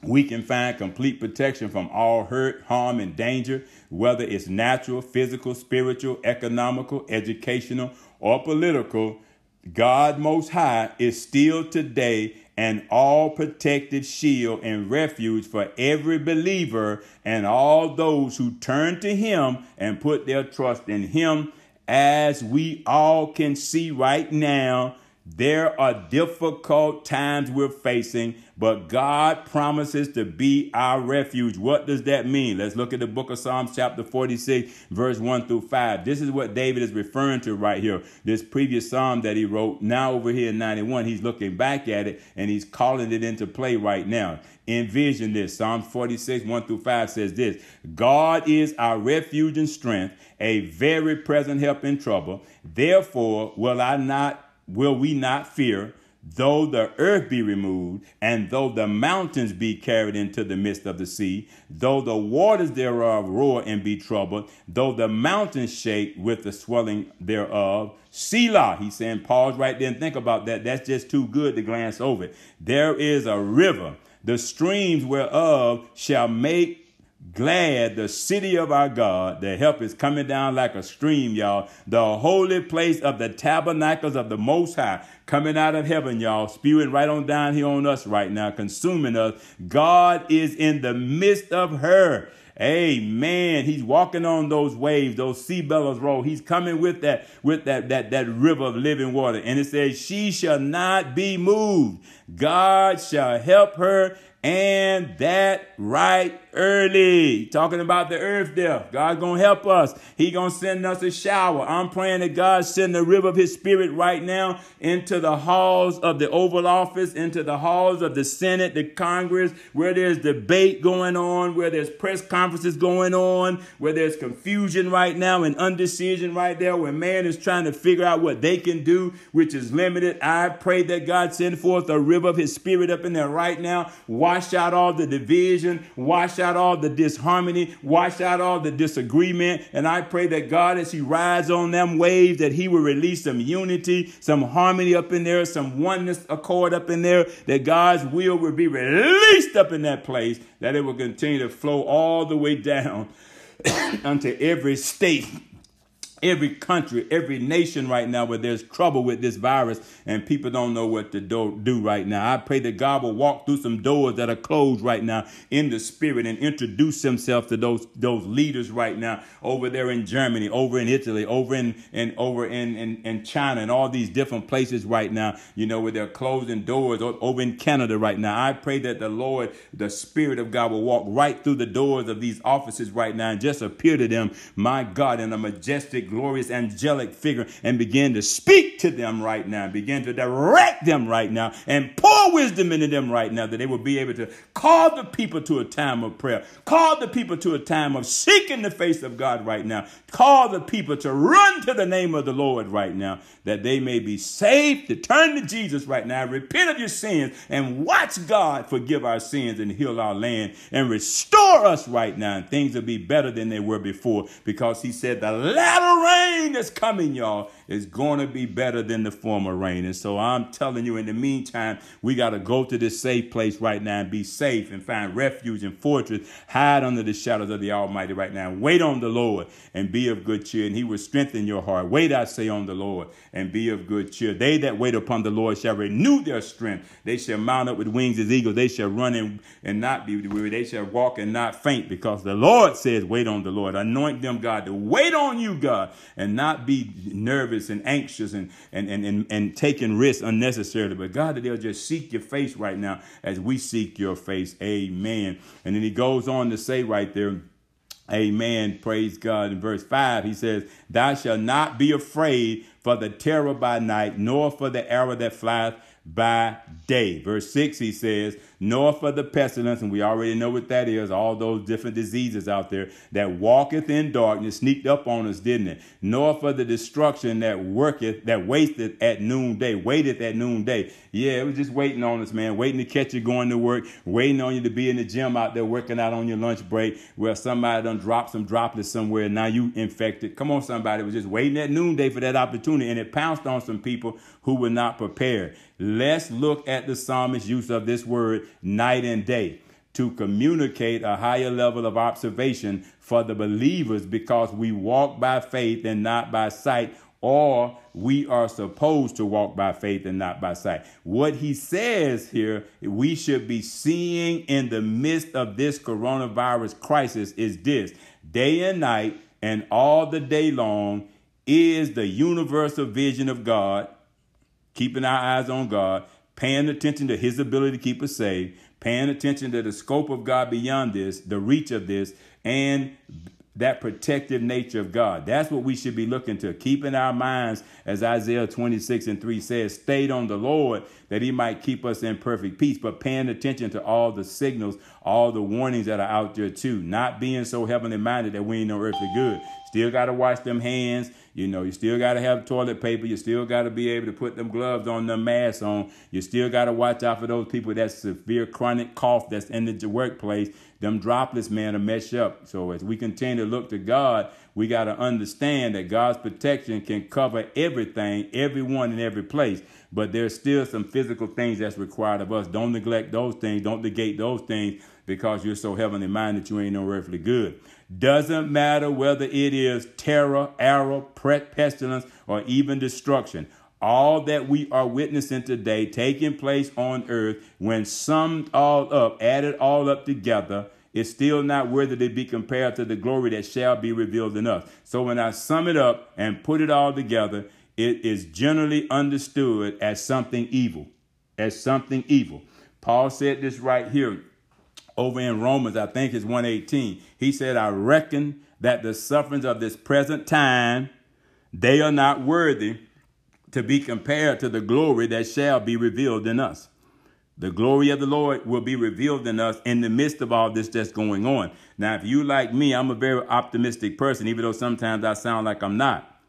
we can find complete protection from all hurt, harm, and danger, whether it's natural, physical, spiritual, economical, educational, or political. God Most High is still today an all protected shield and refuge for every believer and all those who turn to Him and put their trust in Him. As we all can see right now, there are difficult times we're facing, but God promises to be our refuge. What does that mean? Let's look at the book of Psalms, chapter 46, verse 1 through 5. This is what David is referring to right here. This previous psalm that he wrote, now over here in 91, he's looking back at it and he's calling it into play right now. Envision this. Psalm 46, 1 through 5 says this God is our refuge and strength, a very present help in trouble. Therefore, will I not will we not fear, though the earth be removed, and though the mountains be carried into the midst of the sea, though the waters thereof roar and be troubled, though the mountains shake with the swelling thereof. Selah, he's saying, pause right there and think about that. That's just too good to glance over. There is a river, the streams whereof shall make glad the city of our God. The help is coming down like a stream, y'all. The holy place of the tabernacles of the Most High coming out of heaven, y'all, spewing right on down here on us right now, consuming us. God is in the midst of her. Amen. He's walking on those waves, those sea billows roll. He's coming with that, with that, that, that river of living water. And it says, she shall not be moved. God shall help her and that right early. Talking about the earth there. God's gonna help us. He gonna send us a shower. I'm praying that God send the river of his spirit right now into the halls of the Oval Office, into the halls of the Senate, the Congress, where there's debate going on, where there's press conferences going on, where there's confusion right now and undecision right there, where man is trying to figure out what they can do, which is limited. I pray that God send forth a river of his spirit up in there right now. Wash out all the division, wash out out all the disharmony, wash out all the disagreement. And I pray that God, as He rides on them waves, that He will release some unity, some harmony up in there, some oneness accord up in there, that God's will will be released up in that place, that it will continue to flow all the way down unto every state every country, every nation right now where there's trouble with this virus and people don't know what to do, do, right now. I pray that God will walk through some doors that are closed right now in the spirit and introduce himself to those those leaders right now over there in Germany, over in Italy, over in and over in, in, in China and all these different places right now, you know, where they're closing doors over in Canada right now. I pray that the Lord, the Spirit of God will walk right through the doors of these offices right now and just appear to them, my God, in a majestic glorious angelic figure and begin to speak to them right now, begin to direct them right now, and pour wisdom into them right now that they will be able to call the people to a time of prayer, call the people to a time of seeking the face of God right now, call the people to run to the name of the Lord right now, that they may be saved, to turn to Jesus right now, repent of your sins, and watch God forgive our sins and heal our land and restore us right now. And things will be better than they were before because He said the latter rain is coming, y'all, is going to be better than the former rain. And so I'm telling you, in the meantime, we got to go to this safe place right now and be safe and find refuge and fortress, hide under the shadows of the Almighty right now. Wait on the Lord and be of good cheer, and He will strengthen your heart. Wait, I say, on the Lord and be of good cheer. They that wait upon the Lord shall renew their strength. They shall mount up with wings as eagles. They shall run and, and not be weary. They shall walk and not faint because the Lord says, Wait on the Lord. Anoint them, God, to wait on you, God, and not be nervous and anxious and, and, and, and, and taking risks unnecessarily. But God, that they'll just seek your face right now as we seek your face. Amen. And then he goes on to say right there, Amen. Praise God. In verse 5, he says, Thou shalt not be afraid for the terror by night, nor for the arrow that flieth by day. Verse 6, he says, nor for the pestilence, and we already know what that is, all those different diseases out there that walketh in darkness, sneaked up on us, didn't it? Nor for the destruction that worketh, that wasteth at noonday, waiteth at noonday. Yeah, it was just waiting on us, man, waiting to catch you going to work, waiting on you to be in the gym out there working out on your lunch break where somebody done dropped some droplets somewhere and now you infected. Come on, somebody was just waiting at noonday for that opportunity and it pounced on some people who were not prepared. Let's look at the psalmist's use of this word night and day to communicate a higher level of observation for the believers because we walk by faith and not by sight or we are supposed to walk by faith and not by sight. What he says here, we should be seeing in the midst of this coronavirus crisis is this day and night and all the day long is the universal vision of God, keeping our eyes on God, paying attention to his ability to keep us safe, paying attention to the scope of God beyond this, the reach of this, and that protective nature of God. That's what we should be looking to. Keeping our minds, as Isaiah 26 and 3 says, stayed on the Lord that he might keep us in perfect peace, but paying attention to all the signals, all the warnings that are out there too. Not being so heavenly minded that we ain't no earthly good. Still got to wash them hands. You know, you still got to have toilet paper. You still got to be able to put them gloves on, them masks on. You still got to watch out for those people that severe chronic cough that's in the workplace. Them droplets, man, to mesh up. So as we continue to look to God, we got to understand that God's protection can cover everything, everyone, in every place. But there's still some physical things that's required of us. Don't neglect those things. Don't negate those things because you're so heavenly minded you ain't no earthly good. Doesn't matter whether it is terror, arrow, pestilence, or even destruction. All that we are witnessing today taking place on earth, when summed all up, added all up together, is still not worthy to be compared to the glory that shall be revealed in us. So when I sum it up and put it all together, it is generally understood as something evil, as something evil. Paul said this right here over in Romans, I think it's 118. He said, I reckon that the sufferings of this present time, they are not worthy to be compared to the glory that shall be revealed in us. The glory of the Lord will be revealed in us in the midst of all this that's going on. Now, if you like me, I'm a very optimistic person, even though sometimes I sound like I'm not.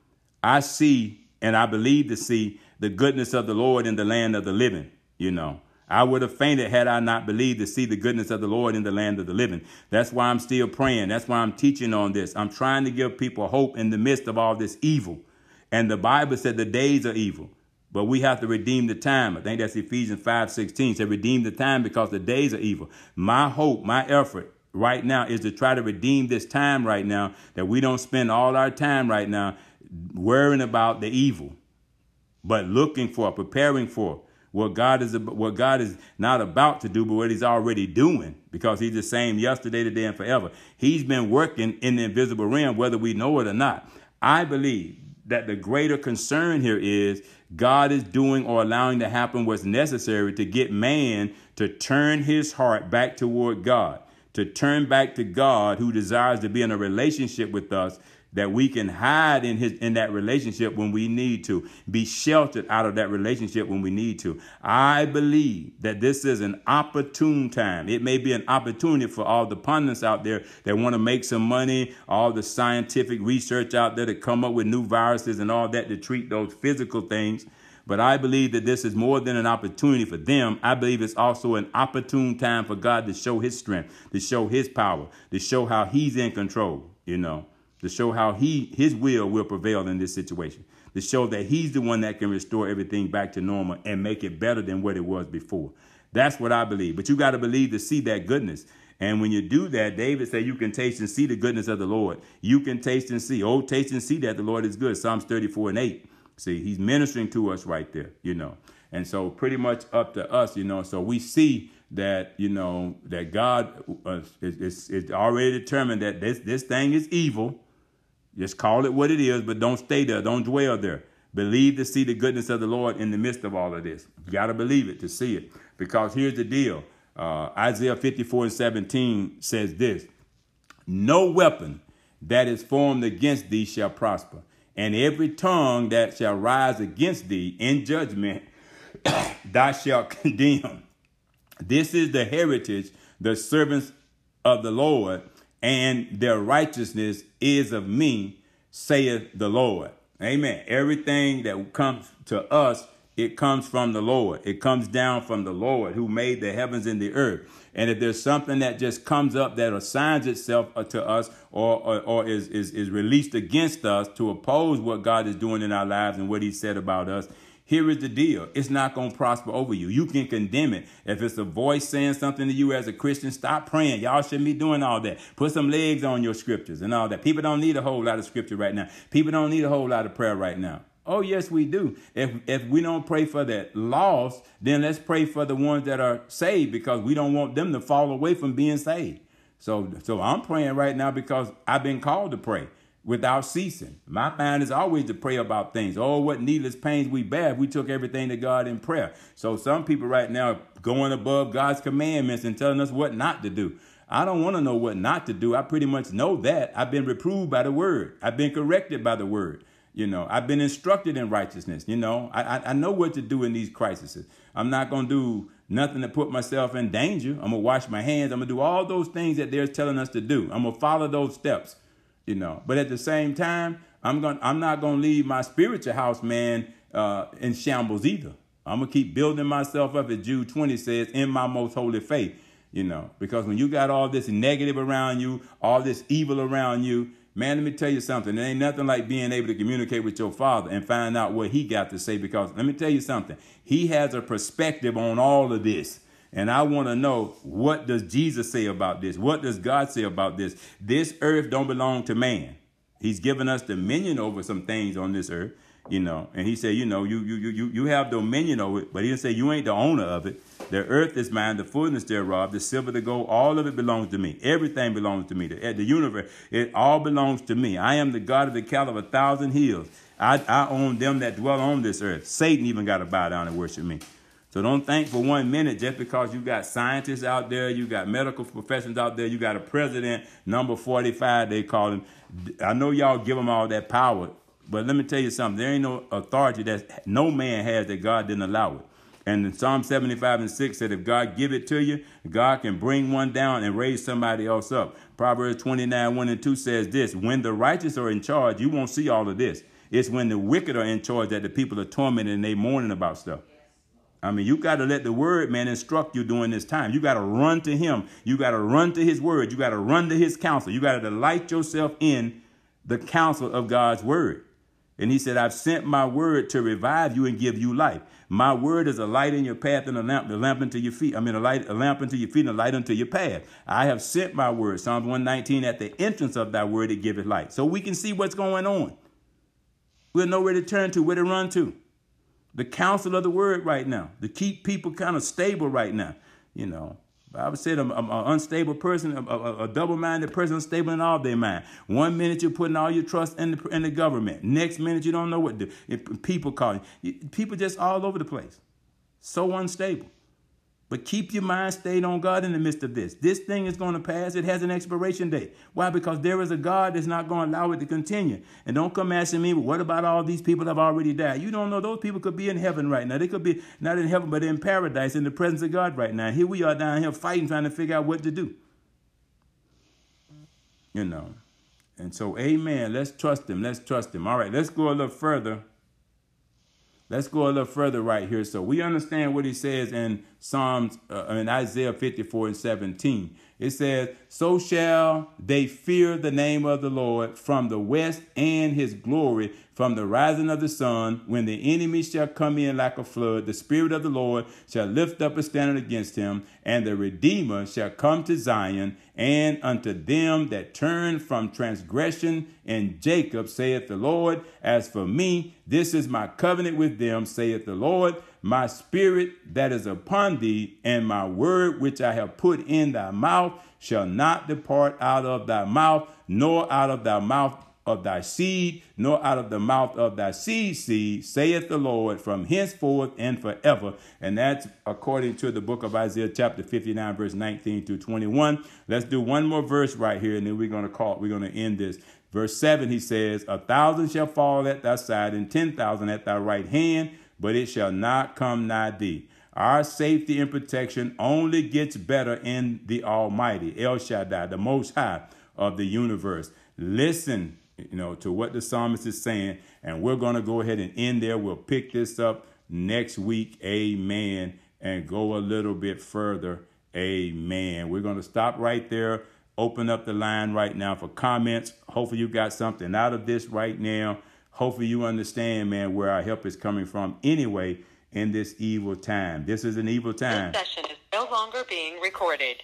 I see and I believe to see the goodness of the Lord in the land of the living, you know. I would have fainted had I not believed to see the goodness of the Lord in the land of the living. That's why I'm still praying. That's why I'm teaching on this. I'm trying to give people hope in the midst of all this evil. And the Bible said the days are evil. But we have to redeem the time. I think that's Ephesians 5 16. Said redeem the time because the days are evil. My hope, my effort right now is to try to redeem this time right now, that we don't spend all our time right now worrying about the evil, but looking for, preparing for what God is what God is not about to do, but what He's already doing, because He's the same yesterday, today, and forever. He's been working in the invisible realm, whether we know it or not. I believe that the greater concern here is God is doing or allowing to happen what's necessary to get man to turn his heart back toward God, to turn back to God who desires to be in a relationship with us that we can hide in his in that relationship when we need to be sheltered out of that relationship when we need to. I believe that this is an opportune time. It may be an opportunity for all the pundits out there that want to make some money all the scientific research out there to come up with new viruses and all that to treat those physical things. But I believe that this is more than an opportunity for them. I believe it's also an opportune time for God to show his strength, to show his power, to show how he's in control, you know to show how he his will will prevail in this situation to show that he's the one that can restore everything back to normal and make it better than what it was before. That's what i believe. But you got to believe to see that goodness. And when you do that david said you can taste and see the goodness of the lord. You can taste and see. Oh taste and see that the lord is good. Psalms 34 and 8 see he's ministering to us right there you know. And so pretty much up to us you know. So we see that you know that god uh, is, is, is already determined that this this thing is evil just call it what it is, but don't stay there. Don't dwell there. Believe to see the goodness of the Lord in the midst of all of this. You got to believe it to see it. Because here's the deal uh, Isaiah 54 and 17 says this No weapon that is formed against thee shall prosper, and every tongue that shall rise against thee in judgment thou shalt condemn. This is the heritage, the servants of the Lord and their righteousness is of me, saith the Lord. Amen. Everything that comes to us, it comes from the Lord. It comes down from the Lord who made the heavens and the earth. And if there's something that just comes up that assigns itself uh, to us or, or, or is, is, is released against us to oppose what God is doing in our lives and what he said about us, here is the deal. It's not going to prosper over you. You can condemn it. If it's a voice saying something to you as a Christian, stop praying. Y'all shouldn't be doing all that. Put some legs on your scriptures and all that. People don't need a whole lot of scripture right now. People don't need a whole lot of prayer right now. Oh, yes, we do. If if we don't pray for that lost, then let's pray for the ones that are saved because we don't want them to fall away from being saved. So so I'm praying right now because I've been called to pray without ceasing. My mind is always to pray about things. Oh, what needless pains we bear. if We took everything to God in prayer. So some people right now going above God's commandments and telling us what not to do. I don't want to know what not to do. I pretty much know that. I've been reproved by the word. I've been corrected by the word. You know, I've been instructed in righteousness. You know, I, I know what to do in these crises. I'm not going to do nothing to put myself in danger. I'm going to wash my hands. I'm going to do all those things that they're telling us to do. I'm going to follow those steps you know. But at the same time, I'm going I'm not gonna leave my spiritual house, man, uh, in shambles either. I'm gonna keep building myself up, as Jude 20 says, in my most holy faith. You know, because when you got all this negative around you, all this evil around you, man, let me tell you something. There ain't nothing like being able to communicate with your father and find out what he got to say. Because let me tell you something, he has a perspective on all of this. And I want to know what does Jesus say about this? What does God say about this? This earth don't belong to man. He's given us dominion over some things on this earth. You know, and he said, you know, you you you you have dominion over it, but he didn't say you ain't the owner of it. The earth is mine, the fullness thereof, the silver, the gold, all of it belongs to me. Everything belongs to me. The, the universe, it all belongs to me. I am the God of the cattle of a thousand hills. I, I own them that dwell on this earth. Satan even got to bow down and worship me. So don't think for one minute just because you got scientists out there, you got medical professionals out there, you got a president, number 45, they call him. I know y'all give them all that power, but let me tell you something. There ain't no authority that no man has that God didn't allow it. And in Psalm 75 and 6 said, if God give it to you, God can bring one down and raise somebody else up. Proverbs 29, 1 and 2 says this, when the righteous are in charge, you won't see all of this. It's when the wicked are in charge that the people are tormented and they mourning about stuff. I mean, you got to let the word, man, instruct you during this time. You got to run to him. You got to run to his word. You got to run to his counsel. You got to delight yourself in the counsel of God's word. And he said, I've sent my word to revive you and give you life. My word is a light in your path and a lamp, a lamp unto your feet. I mean, a light, a lamp unto your feet and a light unto your path. I have sent my word. Psalms 119, at the entrance of thy word, it giveth light. So we can see what's going on. We'll know where to turn to, where to run to the counsel of the word right now to keep people kind of stable right now. You know, Bible said an unstable person, a, a, a, double-minded person, unstable in all their mind. One minute you're putting all your trust in the, in the government. Next minute you don't know what do. People calling. People just all over the place. So unstable. But keep your mind stayed on God in the midst of this. This thing is going to pass. It has an expiration date. Why? Because there is a God that's not going to allow it to continue. And don't come asking me, well, what about all these people that have already died? You don't know. Those people could be in heaven right now. They could be not in heaven, but in paradise in the presence of God right now. Here we are down here fighting, trying to figure out what to do. You know. And so, amen. Let's trust him. Let's trust him. All right, let's go a little further Let's go a little further right here. So we understand what he says in Psalms, uh, in Isaiah 54 and 17. It says, So shall they fear the name of the Lord from the west and his glory from the rising of the sun, when the enemy shall come in like a flood, the Spirit of the Lord shall lift up a standard against him, and the Redeemer shall come to Zion, and unto them that turn from transgression in Jacob, saith the Lord. As for me, this is my covenant with them, saith the Lord. My spirit that is upon thee, and my word which I have put in thy mouth, shall not depart out of thy mouth, nor out of thy mouth of thy seed, nor out of the mouth of thy seed seed, saith the Lord, from henceforth and forever. And that's according to the book of Isaiah, chapter 59, verse 19 to 21. Let's do one more verse right here, and then we're going to call, we're going to end this. Verse 7, he says, A thousand shall fall at thy side, and ten thousand at thy right hand, but it shall not come nigh thee. Our safety and protection only gets better in the Almighty, El Shaddai, the Most High of the universe. Listen you know, to what the psalmist is saying. And we're going to go ahead and end there. We'll pick this up next week. Amen. And go a little bit further. Amen. We're going to stop right there. Open up the line right now for comments. Hopefully, you got something out of this right now. Hopefully, you understand, man, where our help is coming from anyway in this evil time. This is an evil time. This session is no longer being recorded.